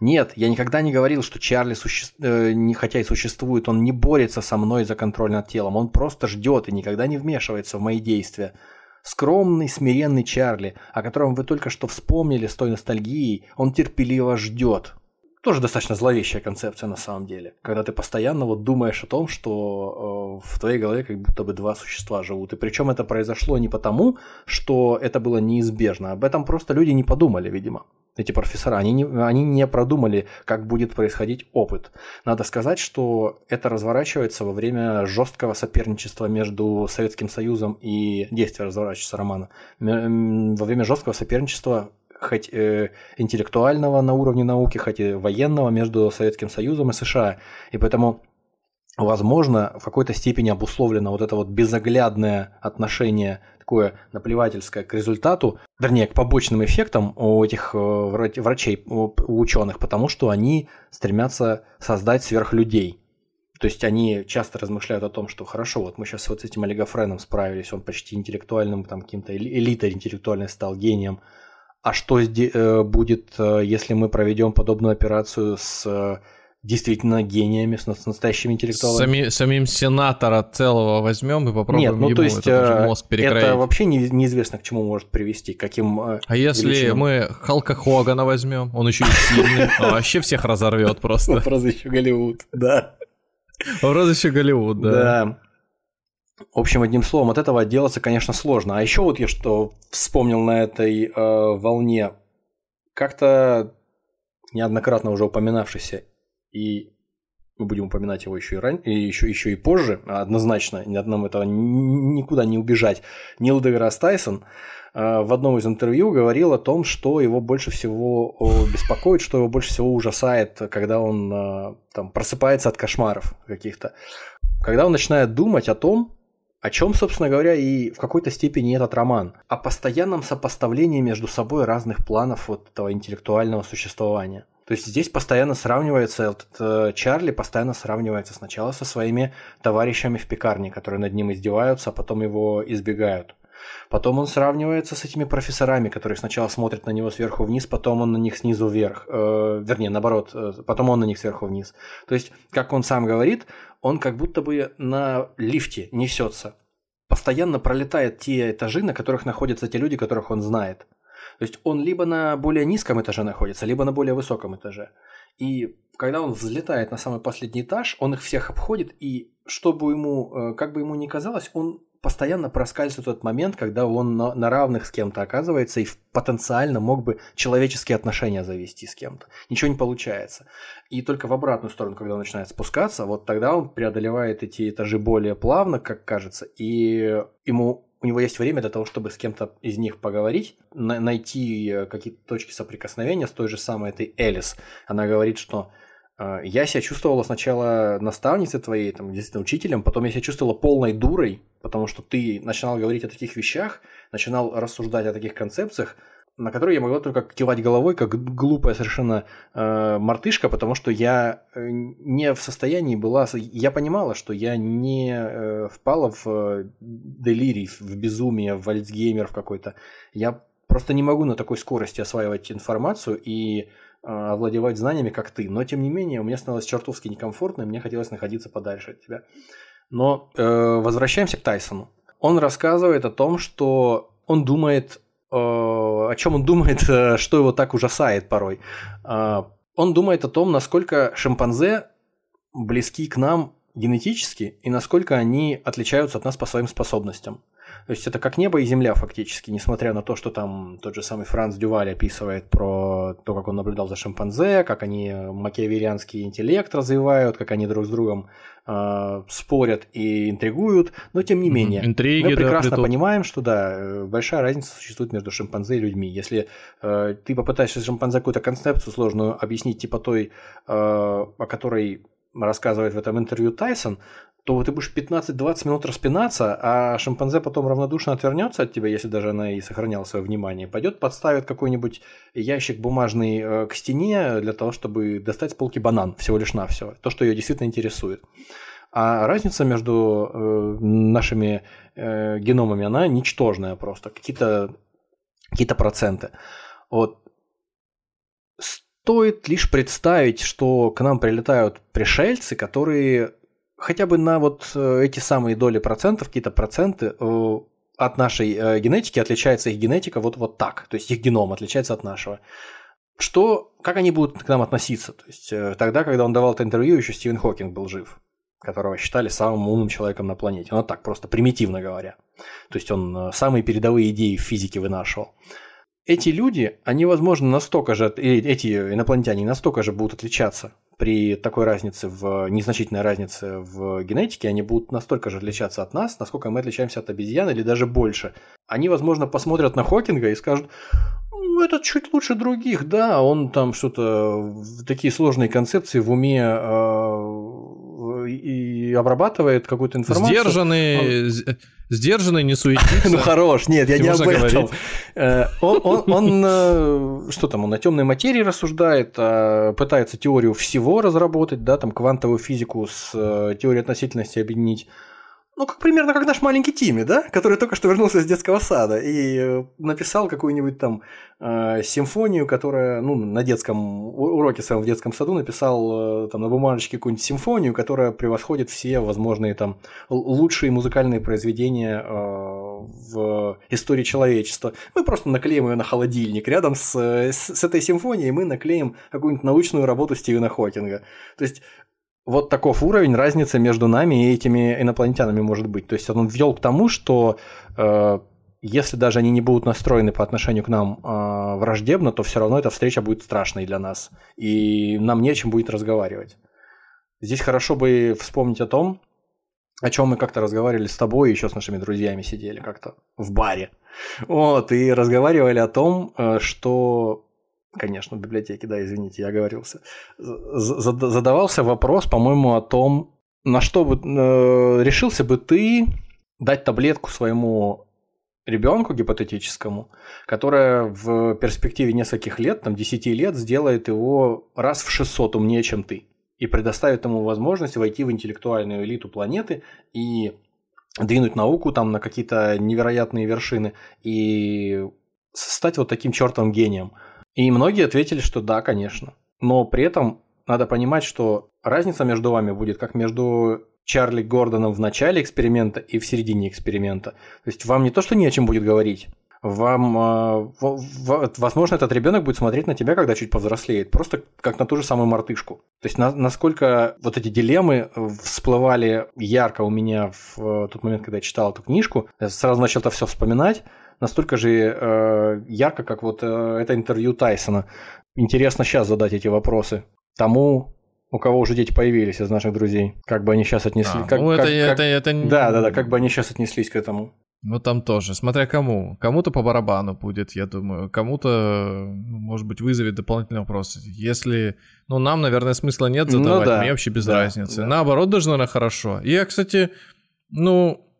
Нет, я никогда не говорил, что Чарли, суще... э, не, хотя и существует, он не борется со мной за контроль над телом. Он просто ждет и никогда не вмешивается в мои действия. Скромный, смиренный Чарли, о котором вы только что вспомнили с той ностальгией, он терпеливо ждет. Тоже достаточно зловещая концепция на самом деле. Когда ты постоянно вот думаешь о том, что э, в твоей голове как будто бы два существа живут. И причем это произошло не потому, что это было неизбежно. Об этом просто люди не подумали, видимо эти профессора, они не, они не продумали, как будет происходить опыт. Надо сказать, что это разворачивается во время жесткого соперничества между Советским Союзом и действия разворачивается романа. Во время жесткого соперничества хоть э, интеллектуального на уровне науки, хоть и военного между Советским Союзом и США. И поэтому возможно, в какой-то степени обусловлено вот это вот безоглядное отношение такое наплевательское к результату, вернее, к побочным эффектам у этих э, врачей, у ученых, потому что они стремятся создать сверхлюдей. То есть они часто размышляют о том, что хорошо, вот мы сейчас вот с этим олигофреном справились, он почти интеллектуальным, там каким-то элитой интеллектуальной стал гением. А что э, будет, э, если мы проведем подобную операцию с действительно гениями, с, настоящими интеллектуалами. Сами, самим сенатора целого возьмем и попробуем Нет, ну ему то есть этот мозг перекроить. Это вообще не, неизвестно, к чему может привести, каким э, А если величинам. мы Халка Хогана возьмем, он еще и сильный, а вообще всех разорвет просто. Вопрос еще Голливуд, да. Вопрос еще Голливуд, да. Да. В общем, одним словом, от этого отделаться, конечно, сложно. А еще вот я что вспомнил на этой э, волне, как-то неоднократно уже упоминавшийся и мы будем упоминать его еще и, ран... и еще, еще и позже, однозначно, ни одному этого никуда не убежать. Нил Деграсс Тайсон а, в одном из интервью говорил о том, что его больше всего беспокоит, что его больше всего ужасает, когда он а, там, просыпается от кошмаров каких-то. Когда он начинает думать о том, о чем, собственно говоря, и в какой-то степени этот роман. О постоянном сопоставлении между собой разных планов вот этого интеллектуального существования. То есть здесь постоянно сравнивается, этот э, Чарли постоянно сравнивается сначала со своими товарищами в пекарне, которые над ним издеваются, а потом его избегают. Потом он сравнивается с этими профессорами, которые сначала смотрят на него сверху вниз, потом он на них снизу вверх. Э, вернее, наоборот, э, потом он на них сверху вниз. То есть, как он сам говорит, он как будто бы на лифте несется. Постоянно пролетает те этажи, на которых находятся те люди, которых он знает. То есть он либо на более низком этаже находится, либо на более высоком этаже. И когда он взлетает на самый последний этаж, он их всех обходит, и чтобы ему, э, как бы ему ни казалось, он постоянно проскальзывает тот момент, когда он на, на равных с кем-то оказывается и потенциально мог бы человеческие отношения завести с кем-то. Ничего не получается. И только в обратную сторону, когда он начинает спускаться, вот тогда он преодолевает эти этажи более плавно, как кажется, и ему у него есть время для того, чтобы с кем-то из них поговорить, найти э, какие-то точки соприкосновения с той же самой этой Элис. Она говорит, что я себя чувствовала сначала наставницей твоей, там, действительно учителем, потом я себя чувствовала полной дурой, потому что ты начинал говорить о таких вещах, начинал рассуждать о таких концепциях, на которые я могла только кивать головой, как глупая совершенно э, мартышка, потому что я э, не в состоянии была... Я понимала, что я не э, впала в э, делирий, в безумие, в альцгеймер в какой-то. Я просто не могу на такой скорости осваивать информацию и овладевать знаниями, как ты. Но, тем не менее, у меня становилось чертовски некомфортно, и мне хотелось находиться подальше от тебя. Но э, возвращаемся к Тайсону. Он рассказывает о том, что он думает Э, о чем он думает, э, что его так ужасает порой. Э, он думает о том, насколько шимпанзе близки к нам генетически и насколько они отличаются от нас по своим способностям. То есть это как небо и земля фактически, несмотря на то, что там тот же самый Франц Дюваль описывает про то, как он наблюдал за шимпанзе, как они макиаверианский интеллект развивают, как они друг с другом э, спорят и интригуют, но тем не менее, Интриги, мы прекрасно да, понимаем, что да, э, большая разница существует между шимпанзе и людьми. Если э, ты попытаешься шимпанзе какую-то концепцию сложную объяснить, типа той, э, о которой рассказывает в этом интервью Тайсон, то ты будешь 15-20 минут распинаться, а шимпанзе потом равнодушно отвернется от тебя, если даже она и сохраняла свое внимание, пойдет подставит какой-нибудь ящик бумажный э, к стене для того, чтобы достать с полки банан всего лишь навсего, то, что ее действительно интересует. А разница между э, нашими э, геномами, она ничтожная просто, какие-то какие проценты. Вот. Стоит лишь представить, что к нам прилетают пришельцы, которые хотя бы на вот э, эти самые доли процентов, какие-то проценты э, от нашей э, генетики отличается их генетика вот, вот так, то есть их геном отличается от нашего. Что, как они будут к нам относиться? То есть тогда, когда он давал это интервью, еще Стивен Хокинг был жив, которого считали самым умным человеком на планете. Ну так, просто примитивно говоря. То есть он самые передовые идеи в физике вынашивал эти люди, они, возможно, настолько же, эти инопланетяне настолько же будут отличаться при такой разнице, в незначительной разнице в генетике, они будут настолько же отличаться от нас, насколько мы отличаемся от обезьян или даже больше. Они, возможно, посмотрят на Хокинга и скажут, ну, этот чуть лучше других, да, он там что-то, такие сложные концепции в уме э, и обрабатывает какую-то информацию. Сдержанный, он... сдержанный, не суетится. ну хорош, нет, я не об этом. Э, он, э, что там, он на темной материи рассуждает, пытается теорию всего разработать, да, там квантовую физику с э, теорией относительности объединить. Ну, как примерно как наш маленький Тимми, да, который только что вернулся из детского сада и э, написал какую-нибудь там э, симфонию, которая, ну, на детском уроке своем в детском саду написал э, там на бумажечке какую-нибудь симфонию, которая превосходит все возможные там лучшие музыкальные произведения э, в истории человечества. Мы просто наклеим ее на холодильник. Рядом с, с, с этой симфонией мы наклеим какую-нибудь научную работу Стивена Хокинга. То есть вот таков уровень разницы между нами и этими инопланетянами может быть. То есть он ввел к тому, что э, если даже они не будут настроены по отношению к нам э, враждебно, то все равно эта встреча будет страшной для нас. И нам не о чем будет разговаривать. Здесь хорошо бы вспомнить о том, о чем мы как-то разговаривали с тобой, еще с нашими друзьями сидели как-то в баре. Вот, и разговаривали о том, э, что Конечно, в библиотеке, да, извините, я оговорился. Задавался вопрос, по-моему, о том, на что бы э, решился бы ты дать таблетку своему ребенку гипотетическому, которая в перспективе нескольких лет, там 10 лет, сделает его раз в 600 умнее, чем ты, и предоставит ему возможность войти в интеллектуальную элиту планеты и двинуть науку там на какие-то невероятные вершины и стать вот таким чертовым гением – и многие ответили, что да, конечно. Но при этом надо понимать, что разница между вами будет как между Чарли Гордоном в начале эксперимента и в середине эксперимента. То есть вам не то, что не о чем будет говорить, вам, э, возможно, этот ребенок будет смотреть на тебя, когда чуть повзрослеет, просто как на ту же самую мартышку. То есть на, насколько вот эти дилеммы всплывали ярко у меня в тот момент, когда я читал эту книжку, я сразу начал это все вспоминать, настолько же э, ярко, как вот э, это интервью Тайсона. Интересно сейчас задать эти вопросы тому, у кого уже дети появились из наших друзей. Как бы они сейчас отнеслись. А, как, ну, как, это, как, это, это... Да, да, да, как бы они сейчас отнеслись к этому. Ну, там тоже, смотря кому. Кому-то по барабану будет, я думаю. Кому-то, ну, может быть, вызовет дополнительный вопрос. Если... Ну, нам, наверное, смысла нет ну задавать, ну, да. мне вообще без да, разницы. Да. Наоборот, даже, наверное, хорошо. Я, кстати, ну,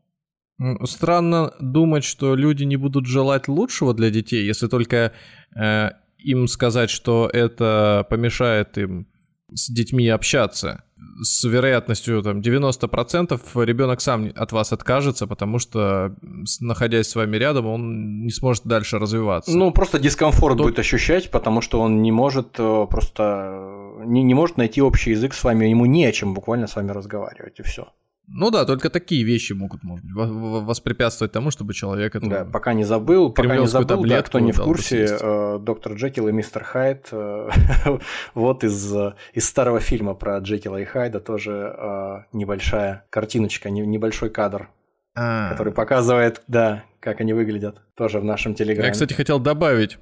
странно думать, что люди не будут желать лучшего для детей, если только э, им сказать, что это помешает им с детьми общаться с вероятностью там 90% ребенок сам от вас откажется, потому что, находясь с вами рядом, он не сможет дальше развиваться. Ну, просто дискомфорт То... будет ощущать, потому что он не может э, просто не, не может найти общий язык с вами, ему не о чем буквально с вами разговаривать, и все. Ну да, только такие вещи могут, может воспрепятствовать тому, чтобы человек это... Да, пока не забыл, пока не забыл, да, кто не в курсе, э, доктор Джекил и мистер Хайд, э, вот из, из старого фильма про Джекила и Хайда тоже э, небольшая картиночка, не, небольшой кадр, а. который показывает, да, как они выглядят, тоже в нашем телеграме. Я, кстати, хотел добавить,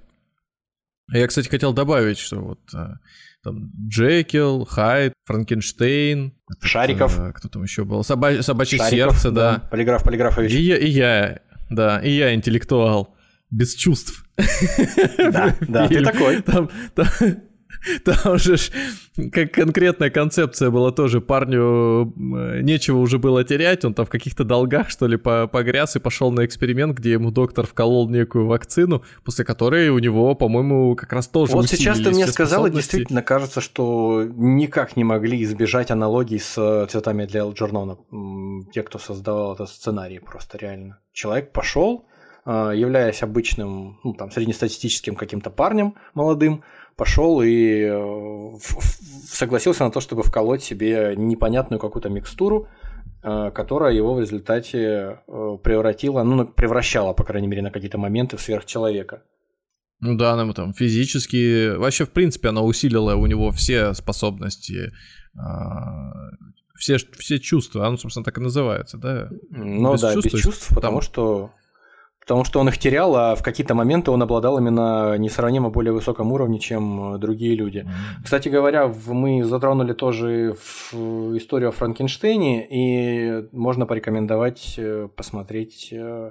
я, кстати, хотел добавить, что вот э, там Джекил, Хайд, Франкенштейн. Шариков. Кто, кто там еще был? Соба... Собачье Шариков, сердце, да. да. Полиграф Полиграфович. И я, и я, да, и я интеллектуал без чувств. Да, да, ты такой. Там, там, Там же как конкретная концепция была тоже. Парню нечего уже было терять. Он там в каких-то долгах, что ли, погряз и пошел на эксперимент, где ему доктор вколол некую вакцину, после которой у него, по-моему, как раз тоже Вот сейчас ты мне сказал, и действительно кажется, что никак не могли избежать аналогий с э, цветами для Элджернона. Те, кто создавал этот сценарий, просто реально. Человек пошел, э, являясь обычным, ну, там, среднестатистическим каким-то парнем молодым, пошел и э, согласился на то, чтобы вколоть себе непонятную какую-то микстуру, э, которая его в результате э, превратила, ну, превращала, по крайней мере, на какие-то моменты в сверхчеловека. Ну да, она там физически, вообще в принципе она усилила у него все способности, все, все чувства, оно, собственно, так и называется, да? Ну без да, чувств, без чувств, потому там... что Потому что он их терял, а в какие-то моменты он обладал именно несравнимо более высоком уровне, чем э, другие люди. Mm-hmm. Кстати говоря, мы затронули тоже историю о Франкенштейне, и можно порекомендовать э, посмотреть э,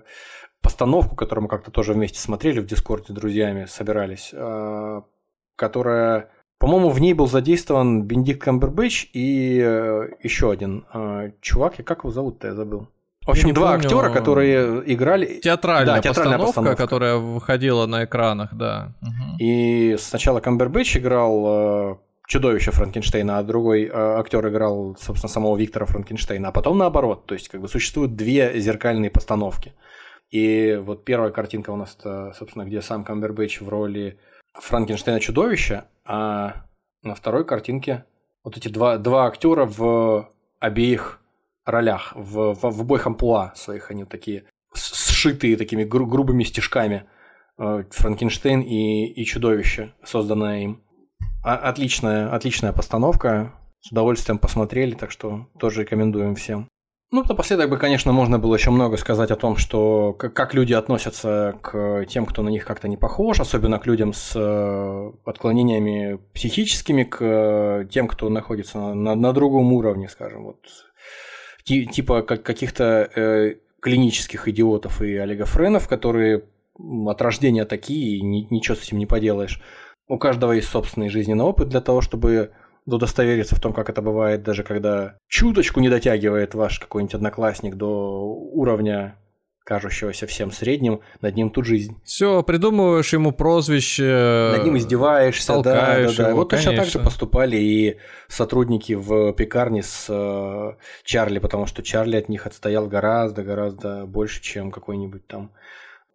постановку, которую мы как-то тоже вместе смотрели в Дискорде друзьями, собирались, которая, по-моему, в ней был задействован Бендикт Камбербэтч и еще один чувак, как его зовут-то, я забыл. В общем, два помню, актера, которые играли... Театральная, да, театральная постановка, постановка, которая выходила на экранах, да. Угу. И сначала Камбербэтч играл э, чудовище Франкенштейна, а другой э, актер играл, собственно, самого Виктора Франкенштейна. А потом наоборот, то есть как бы существуют две зеркальные постановки. И вот первая картинка у нас, собственно, где сам Камбербэтч в роли Франкенштейна чудовища, а на второй картинке вот эти два, два актера в обеих ролях, в, в, в обоих амплуа своих они такие сшитые такими гру- грубыми стежками. Э, Франкенштейн и, и чудовище, созданное им. А, отличная, отличная постановка. С удовольствием посмотрели, так что тоже рекомендуем всем. Ну, напоследок бы, конечно, можно было еще много сказать о том, что как, люди относятся к тем, кто на них как-то не похож, особенно к людям с э, отклонениями психическими, к тем, кто находится на, на, на другом уровне, скажем, вот типа как каких-то э, клинических идиотов и олигофренов, которые от рождения такие, и ни, ничего с этим не поделаешь. У каждого есть собственный жизненный опыт для того, чтобы удостовериться в том, как это бывает, даже когда чуточку не дотягивает ваш какой-нибудь одноклассник до уровня кажущегося всем средним, над ним тут жизнь. Все, придумываешь ему прозвище. Над ним издеваешься, да, да, да. Вот точно так же поступали и сотрудники в пекарне с э, Чарли, потому что Чарли от них отстоял гораздо, гораздо больше, чем какой-нибудь там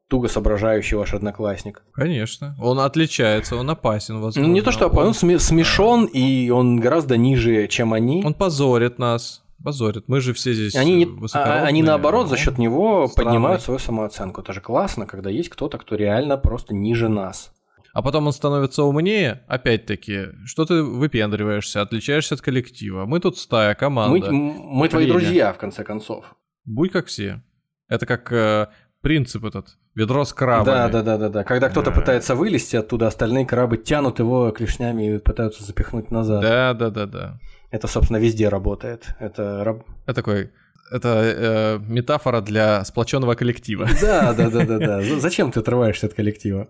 туго соображающий ваш одноклассник. Конечно. Он отличается, он опасен, возможно. Ну, не то, что опасен, он смешон, и он гораздо ниже, чем они. Он позорит нас позорят. Мы же все здесь Они, не, а, они наоборот за счет него странные. поднимают свою самооценку. Это же классно, когда есть кто-то, кто реально просто ниже нас. А потом он становится умнее, опять-таки, что ты выпендриваешься, отличаешься от коллектива. Мы тут стая, команда. Мы, мы твои друзья, в конце концов. Будь как все. Это как э, принцип этот, ведро с крабами. Да, да, да, да, да. Когда кто-то да. пытается вылезти оттуда, остальные крабы тянут его клешнями и пытаются запихнуть назад. Да, да, да, да. Это, собственно, везде работает. Это, Это такой это э, метафора для сплоченного коллектива. Да, да, да, да, да. Зачем ты отрываешься от коллектива?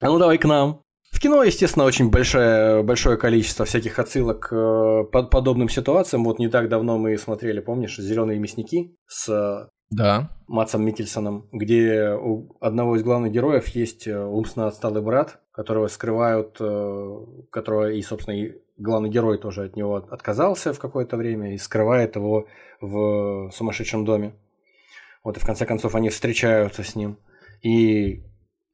А ну давай к нам. В кино, естественно, очень большое, большое количество всяких отсылок к э, под подобным ситуациям. Вот не так давно мы смотрели, помнишь, «Зеленые мясники» с да. Матсом Микельсоном, где у одного из главных героев есть э, умственно отсталый брат, которого скрывают, э, которого и, собственно, и главный герой тоже от него отказался в какое-то время и скрывает его в сумасшедшем доме. Вот и в конце концов они встречаются с ним. И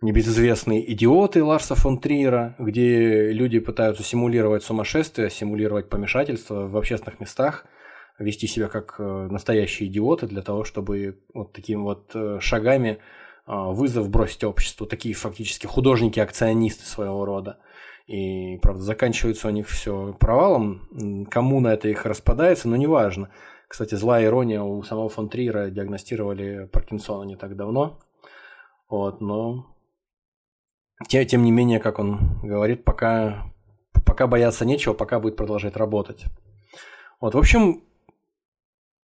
небезызвестные идиоты Ларса фон Триера, где люди пытаются симулировать сумасшествие, симулировать помешательство в общественных местах, вести себя как э, настоящие идиоты для того, чтобы вот такими вот э, шагами а, вызов бросить обществу. Такие фактически художники-акционисты своего рода. И, правда, заканчивается у них все провалом. Кому на это их распадается, но неважно. Кстати, злая ирония, у самого фон Триера диагностировали Паркинсона не так давно. Вот, но тем, тем не менее, как он говорит, пока, пока бояться нечего, пока будет продолжать работать. Вот, в общем,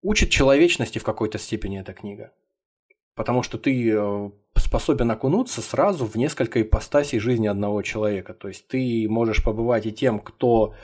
учит человечности в какой-то степени эта книга. Потому что ты э, способен окунуться сразу в несколько ипостасей жизни одного человека. То есть ты можешь побывать и тем, кто,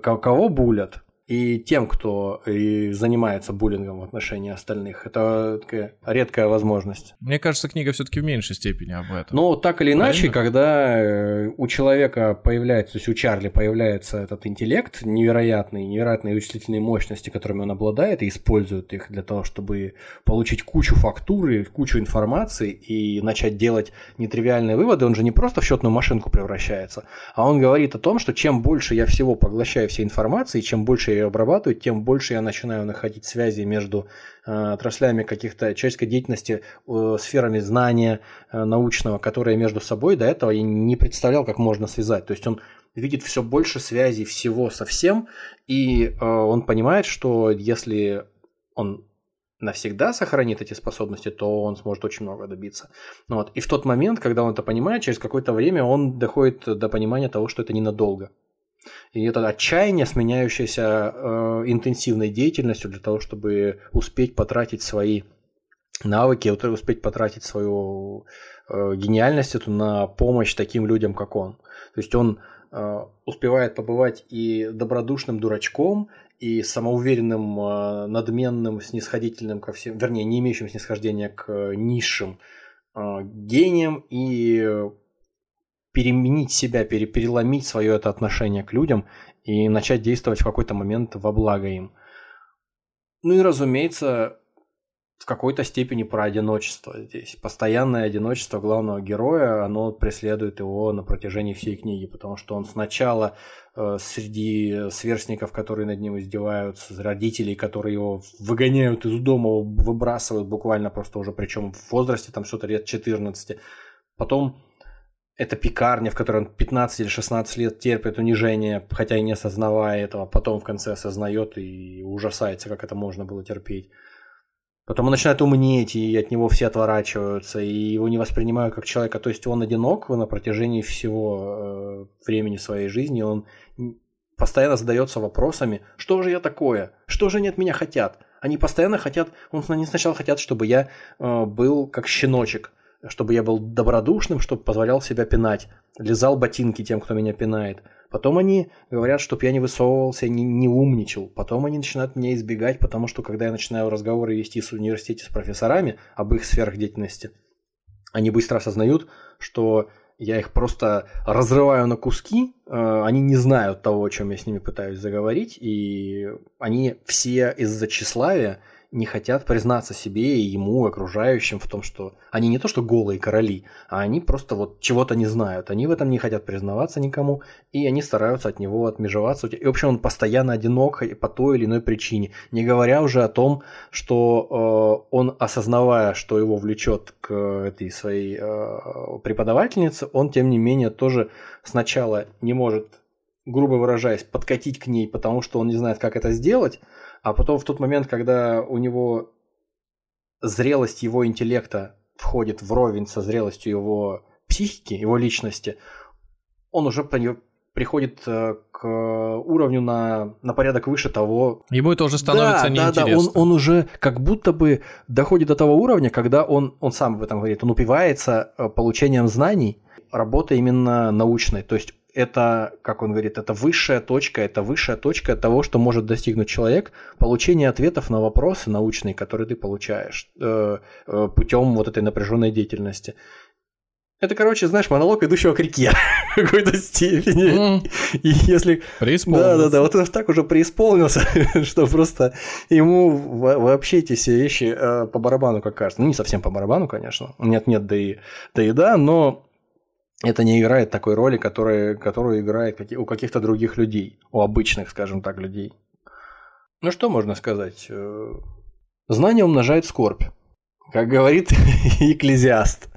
кого булят, и тем, кто и занимается буллингом в отношении остальных. Это такая редкая возможность. Мне кажется, книга все-таки в меньшей степени об этом. Но так или иначе, Правильно? когда э, у человека появляется, то есть у Чарли появляется этот интеллект невероятный, невероятные вычислительные мощности, которыми он обладает, и использует их для того, чтобы получить кучу фактуры, кучу информации и начать делать нетривиальные выводы, он же не просто в счетную машинку превращается, а он говорит о том, что чем больше я всего поглощаю всей информации, чем больше я ее обрабатываю, тем больше я начинаю находить связи между э, отраслями каких-то человеческой деятельности, э, сферами знания э, научного, которые между собой до этого я не представлял, как можно связать. То есть он видит все больше связей всего со всем, и он понимает, что если он навсегда сохранит эти способности, то он сможет очень много добиться. Ну вот. И в тот момент, когда он это понимает, через какое-то время он доходит до понимания того, что это ненадолго. И это отчаяние, сменяющееся э, интенсивной деятельностью для того, чтобы успеть потратить свои навыки, успеть потратить свою э, гениальность эту на помощь таким людям, как он. То есть он э, успевает побывать и добродушным дурачком, и самоуверенным, э, надменным, снисходительным ко всем, вернее, не имеющим снисхождения к низшим э, гениям и переменить себя, пере, переломить свое это отношение к людям и начать действовать в какой-то момент во благо им. Ну и, разумеется, в какой-то степени про одиночество здесь. Постоянное одиночество главного героя, оно преследует его на протяжении всей книги, потому что он сначала э, среди сверстников, которые над ним издеваются, родителей, которые его выгоняют из дома, выбрасывают буквально просто уже, причем в возрасте там что-то лет 14. Потом это пекарня, в которой он 15 или 16 лет терпит унижение, хотя и не осознавая этого, потом в конце осознает и ужасается, как это можно было терпеть. Потом он начинает умнеть, и от него все отворачиваются, и его не воспринимают как человека. То есть он одинок на протяжении всего э, времени своей жизни, он постоянно задается вопросами, что же я такое, что же они от меня хотят. Они постоянно хотят, он, они сначала хотят, чтобы я э, был как щеночек, чтобы я был добродушным, чтобы позволял себя пинать, лизал ботинки тем, кто меня пинает. Потом они говорят, чтобы я не высовывался, не, не умничал. Потом они начинают меня избегать, потому что когда я начинаю разговоры вести в университете с профессорами об их сферах деятельности, они быстро осознают, что я их просто разрываю на куски, э, они не знают того, о чем я с ними пытаюсь заговорить, и они все из-за тщеславия не хотят признаться себе и ему, окружающим в том, что они не то что голые короли, а они просто вот чего-то не знают. Они в этом не хотят признаваться никому, и они стараются от него отмежеваться. И, в общем, он постоянно одинок по той или иной причине. Не говоря уже о том, что э, он, осознавая, что его влечет к этой своей э, преподавательнице, он, тем не менее, тоже сначала не может грубо выражаясь, подкатить к ней, потому что он не знает, как это сделать, а потом в тот момент, когда у него зрелость его интеллекта входит вровень со зрелостью его психики, его личности, он уже приходит э, к уровню на, на порядок выше того. Ему это уже становится да, неинтересно. Да, да, он, он уже как будто бы доходит до того уровня, когда он, он сам об этом говорит, он упивается э, получением знаний, работы именно научной. То есть это, как он говорит, это высшая точка, это высшая точка того, что может достигнуть человек, получение ответов на вопросы научные, которые ты получаешь э, э, путем вот этой напряженной деятельности. Это, короче, знаешь, монолог идущего к реке в какой-то степени. И если... Да, да, да, вот он так уже преисполнился, что просто ему вообще эти все вещи э, по барабану, как кажется. Ну, не совсем по барабану, конечно. Нет-нет, да и, да и да, но это не играет такой роли, которая, которую играет у каких-то других людей, у обычных, скажем так, людей. Ну что можно сказать? Э, знание умножает скорбь, как говорит экклезиаст.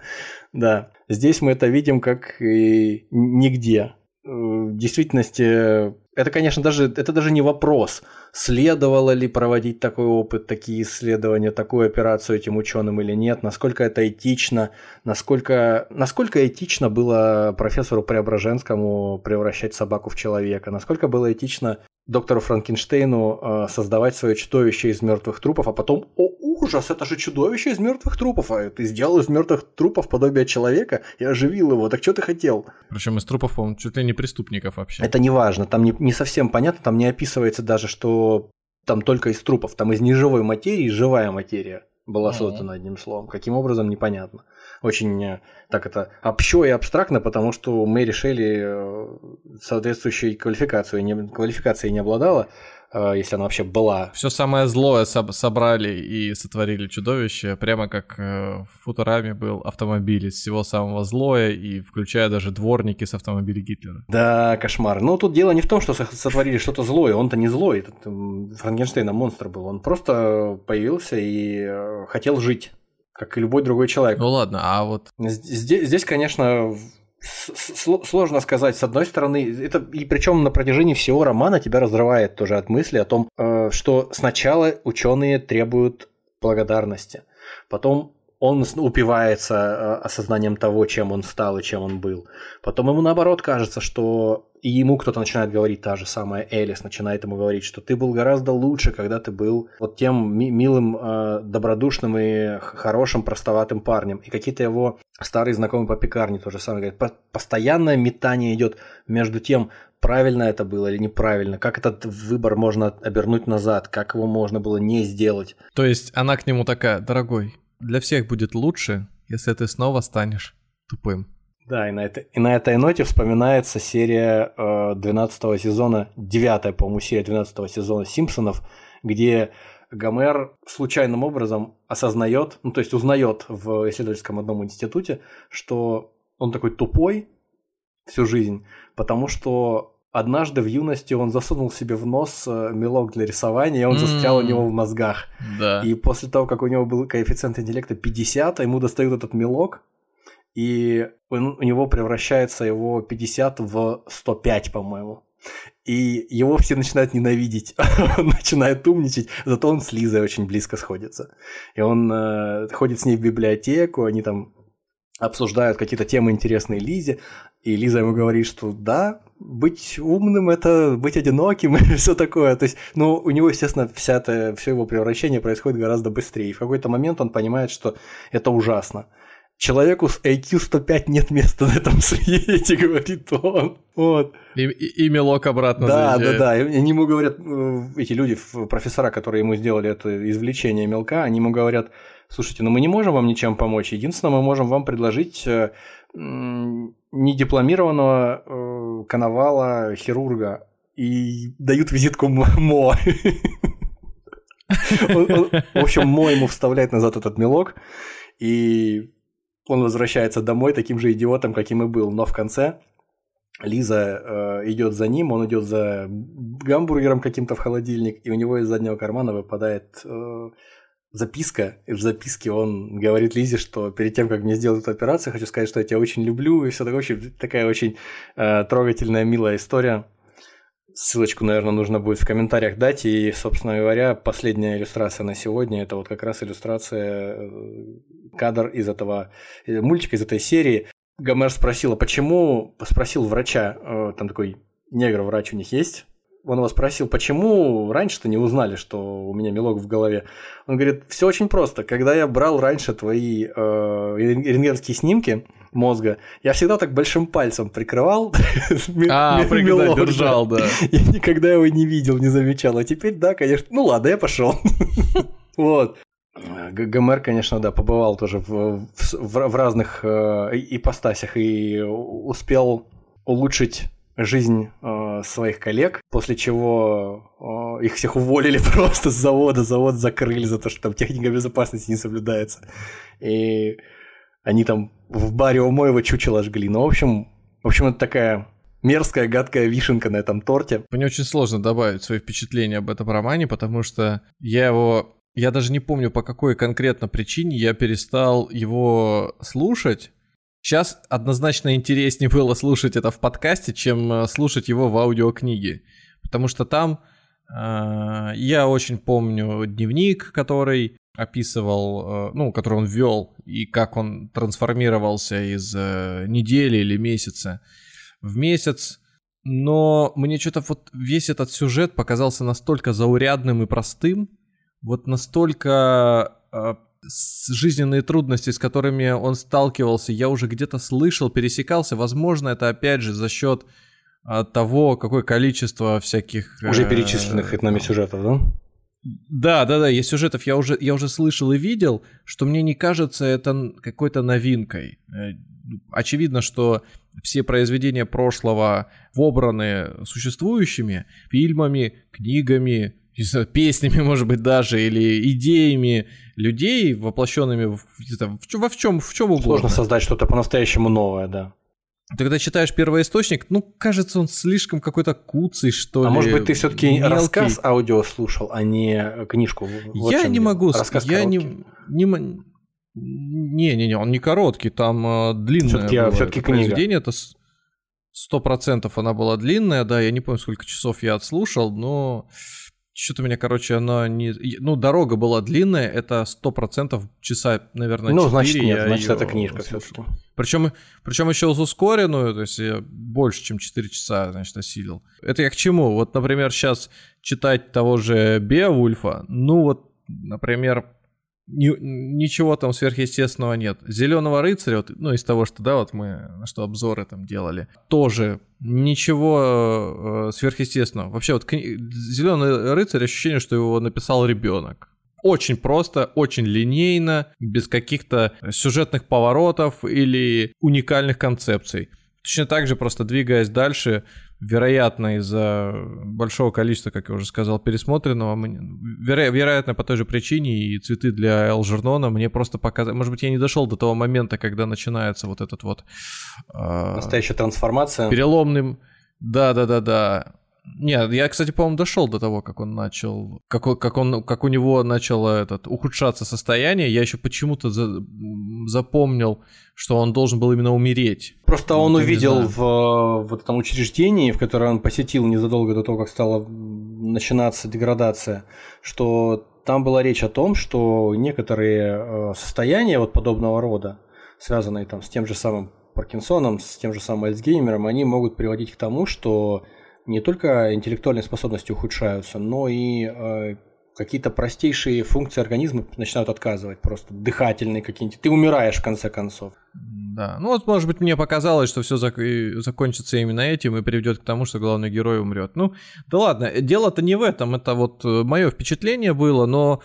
Да, здесь мы это видим как и нигде. Э, в действительности это, конечно, даже, это даже не вопрос, следовало ли проводить такой опыт, такие исследования, такую операцию этим ученым или нет, насколько это этично, насколько, насколько этично было профессору Преображенскому превращать собаку в человека, насколько было этично доктору Франкенштейну э, создавать свое чудовище из мертвых трупов, а потом, о ужас, это же чудовище из мертвых трупов, а ты сделал из мертвых трупов подобие человека и оживил его, так что ты хотел? Причем из трупов, по-моему, чуть ли не преступников вообще. Это не важно, там не, не совсем понятно, там не описывается даже, что там только из трупов, там из неживой материи живая материя была создана одним словом. Каким образом, непонятно. Очень э, так это общо и абстрактно, потому что Мэри Шелли э, соответствующей квалификацией не, квалификацией не обладала, если она вообще была. Все самое злое собрали и сотворили чудовище, прямо как э, в Футураме был автомобиль из всего самого злое, и включая даже дворники с автомобиля Гитлера. Да, кошмар. Но тут дело не в том, что сотворили что-то злое, он-то не злой, этот Франкенштейна монстр был, он просто появился и э, хотел жить как и любой другой человек. Ну ладно, а вот... Здесь, здесь конечно, сложно сказать. С одной стороны, это и причем на протяжении всего романа тебя разрывает тоже от мысли о том, э, что сначала ученые требуют благодарности, потом он упивается э, осознанием того, чем он стал и чем он был. Потом ему наоборот кажется, что и ему кто-то начинает говорить, та же самая Элис начинает ему говорить, что ты был гораздо лучше, когда ты был вот тем милым, э, добродушным и хорошим, простоватым парнем. И какие-то его старые знакомые по пекарне тоже самое говорят. Постоянное метание идет между тем, правильно это было или неправильно, как этот выбор можно обернуть назад, как его можно было не сделать. То есть она к нему такая, дорогой, для всех будет лучше, если ты снова станешь тупым. Да, и на, это, и на этой ноте вспоминается серия э, 12 сезона, 9 по-моему, серия 12 сезона «Симпсонов», где Гомер случайным образом осознает, ну то есть узнает в исследовательском одном институте, что он такой тупой всю жизнь, потому что Однажды в юности он засунул себе в нос э, мелок для рисования, и он застрял у него в мозгах. Да. И после того, как у него был коэффициент интеллекта 50, ему достают этот мелок, и он, у него превращается его 50 в 105, по-моему. И его все начинают ненавидеть, он начинает умничать, зато он с Лизой очень близко сходится. И он э, ходит с ней в библиотеку, они там обсуждают какие-то темы интересные Лизе, и Лиза ему говорит, что да, быть умным это быть одиноким и все такое. То есть, ну, у него, естественно, вся это, все его превращение происходит гораздо быстрее. И в какой-то момент он понимает, что это ужасно. Человеку с IQ 105 нет места на этом свете, говорит он. Вот. И, и, и мелок обратно Да, заезжает. да, да. Ему говорят, э, эти люди, профессора, которые ему сделали это извлечение мелка, они ему говорят, слушайте, ну мы не можем вам ничем помочь. Единственное, мы можем вам предложить э, недипломированного э, коновала хирурга и дают визитку МО. В общем, Мо ему вставляет назад этот мелок, и он возвращается домой таким же идиотом, каким и был. Но в конце Лиза э, идет за ним, он идет за гамбургером каким-то в холодильник, и у него из заднего кармана выпадает э, записка, и в записке он говорит Лизе, что перед тем, как мне сделать эту операцию, хочу сказать, что я тебя очень люблю, и все такое. Очень, такая очень э, трогательная, милая история. Ссылочку, наверное, нужно будет в комментариях дать. И, собственно говоря, последняя иллюстрация на сегодня это вот как раз иллюстрация, э, кадр из этого э, мультика, из этой серии. Гомер спросил, а почему, спросил врача, э, там такой негр-врач у них есть. Он его спросил, почему раньше-то не узнали, что у меня мелок в голове. Он говорит, все очень просто. Когда я брал раньше твои э, рентгеновские снимки мозга, я всегда так большим пальцем прикрывал. А, прикрывал, держал, да. Я никогда его не видел, не замечал. А теперь, да, конечно. Ну ладно, я пошел. Вот. ГМР, конечно, да, побывал тоже в, в, в разных э, ипостасях и успел улучшить жизнь э, своих коллег, после чего э, их всех уволили просто с завода, завод закрыли за то, что там техника безопасности не соблюдается. И они там в баре у моего чучела жгли. Ну, в общем, в общем, это такая мерзкая, гадкая вишенка на этом торте. Мне очень сложно добавить свои впечатления об этом романе, потому что я его... Я даже не помню, по какой конкретно причине я перестал его слушать, Сейчас однозначно интереснее было слушать это в подкасте, чем э, слушать его в аудиокниге. Потому что там я очень помню дневник, который описывал, э, ну, который он вел, и как он трансформировался из э, недели или месяца в месяц. Но мне что-то вот весь этот сюжет показался настолько заурядным и простым, вот настолько э, жизненные трудности, с которыми он сталкивался, я уже где-то слышал, пересекался. Возможно, это опять же за счет а, того, какое количество всяких... Уже э, перечисленных нами сюжетов, да? Да, да, да, есть сюжетов, я уже, я уже слышал и видел, что мне не кажется это какой-то новинкой. Э, очевидно, что все произведения прошлого вобраны существующими фильмами, книгами, знаю, песнями, может быть, даже, или идеями людей, воплощенными в, в, во в чем, в чем угодно. Сложно создать что-то по-настоящему новое, да. Ты когда читаешь первоисточник, ну, кажется, он слишком какой-то куцый, что а ли. А может быть, ты все-таки рассказ аудио слушал, а не книжку? Вот я не могу сказать. Я не, не, не, не, не, он не короткий, там э, длинное все-таки, было все-таки это книга. произведение, это сто процентов она была длинная, да, я не помню, сколько часов я отслушал, но что-то меня, короче, она не... Ну, дорога была длинная, это сто процентов часа, наверное, Ну, значит, нет, значит, это книжка все таки Причем, причем еще с ускоренную, то есть я больше, чем 4 часа, значит, осилил. Это я к чему? Вот, например, сейчас читать того же Беовульфа, ну вот, например, ни, ничего там сверхъестественного нет. Зеленого рыцаря, вот, ну, из того, что, да, вот мы, что обзоры там делали, тоже ничего э, сверхъестественного. Вообще, вот кни... Зеленый рыцарь, ощущение, что его написал ребенок. Очень просто, очень линейно, без каких-то сюжетных поворотов или уникальных концепций. Точно так же, просто двигаясь дальше, вероятно, из-за большого количества, как я уже сказал, пересмотренного, веро- вероятно, по той же причине и цветы для Элжернона мне просто показали... Может быть, я не дошел до того момента, когда начинается вот этот вот... Э- Настоящая трансформация. Переломным... Да-да-да-да. Нет, я, кстати, по-моему, дошел до того, как он начал, как, как, он, как у него начало этот, ухудшаться состояние. Я еще почему-то за, запомнил, что он должен был именно умереть. Просто он увидел в, в этом учреждении, в которое он посетил незадолго до того, как стала начинаться деградация, что там была речь о том, что некоторые э, состояния вот подобного рода, связанные там с тем же самым Паркинсоном, с тем же самым Альцгеймером, они могут приводить к тому, что не только интеллектуальные способности ухудшаются, но и э, какие-то простейшие функции организма начинают отказывать, просто дыхательные какие-нибудь. Ты умираешь в конце концов. Да, ну вот, может быть, мне показалось, что все зак- закончится именно этим и приведет к тому, что главный герой умрет. Ну, да ладно, дело-то не в этом, это вот э, мое впечатление было, но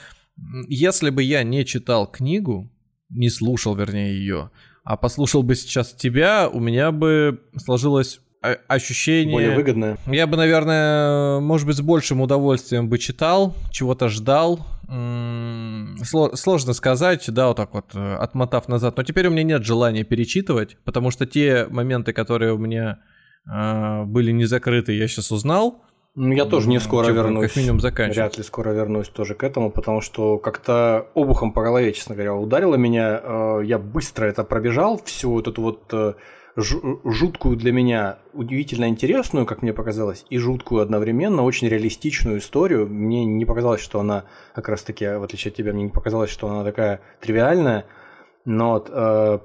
если бы я не читал книгу, не слушал, вернее, ее, а послушал бы сейчас тебя, у меня бы сложилось ощущение... Более выгодное. Я бы, наверное, может быть, с большим удовольствием бы читал, чего-то ждал. Сложно сказать, да, вот так вот, э, отмотав назад. Но теперь у меня нет желания перечитывать, потому что те моменты, которые у меня э, были не закрыты, я сейчас узнал. Я тоже не скоро Чего, вернусь. Как минимум заканчивать. Вряд ли скоро вернусь тоже к этому, потому что как-то обухом по голове, честно говоря, ударило меня. Э, я быстро это пробежал, всю вот эту вот жуткую для меня, удивительно интересную, как мне показалось, и жуткую одновременно, очень реалистичную историю. Мне не показалось, что она, как раз таки, в отличие от тебя, мне не показалось, что она такая тривиальная. Но вот, э,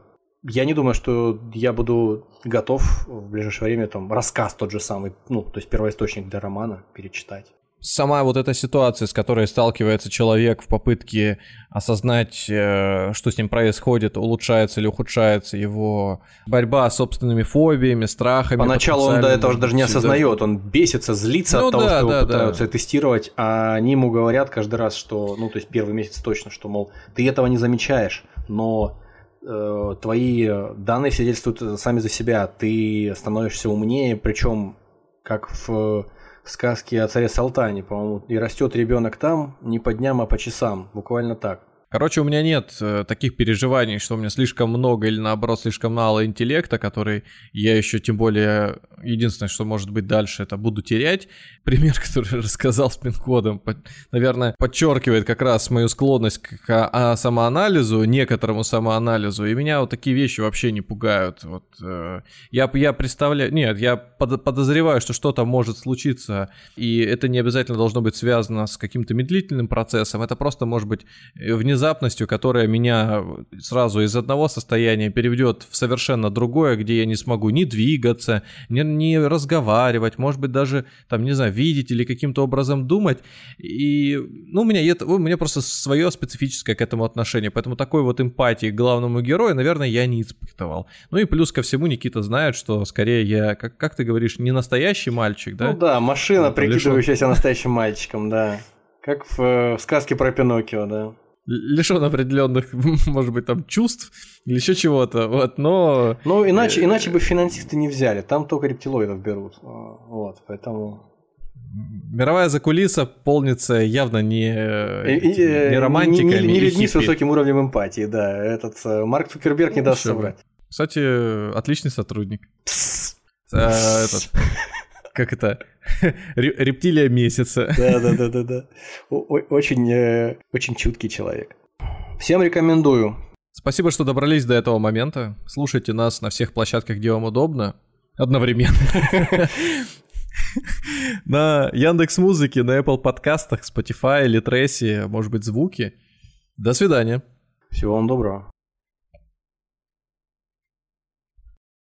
я не думаю, что я буду готов в ближайшее время там рассказ тот же самый, ну, то есть первоисточник для романа перечитать сама вот эта ситуация, с которой сталкивается человек в попытке осознать, э, что с ним происходит, улучшается или ухудшается его борьба с собственными фобиями, страхами. Поначалу он до этого даже не осознает, он бесится, злится ну, от того, да, что да, его пытаются да. тестировать, а они ему говорят каждый раз, что, ну, то есть первый месяц точно, что, мол, ты этого не замечаешь, но э, твои данные свидетельствуют сами за себя, ты становишься умнее, причем как в сказки о царе Салтане, по-моему, и растет ребенок там не по дням, а по часам, буквально так. Короче, у меня нет э, таких переживаний, что у меня слишком много или наоборот слишком мало интеллекта, который я еще тем более единственное, что может быть дальше, это буду терять. Пример, который рассказал с пин-кодом, наверное, подчеркивает как раз мою склонность к а, самоанализу, некоторому самоанализу, и меня вот такие вещи вообще не пугают. Вот, э, я, я представляю, нет, я под, подозреваю, что что-то может случиться, и это не обязательно должно быть связано с каким-то медлительным процессом, это просто может быть внезапно внезапностью, которая меня сразу из одного состояния переведет в совершенно другое, где я не смогу ни двигаться, ни, ни разговаривать, может быть, даже, там, не знаю, видеть или каким-то образом думать. И, ну, у меня, это, у меня просто свое специфическое к этому отношение, поэтому такой вот эмпатии к главному герою, наверное, я не испытывал. Ну и плюс ко всему Никита знает, что скорее я, как, как ты говоришь, не настоящий мальчик, да? Ну да, машина, прикидывающаяся настоящим мальчиком, да. Как в, в сказке про Пиноккио, да лишен определенных, может быть, там чувств или еще чего-то, вот, но... Ну, иначе, э, иначе бы финансисты не взяли, там только рептилоидов берут, а, вот, поэтому... Мировая закулиса полнится явно не, не романтиками. Не, не, не людьми с высоким уровнем эмпатии, да. Этот э, Марк Цукерберг не даст соврать. Кстати, отличный сотрудник. Э, этот, как это? Рептилия месяца. Да, да, да, да, да. Очень, э, очень чуткий человек. Всем рекомендую. Спасибо, что добрались до этого момента. Слушайте нас на всех площадках, где вам удобно. Одновременно. На Яндекс Музыке, на Apple подкастах, Spotify, Литресе, может быть, звуки. До свидания. Всего вам доброго.